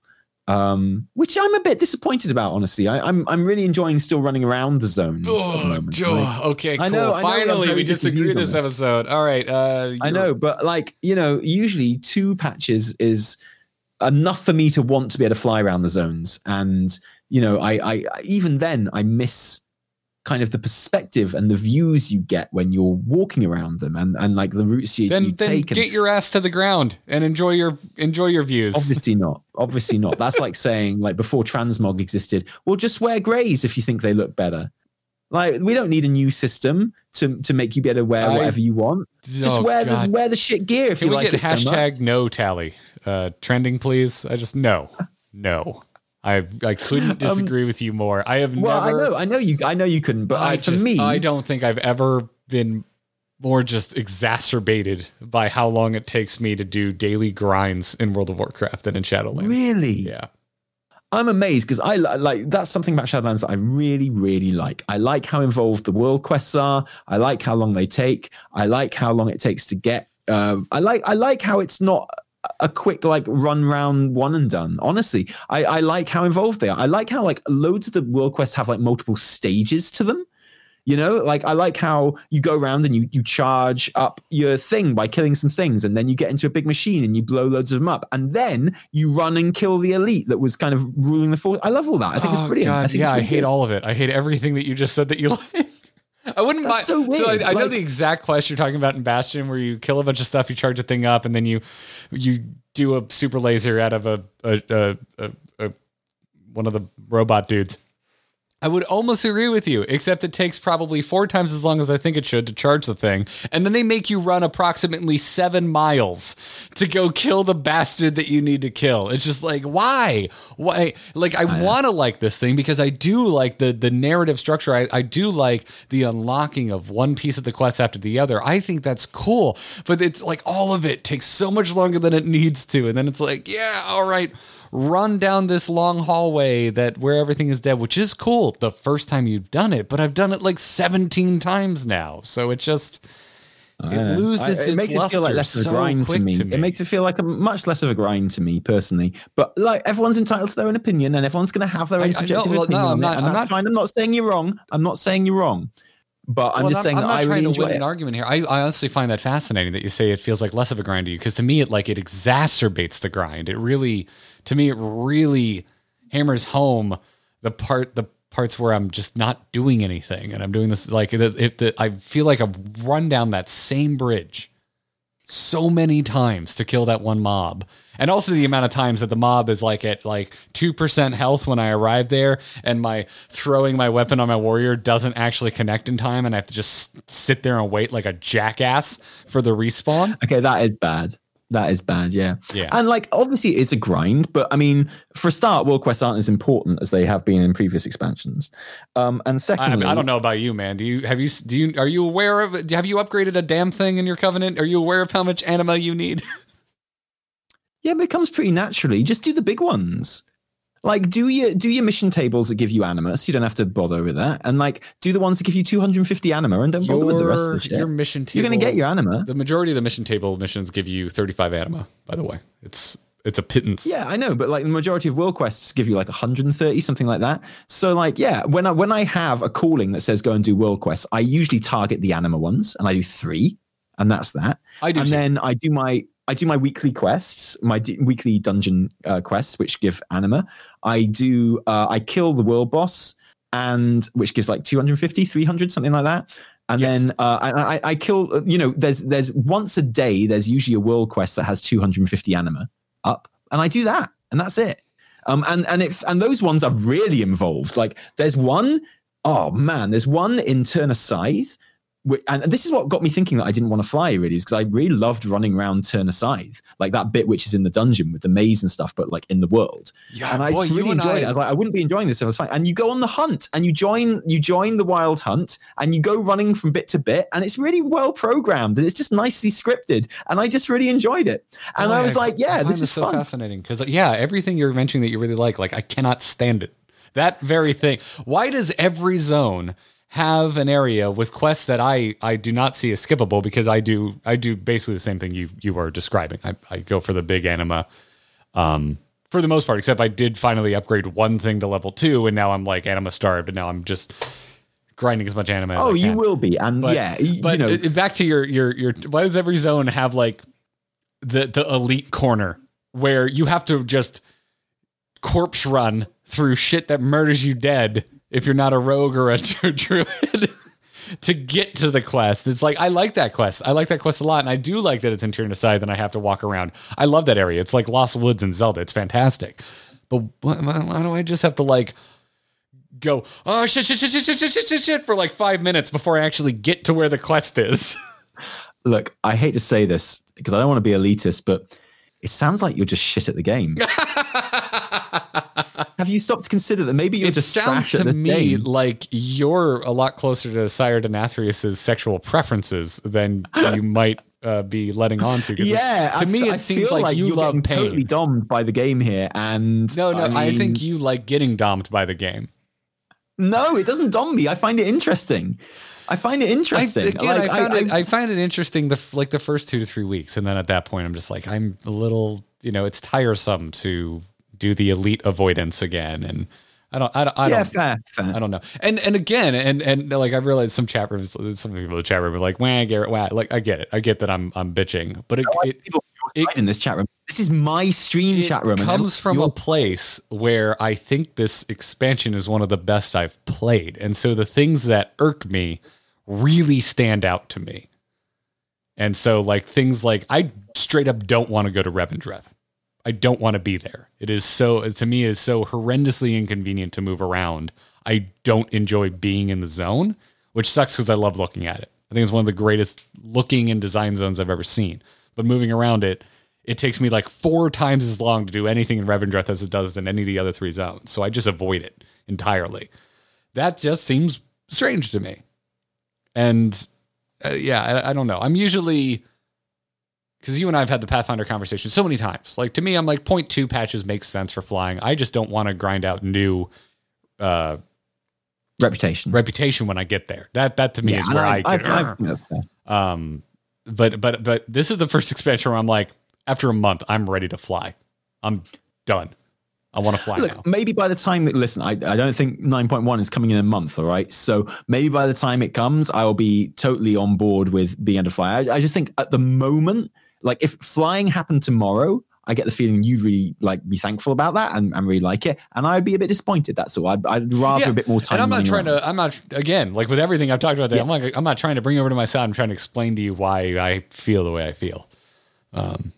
Um, which I'm a bit disappointed about, honestly. I, I'm I'm really enjoying still running around the zones. the moment. Like- okay, cool. I know, I know we Finally, we disagree this episode. All right, uh, I know, but like you know, usually two patches is enough for me to want to be able to fly around the zones, and you know, I, I I- even then I miss kind of the perspective and the views you get when you're walking around them, and and like the routes you, Then you then take. and- get your ass to the ground and enjoy your enjoy your views. Obviously not. Obviously not. That's like saying, like before transmog existed, well, just wear greys if you think they look better. Like we don't need a new system to to make you be able to wear I- whatever you want. Just Oh, wear God. the wear the shit gear if Can you we like get it so hashtag no tally uh, trending, please? I just no, no. I I couldn't disagree with you more. I have Um, Well, never. I know, I know you, I know you couldn't, but I I, for just, me, I don't think I've ever been more just exacerbated by how long it takes me to do daily grinds in World of Warcraft than in Shadowlands. really, Yeah. I'm amazed because I like that's something about Shadowlands that I really, really like. I like how involved the world quests are. I like how long they take. I like how long it takes to get. Um, I like, I like how it's not a quick like run round one and done. Honestly, I, I like how involved they are. I like how like loads of the world quests have like multiple stages to them. You know, like I like how you go around and you you charge up your thing by killing some things, and then you get into a big machine and you blow loads of them up, and then you run and kill the elite that was kind of ruling the force. I love all that. I think oh, it's brilliant. God, I think yeah, really I hate all of it. I hate everything that you just said that you like. I wouldn't mind. That's so weird. I, I know the exact quest you're talking about in Bastion, where you kill a bunch of stuff, you charge a thing up, and then you you do a super laser out of a, a, a, a one of the robot dudes. I would almost agree with you, except it takes probably four times as long as I think it should to charge the thing. And then they make you run approximately seven miles to go kill the bastard that you need to kill. It's just like, why? Why? Like, I oh, want to like this thing because I do like the, the narrative structure. I, I do like the unlocking of one piece of the quest after the other. I think that's cool. But it's like all of it takes so much longer than it needs to. And then it's like, yeah, all right run down this long hallway that where everything is dead, which is cool the first time you've done it, but I've done it like 17 times now. So it just it loses I- its it makes it feel like less of a so grind quick to me. to me. It makes it feel like a much less of a grind to me personally. But like everyone's entitled to their own opinion, and everyone's going to have their I- I own know, subjective well, opinion no, I'm not- I'm not- fine. I'm not saying you're wrong. I'm not saying you're wrong. But I'm Well, just saying I'm that not I trying really to enjoy win it. an argument here. I, I honestly find that fascinating that you say it feels like less of a grind to you because to me it like it exacerbates the grind. It really, to me, it really hammers home the part the parts where I'm just not doing anything and I'm doing this like it, it, it, I feel like I've run down that same bridge so many times to kill that one mob. And also the amount of times that the mob is like at like 2% health when I arrive there and my throwing my weapon on my warrior doesn't actually connect in time and I have to just sit there and wait like a jackass for the respawn. Okay, that is bad. That is bad, yeah. Yeah. And like obviously it's a grind, but I mean, for a start, world quests aren't as important as they have been in previous expansions. Um, and I, I, mean, I don't know about you, man. Do you have you do you are you aware of have you upgraded a damn thing in your covenant? Are you aware of how much anima you need? Yeah, but it comes pretty naturally. Just do the big ones. Like do your do your mission tables that give you animus. You don't have to bother with that. And like do the ones that give you 250 anima and don't bother with the rest of the shit. your mission table. You're gonna get your anima. The majority of the mission table missions give you 35 anima, by the way. It's it's a pittance. Yeah, I know, but like the majority of world quests give you like 130, something like that. So like, yeah, when I when I have a calling that says go and do world quests, I usually target the anima ones, and I do three, and that's that. I do and too. then I do my I do my weekly quests, my d- weekly dungeon uh, quests, which give anima. I do uh, I kill the world boss, and which gives like 250, 300, something like that. And Yes. then uh, I, I, I kill. You know, there's there's once a day. There's usually a world quest that has 250 anima up, and I do that, and that's it. Um, and and if and those ones are really involved. Like there's one, oh man, there's one in Tirna Scithe, and this is what got me thinking that I didn't want to fly really, is because I really loved running around Tirna Scithe, like that bit which is in the dungeon with the maze and stuff, but like in the world. yeah, And I boy, really enjoyed I, it. I was like, I wouldn't be enjoying this if I was fine. And you go on the hunt and you join you join the wild hunt and you go running from bit to bit, and it's really well programmed and it's just nicely scripted. And I just really enjoyed it. And I was like, I yeah, find this is so fun. fascinating because yeah, everything you're mentioning that you really like, like I cannot stand it. That very thing. Why does every zone have an area with quests that I I do not see as skippable because I do I do basically the same thing you you were describing. I, I go for the big anima. Um for the most part, except I did finally upgrade one thing to level two, and now I'm like anima starved, and now I'm just grinding as much anima as Oh, you will be. And But, yeah, but you know, back to your your your. Why does every zone have like the the elite corner where you have to just corpse run through shit that murders you dead if you're not a rogue or a druid to get to the quest? It's like I like that quest. I like that quest a lot, and I do like that it's in Tirna Scithe. Then I have to walk around. I love that area. It's like Lost Woods and Zelda. It's fantastic. But why, why why do I just have to like? Go oh shit shit shit shit shit shit shit shit shit for like five minutes before I actually get to where the quest is. look, I hate to say this because I don't want to be elitist, but it sounds like you're just shit at the game. Have you stopped to consider that maybe you're it just sounds to me game? like you're a lot closer to Sire Denathrius's sexual preferences than you might uh, be letting on to. Yeah, to I me f- it I seems feel like, you you're love pain. Totally domed by the game here, and no, no, I, mean, think you like getting domed by the game. no, it doesn't dom me. I find it interesting. I find it I, interesting. again, Like, I found it. I- I find it interesting. The like the first two to three weeks, and then at that point, I'm just like, I'm a little. You know, it's tiresome to do the elite avoidance again, and I don't. I don't. I don't. fair, fair. I don't know. And and again, and and like I realized some chat rooms, some people in the chat room are like, "Wah, Garrett, wah." Like I get it. I get that I'm I'm bitching, but it, it it- in this chat room. This is my stream chat room. comes from a place where I think this expansion is one of the best I've played, and so the things that irk me really stand out to me. And so, like things like I straight up don't want to go to Revendreth. I don't want to be there. It is so to me is so horrendously inconvenient to move around. I don't enjoy being in the zone, which sucks because I love looking at it. I think it's one of the greatest looking and design zones I've ever seen. But moving around it, it takes me like four times as long to do anything in Revendreth as it does in any of the other three zones. So I just avoid it entirely. That just seems strange to me. And uh, yeah, I, I don't know. I'm usually because you and I have had the Pathfinder conversation so many times. Like to me, I'm like point two patches makes sense for flying. I just don't want to grind out new uh, reputation. reputation when I get there. That that to me Yeah, is where I, I, get. I, I think that's fair. um, but but but this is the first expansion where I'm like, after a month, I'm ready to fly. I'm done. I want to fly Look, now. maybe by the time that listen, I, I don't think 9.1 is coming in a month, all right? So maybe by the time it comes, I'll be totally on board with being able to fly. I, I just think at the moment, like if flying happened tomorrow, I get the feeling you'd really like be thankful about that and, and really like it. And I'd be a bit disappointed. That's all. I'd, I'd rather Yeah, a bit more time. And I'm not trying around. to. I'm not again like with everything I've talked about. There, Yeah. I'm like I'm not trying to bring over to my side. I'm trying to explain to you why I feel the way I feel. Um,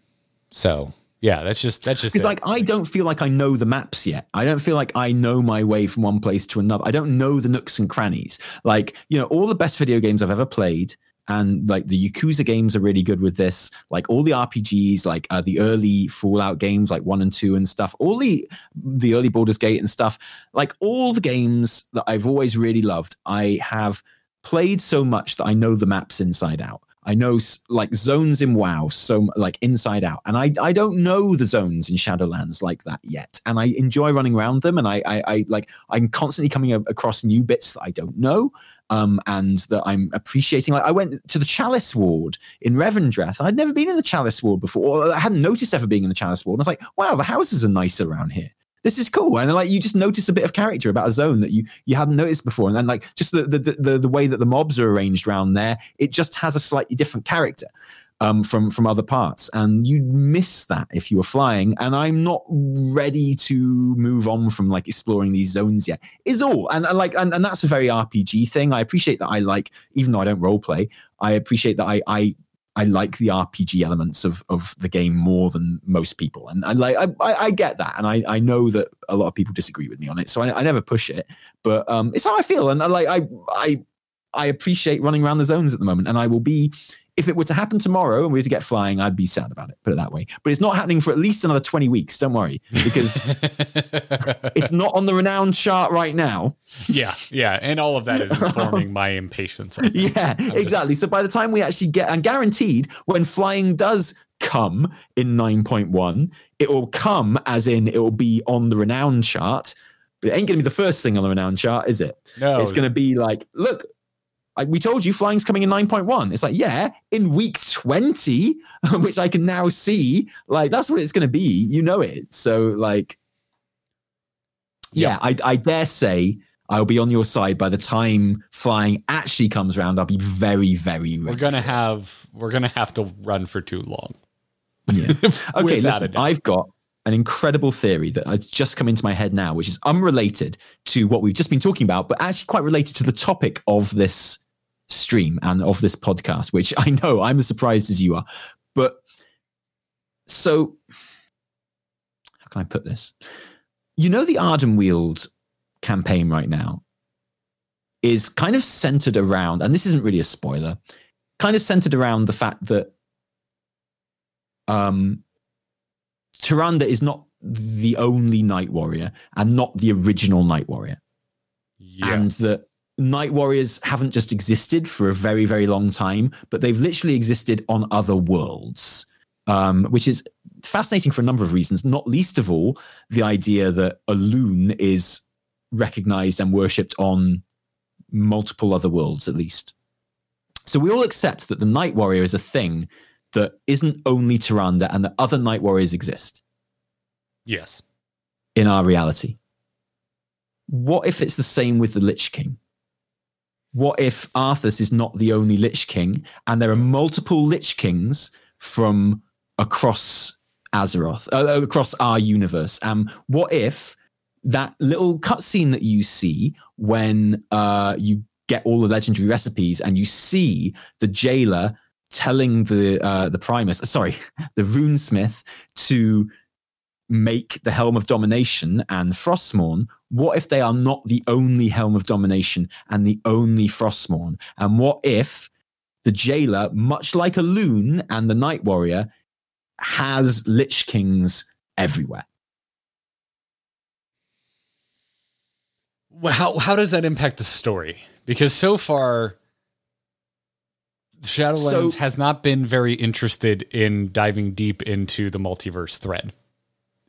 so yeah, that's just that's just Because like I don't feel like I know the maps yet. I don't feel like I know my way from one place to another. I don't know the nooks and crannies. Like you know, all the best video games I've ever played, and like the Yakuza games are really good with this. Like all the RPGs, like uh, the early Fallout games, like one and two and stuff. All the the early Baldur's Gate and stuff. Like all the games that I've always really loved. I have played so much that I know the maps inside out. I know like zones in WoW, so like inside out, and I I don't know the zones in Shadowlands like that yet, and I enjoy running around them, and I I, I like I'm constantly coming across new bits that I don't know, um, and that I'm appreciating. Like I went to the Chalice Ward in Revendreth. I'd never been in the Chalice Ward before. Or I hadn't noticed ever being in the Chalice Ward. And I was like, wow, the houses are nicer around here this is cool and like you just notice a bit of character about a zone that you you hadn't noticed before and then like just the the the, the way that the mobs are arranged around there it just has a slightly different character um, from from other parts, and you'd miss that if you were flying. And I'm not ready to move on from like exploring these zones yet. Is all, and, and like, and, and that's a very RPG thing. I appreciate that. I like, even though I don't role play, I appreciate that. I I I like the RPG elements of of the game more than most people, and I like I, I, get that, and I I know that a lot of people disagree with me on it, so I, I never push it, but um, it's how I feel, and I like I I I appreciate running around the zones at the moment, and I will be. If it were to happen tomorrow and we were to get flying, I'd be sad about it. Put it that way. But it's not happening for at least another twenty weeks. Don't worry, because it's not on the renowned chart right now. yeah, yeah, and all of that is informing my impatience. Yeah, just- exactly. So by the time we actually get, and guaranteed, when flying does come in 9.1, it will come as in it will be on the renowned chart, but it ain't going to be the first thing on the renowned chart, is it? No, It's going to be like, look, I, we told you flying's coming in 9.1. It's like, yeah, in week 20, which I can now see, like, that's what it's going to be. You know it. So, like, yeah, I, I dare say I'll be on your side by the time flying actually comes around. I'll be very, very we're gonna have we're gonna have to run for too long. Yeah. Okay, listen. I've got an incredible theory that has just come into my head now, which is unrelated to what we've just been talking about, but actually quite related to the topic of this stream and of this podcast, which I know I'm as surprised as you are. But so, how can I put this? You know, the Ardenweald campaign right now is kind of centered around, and this isn't really a spoiler, kind of centered around the fact that um, Tyrande is not the only Night Warrior and not the original Night Warrior. And that Night Warriors haven't just existed for a very, very long time, but they've literally existed on other worlds, um, which is fascinating for a number of reasons, not least of all the idea that Elune is recognized and worshipped on multiple other worlds, at least. So we all accept that the Night Warrior is a thing that isn't only Tyrande and that other Night Warriors exist Yes. in our reality. What if it's the same with the Lich King? What if Arthas is not the only Lich King and there are multiple Lich Kings from across Azeroth, uh, across our universe? Um, what if that little cutscene that you see when uh, you get all the legendary recipes and you see the jailer telling the uh, the Primus, sorry, the runesmith to make the Helm of Domination and Frostmourne, what if they are not the only Helm of Domination and the only Frostmourne? And what if the jailer, much like Elune and the Night Warrior, has Lich Kings everywhere? Well, how how does that impact the story? Because so far, Shadowlands So- has not been very interested in diving deep into the multiverse thread.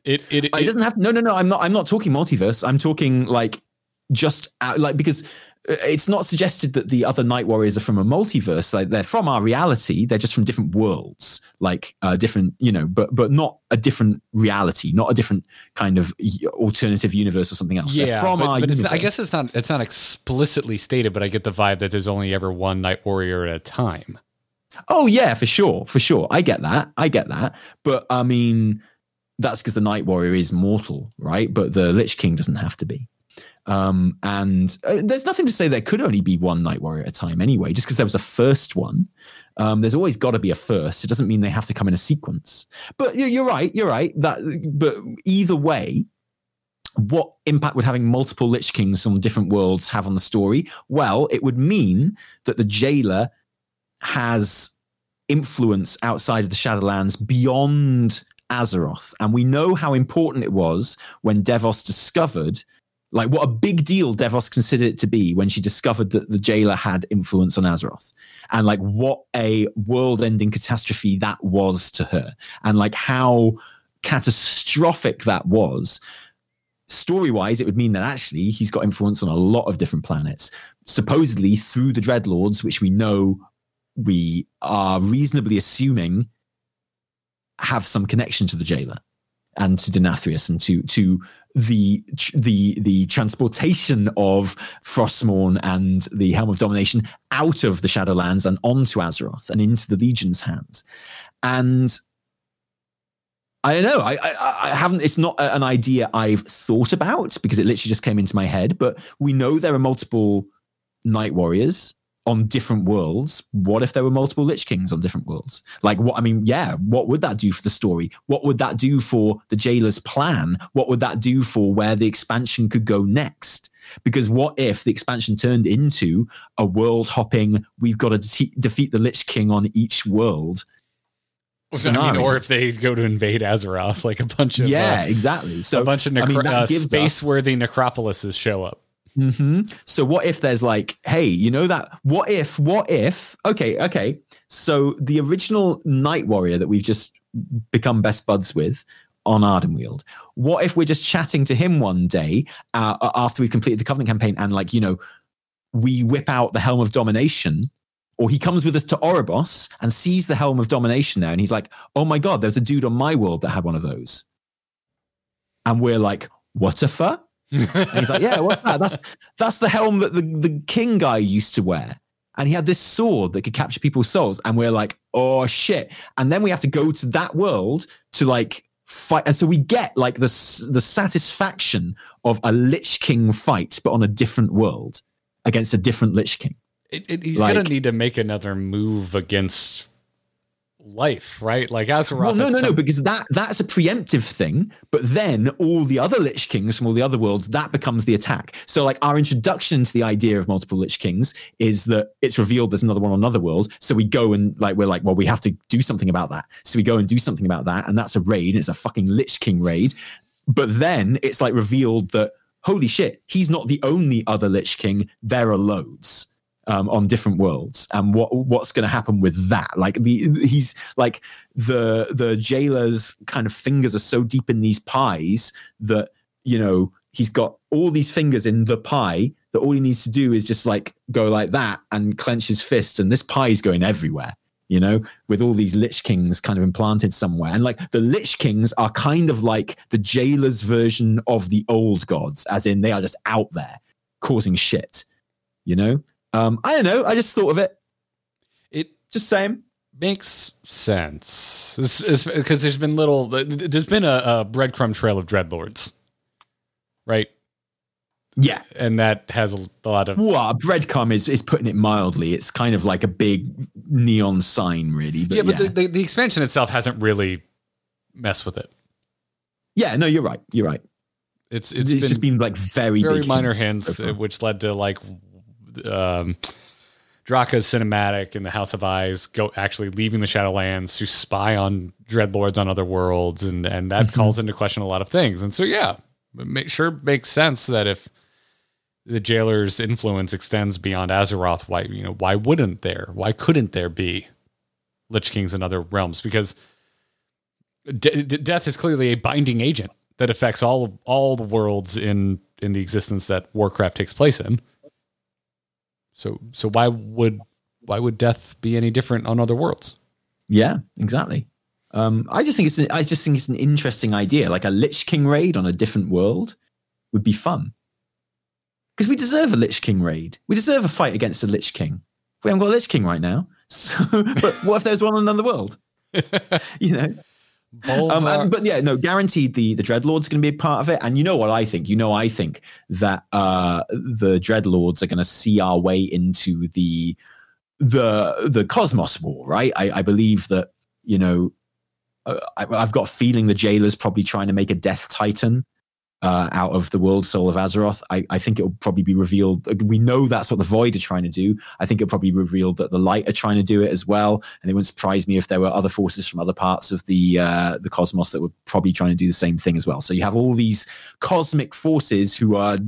It it, it it- doesn't have no no no i'm not i'm not talking multiverse i'm talking like just out, like because uh, it's not suggested that the other night warriors are from a multiverse like they're from our reality they're just from different worlds like uh different you know but but not a different reality not a different kind of alternative universe or something else They're yeah, from but, our but it's, I guess it's not it's not explicitly stated, but I get the vibe that there's only ever one Night Warrior at a time. Oh yeah, for sure, for sure. I get that. I get that. But I mean, that's because the Night Warrior is mortal, right? But the Lich King doesn't have to be. Um, and uh, there's nothing to say there could only be one Night Warrior at a time anyway. Just because there was a first one, um, there's always got to be a first. It doesn't mean they have to come in a sequence. But you're, right. You're right. That. But either way, what impact would having multiple Lich Kings on different worlds have on the story? Well, it would mean that the jailer has influence outside of the Shadowlands beyond Azeroth. And we know how important it was when Devos discovered, like, what a big deal Devos considered it to be when she discovered that the jailer had influence on Azeroth. And, like, what a world ending catastrophe that was to her. And, like, how catastrophic that was. Story wise, it would mean that actually he's got influence on a lot of different planets, supposedly through the Dreadlords, which we know we are reasonably assuming have some connection to the jailer and to Denathrius and to to the the the transportation of Frostmourne and the Helm of Domination out of the Shadowlands and onto Azeroth and into the Legion's hands. And I don't know. I, I I haven't. It's not an idea I've thought about because it literally just came into my head. But we know there are multiple Night Warriors on different worlds. What if there were multiple Lich Kings on different worlds? Like what? I mean, yeah. What would that do for the story? What would that do for the Jailer's plan? What would that do for where the expansion could go next? Because what if the expansion turned into a world hopping? We've got to de- defeat the Lich King on each world. I mean, or if they go to invade Azeroth, like a bunch of yeah, uh, exactly. So a bunch of I mean, uh, space-worthy necropolises show up. Hmm So what if there's like, hey, you know that? What if? What if? Okay, okay. So the original Night Warrior that we've just become best buds with on Ardenweald. What if we're just chatting to him one day uh, after we've completed the Covenant campaign and like you know we whip out the Helm of Domination. Or he comes with us to Oribos and sees the Helm of Domination there, and he's like, "Oh my god, there's a dude on my world that had one of those." And we're like, "What a fuck?" And he's like, "Yeah, what's that? That's that's the helm that the, the king guy used to wear." And he had this sword that could capture people's souls. And we're like, "Oh shit!" And then we have to go to that world to like fight. And so we get like the the satisfaction of a Lich King fight, but on a different world against a different Lich King. It, it, he's Like- gonna need to make another move against life, right? Like Azeroth. Well, no, no, no, because that that's a preemptive thing. But then all the other Lich Kings from all the other worlds, that becomes the attack. So, like our introduction to the idea of multiple Lich Kings is that it's revealed there's another one on another world. So we go and like we're like, well, we have to do something about that. So we go and do something about that, and that's a raid. It's a fucking Lich King raid. But then it's like revealed that holy shit, he's not the only other Lich King. There are loads um, on different worlds, and what what's going to happen with that? Like the he's like the the jailer's kind of fingers are so deep in these pies that you know he's got all these fingers in the pie that all he needs to do is just like go like that and clench his fist, and this pie is going everywhere. You know, with all these Lich Kings kind of implanted somewhere, and like the Lich Kings are kind of like the jailers' version of the old gods, as in they are just out there causing shit. You know, um, I don't know. I just thought of it. It Just same makes sense because there's been little, there's been a, a breadcrumb trail of dreadlords, right? Yeah. And that has a, lot of Well, breadcrumb is is putting it mildly. It's kind of like a big neon sign, really. But yeah, yeah, but The, the the expansion itself hasn't really messed with it. yeah, no, you're right. You're right. It's It's, it's been just been like very very big minor hints so which led to like um, Draka's cinematic and the House of Eyes go actually leaving the Shadowlands to spy on dreadlords on other worlds, and and that Mhm. calls into question a lot of things. And so yeah, it ma- sure makes sense that if the jailer's influence extends beyond Azeroth, why you know why wouldn't there? Why couldn't there be Lich Kings in other realms? Because de- de- death is clearly a binding agent that affects all of all the worlds in in the existence that Warcraft takes place in. So so why would why would death be any different on other worlds? Yeah, exactly. Um, I just think it's an, I just think it's an interesting idea. Like a Lich King raid on a different world would be fun. Because we deserve a Lich King raid. We deserve a fight against a Lich King. We haven't got a Lich King right now. So, but what if there's one in another world? You know. Um, but yeah, no, guaranteed the the dreadlords going to be a part of it. And you know what I think? You know, I think that uh, the dreadlords are going to see our way into the the the cosmos war, right? I, I believe that you know, uh, I, I've got a feeling the jailer's probably trying to make a Death Titan. Uh, out of the world soul of Azeroth, I, I think it will probably be revealed. We know that's what the Void are trying to do. I think it'll probably be revealed that the Light are trying to do it as well. And it wouldn't surprise me if there were other forces from other parts of the uh, the cosmos that were probably trying to do the same thing as well. So you have all these cosmic forces who are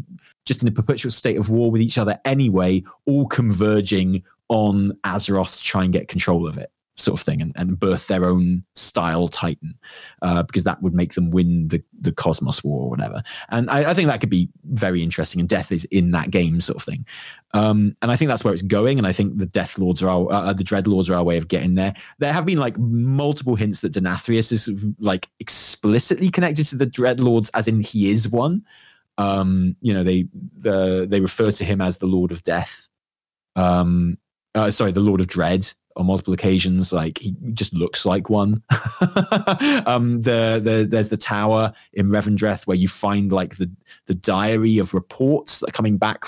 just in a perpetual state of war with each other anyway, all converging on Azeroth to try and get control of it, sort of thing, and, and birth their own style Titan, uh, because that would make them win the, the Cosmos War or whatever. And I, I think that could be very interesting. And Death is in that game, sort of thing. Um, and I think that's where it's going. And I think the Death Lords are our, uh, the Dread Lords are our way of getting there. There have been like multiple hints that Denathrius is like explicitly connected to the Dread Lords, as in he is one. Um, you know, they the they refer to him as the Lord of Death. Um, uh, sorry, the Lord of Dread on multiple occasions. Like he just looks like one. um, the the there's the tower in Revendreth where you find like the the diary of reports that are coming back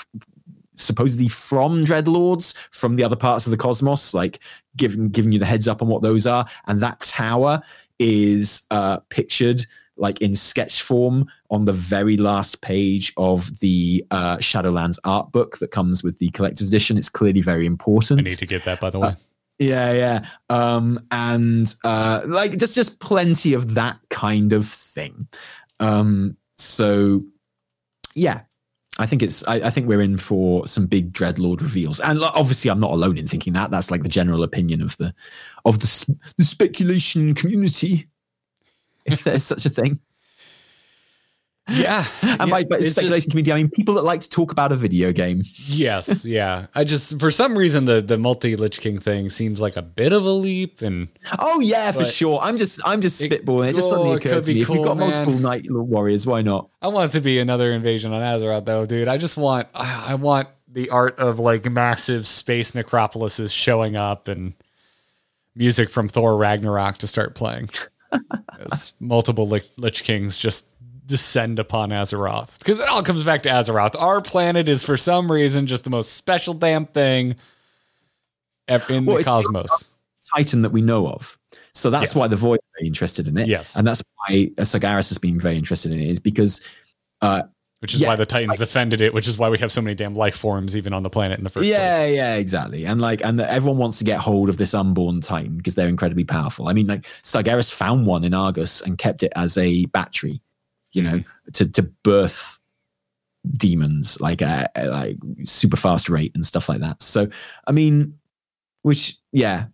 supposedly from dreadlords from the other parts of the cosmos like giving giving you the heads up on what those are and that tower is uh pictured like in sketch form on the very last page of the uh shadowlands art book that comes with the collector's edition it's clearly very important I need to get that by the way. Yeah, yeah. Um, and uh, like just just plenty of that kind of thing. Um, so yeah, I think it's I, I think we're in for some big dreadlord reveals, and obviously I'm not alone in thinking that. That's like the general opinion of the of the the speculation community, if there's such a thing. yeah. And yeah, by, it's just- speculation community, I mean people that like to talk about a video game. yes, yeah. I just for some reason the the multi Lich King thing seems like a bit of a leap, and Oh yeah, for sure. I'm just I'm just spitballing. It just suddenly oh, occurred to me. if we've cool, got multiple man. Night Warriors, why not? I want it to be another invasion on Azeroth, though, dude. I just want, I I want the art of like massive space necropolises showing up and music from Thor Ragnarok to start playing. Multiple Lich, Lich Kings just descend upon Azeroth. Because it all comes back to Azeroth. Our planet is for some reason just the most special damn thing in Well, the cosmos. Titan that we know of. So that's Yes. why the Void are very interested in it. Yes. And that's why uh, Sargeras has been very interested in it, is because uh, Which is Yeah, why the Titans defended it, which is why we have so many damn life forms even on the planet in the first yeah, place. yeah, yeah, exactly. And like, and that everyone wants to get hold of this unborn Titan because they're incredibly powerful. I mean, like, Sargeras found one in Argus and kept it as a battery, you know, to to birth demons like a like super fast rate and stuff like that. So, I mean, which yeah,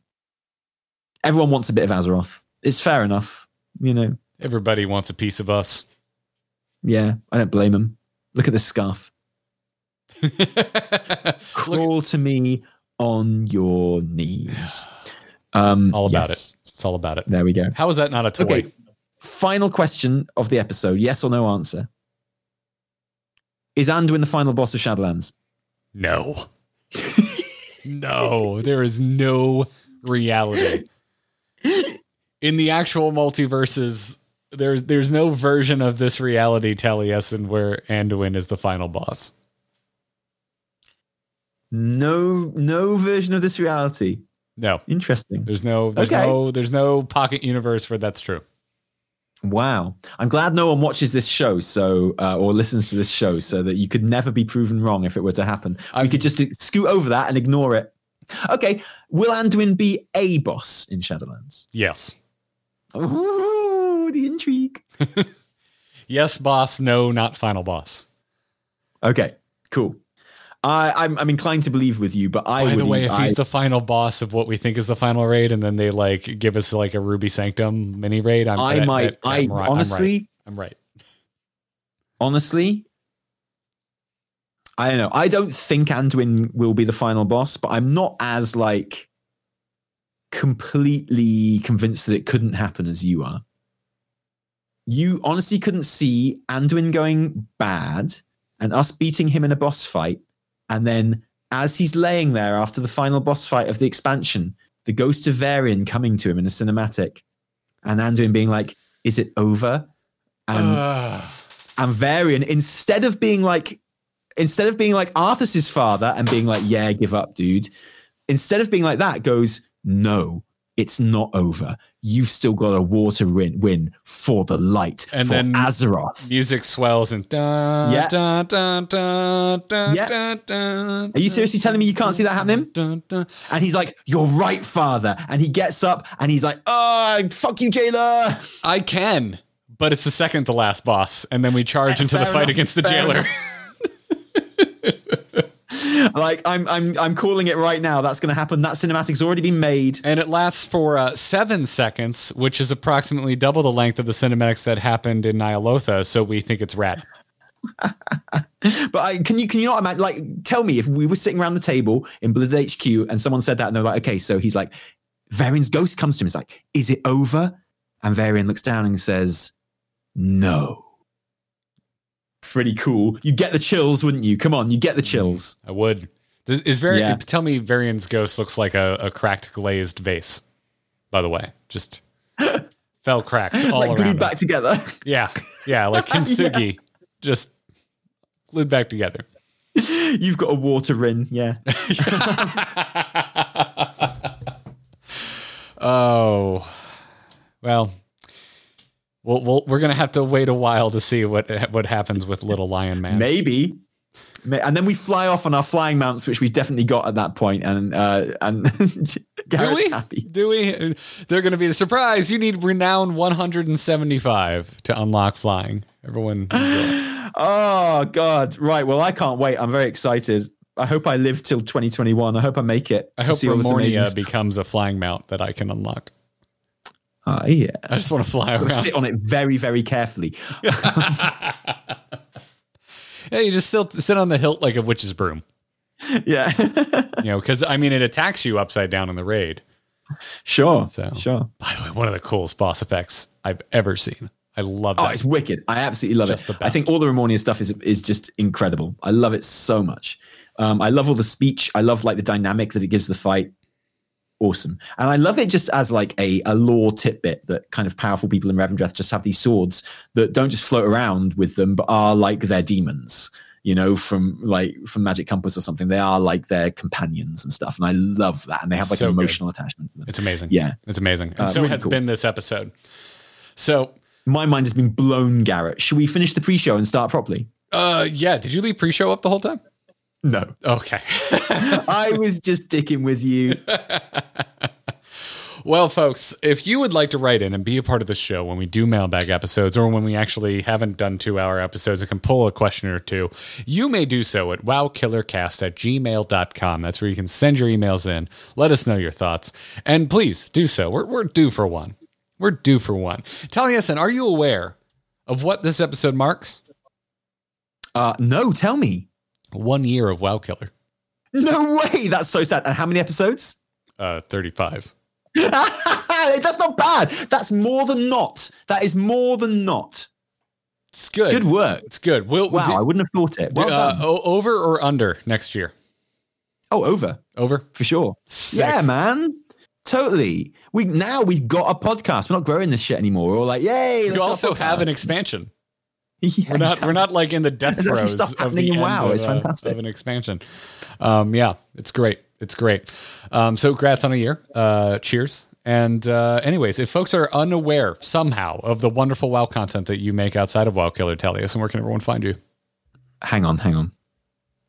everyone wants a bit of Azeroth. It's fair enough, you know. Everybody wants a piece of us. Yeah, I don't blame them. Look at this scarf. Crawl to me on your knees. Um, All about yes. it. It's all about it. There we go. How is that not a toy? Okay. Final question of the episode. Yes or no answer. Is Anduin the final boss of Shadowlands? No. no, there is no reality. In the actual multiverses, there's there's no version of this reality Taliesin where Anduin is the final boss. No, no version of this reality. No. Interesting. There's no there's Okay. no there's no pocket universe where that's true. Wow. I'm glad no one watches this show so uh, or listens to this show so that you could never be proven wrong if it were to happen. We I'm- could just scoot over that and ignore it. Okay. Will Anduin be a boss in Shadowlands? Yes. Ooh, the intrigue. Yes, boss, no, not final boss. Okay, cool. I, I'm I'm inclined to believe with you, but I By the way, if I- he's the final boss of what we think is the final raid, and then they like give us like a Ruby Sanctum mini raid, I'm, I might I I'm right- I'm right. honestly I'm right. honestly I don't know. I don't think Anduin will be the final boss, but I'm not as like completely convinced that it couldn't happen as you are. You honestly couldn't see Anduin going bad and us beating him in a boss fight, and then as he's laying there after the final boss fight of the expansion, the ghost of Varian coming to him in a cinematic, and Anduin being like, "Is it over?" And Ugh. and Varian, instead of being like, instead of being like Arthas's father and being like, yeah, give up, dude, instead of being like that, goes, no, it's not over. You've still got a war to win, win for the light, And for then- Azeroth. music swells and dun, Yeah. dun, dun, dun, dun, Yeah. dun, dun, Are you seriously telling me you can't see that happening? dun, dun. And he's like, you're right, father. And he gets up and he's like, oh, fuck you, jailer. I can, but it's the second to last boss, and then we charge into the fight enough, against the jailer. enough. like, I'm, I'm, I'm calling it right now. That's going to happen. That cinematic's already been made. And it lasts for uh, seven seconds, which is approximately double the length of the cinematics that happened in Ny'alotha. So we think it's rad. But I, can you can you not imagine? Like, tell me if we were sitting around the table in Blizzard HQ and someone said that, and they're like, "Okay, so he's like, Varian's ghost comes to him. He's like, is it over?" And Varian looks down and says, "No." Pretty cool. You'd get the chills, wouldn't you? Come on, you get the mm, chills. I would. Is Vari- Yeah. Tell me, Varian's ghost looks like a, a cracked glazed vase. By the way, just fell cracks all like around. glued back together. Yeah, yeah, like Kintsugi, just glued back together. You've got a water rin. Yeah. Oh, well, we'll, we'll we're gonna have to wait a while to see what what happens with Little Lion Man. Maybe. And then we fly off on our flying mounts, which we definitely got at that point, and uh, and Do we? happy. Do we? They're going to be the surprise. You need renown 175 to unlock flying. Everyone. Oh God! Right. Well, I can't wait. I'm very excited. I hope I live till 2021. I hope I make it. I hope see all this amazing Remornia stuff. becomes a flying mount that I can unlock. Ah, yeah. I just want to fly around. sit on it very, very carefully. Yeah, you just still sit on the hilt like a witch's broom. Yeah. You know, because I mean, it attacks you upside down in the raid. sure. So- Sure. By the way, one of the coolest boss effects I've ever seen. I love Oh, that. it's wicked. I absolutely love Just it. the I think all the Remornia stuff is is just incredible. I love it so much. Um, I love all the speech. I love like the dynamic that it gives the fight. Awesome. And I love it just as like a, a lore tidbit that kind of powerful people in Revendreth just have these swords that don't just float around with them, but are like their demons, you know, from like from Magic Compass or something. They are like their companions and stuff. And I love that. And they have like So an good. emotional attachment to them. it's amazing. Yeah. It's amazing. And Uh, so really has cool. been this episode. So, My mind has been blown, Garrett. Should we finish the pre-show and start properly? uh, yeah, did you leave pre show up the whole time? No. Okay. I was just sticking with you. Well, folks, if you would like to write in and be a part of the show when we do mailbag episodes or when we actually haven't done two hour episodes and can pull a question or two, you may do so at wowkillercast at gmail.com. That's where you can send your emails in. Let us know your thoughts. And please do so. We're, we're due for one. We're due for one. Taliesin, are you aware of what this episode marks? Uh, no, tell me. One year of Wow Killer. No way. That's so sad. And how many episodes? Uh, 35. That's not bad. That's more than not. That is more than not. It's good. Good work. It's good. We'll, Wow, do- I wouldn't have thought it. Well do- uh, over or under next year? oh, over Over. for sure. Sick. Yeah, man. Totally. We now we've got a podcast. We're not growing this shit anymore. We're all like, yay. We also have an expansion. Yeah, We're not. exactly. We're not like in the death There's throes of the in end WoW. of, It's uh, fantastic. of an expansion. Um, yeah, it's great. It's great. Um, so, congrats on a year. Uh, cheers. And uh, anyways, if folks are unaware somehow of the wonderful WoW content that you make outside of WoW Killer, tell us, and where can everyone find you? Hang on, hang on.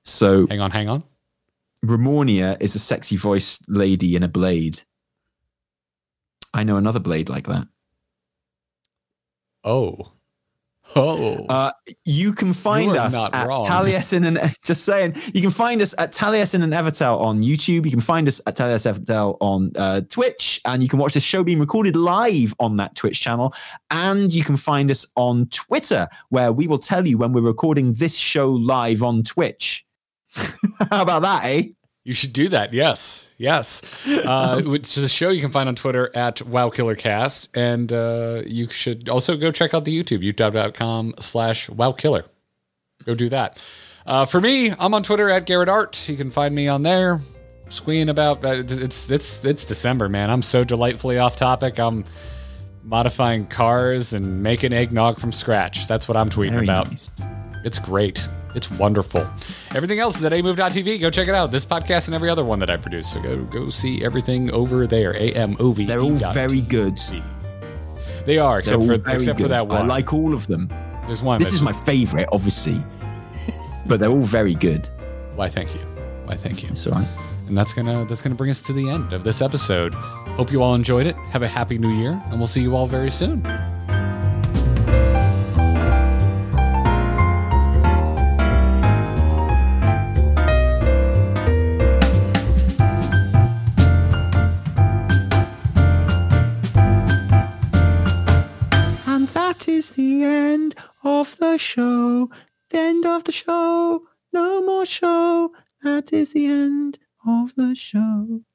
So Hang on, hang on. Remornia is a sexy voiced lady in a blade. I know another blade like that. Oh, oh, Uh, you can find You us at wrong. Taliesin and just saying. You can find us at Taliesin and Evitel on YouTube. You can find us at Taliesin Evitel on uh, Twitch, and you can watch this show being recorded live on that Twitch channel. And you can find us on Twitter, where we will tell you when we're recording this show live on Twitch. How about that, eh? You should do that. Yes, yes. Uh, which is a show you can find on Twitter at WowKillerCast, and uh, you should also go check out the YouTube youtube.com slash WowKiller. Go do that. Uh, for me, I'm on Twitter at Garrett Art. You can find me on there, squeeing about. Uh, it's it's it's December, man. I'm so delightfully off topic. I'm modifying cars and making eggnog from scratch. That's what I'm tweeting Very about. nice. It's great. It's wonderful. Everything else is at amove.tv. Go check it out. This podcast and every other one that I produce. So go go see everything over there. A M O V. They're all very good. They are, except for except for that one. I like all of them. There's one. This is my favorite, obviously, but they're all very good. Why? Thank you. Why? Thank you. It's all right. And that's gonna that's gonna bring us to the end of this episode. Hope you all enjoyed it. Have a happy new year, and we'll see you all very soon. End of the show. The end of the show. No more show. That is the end of the show.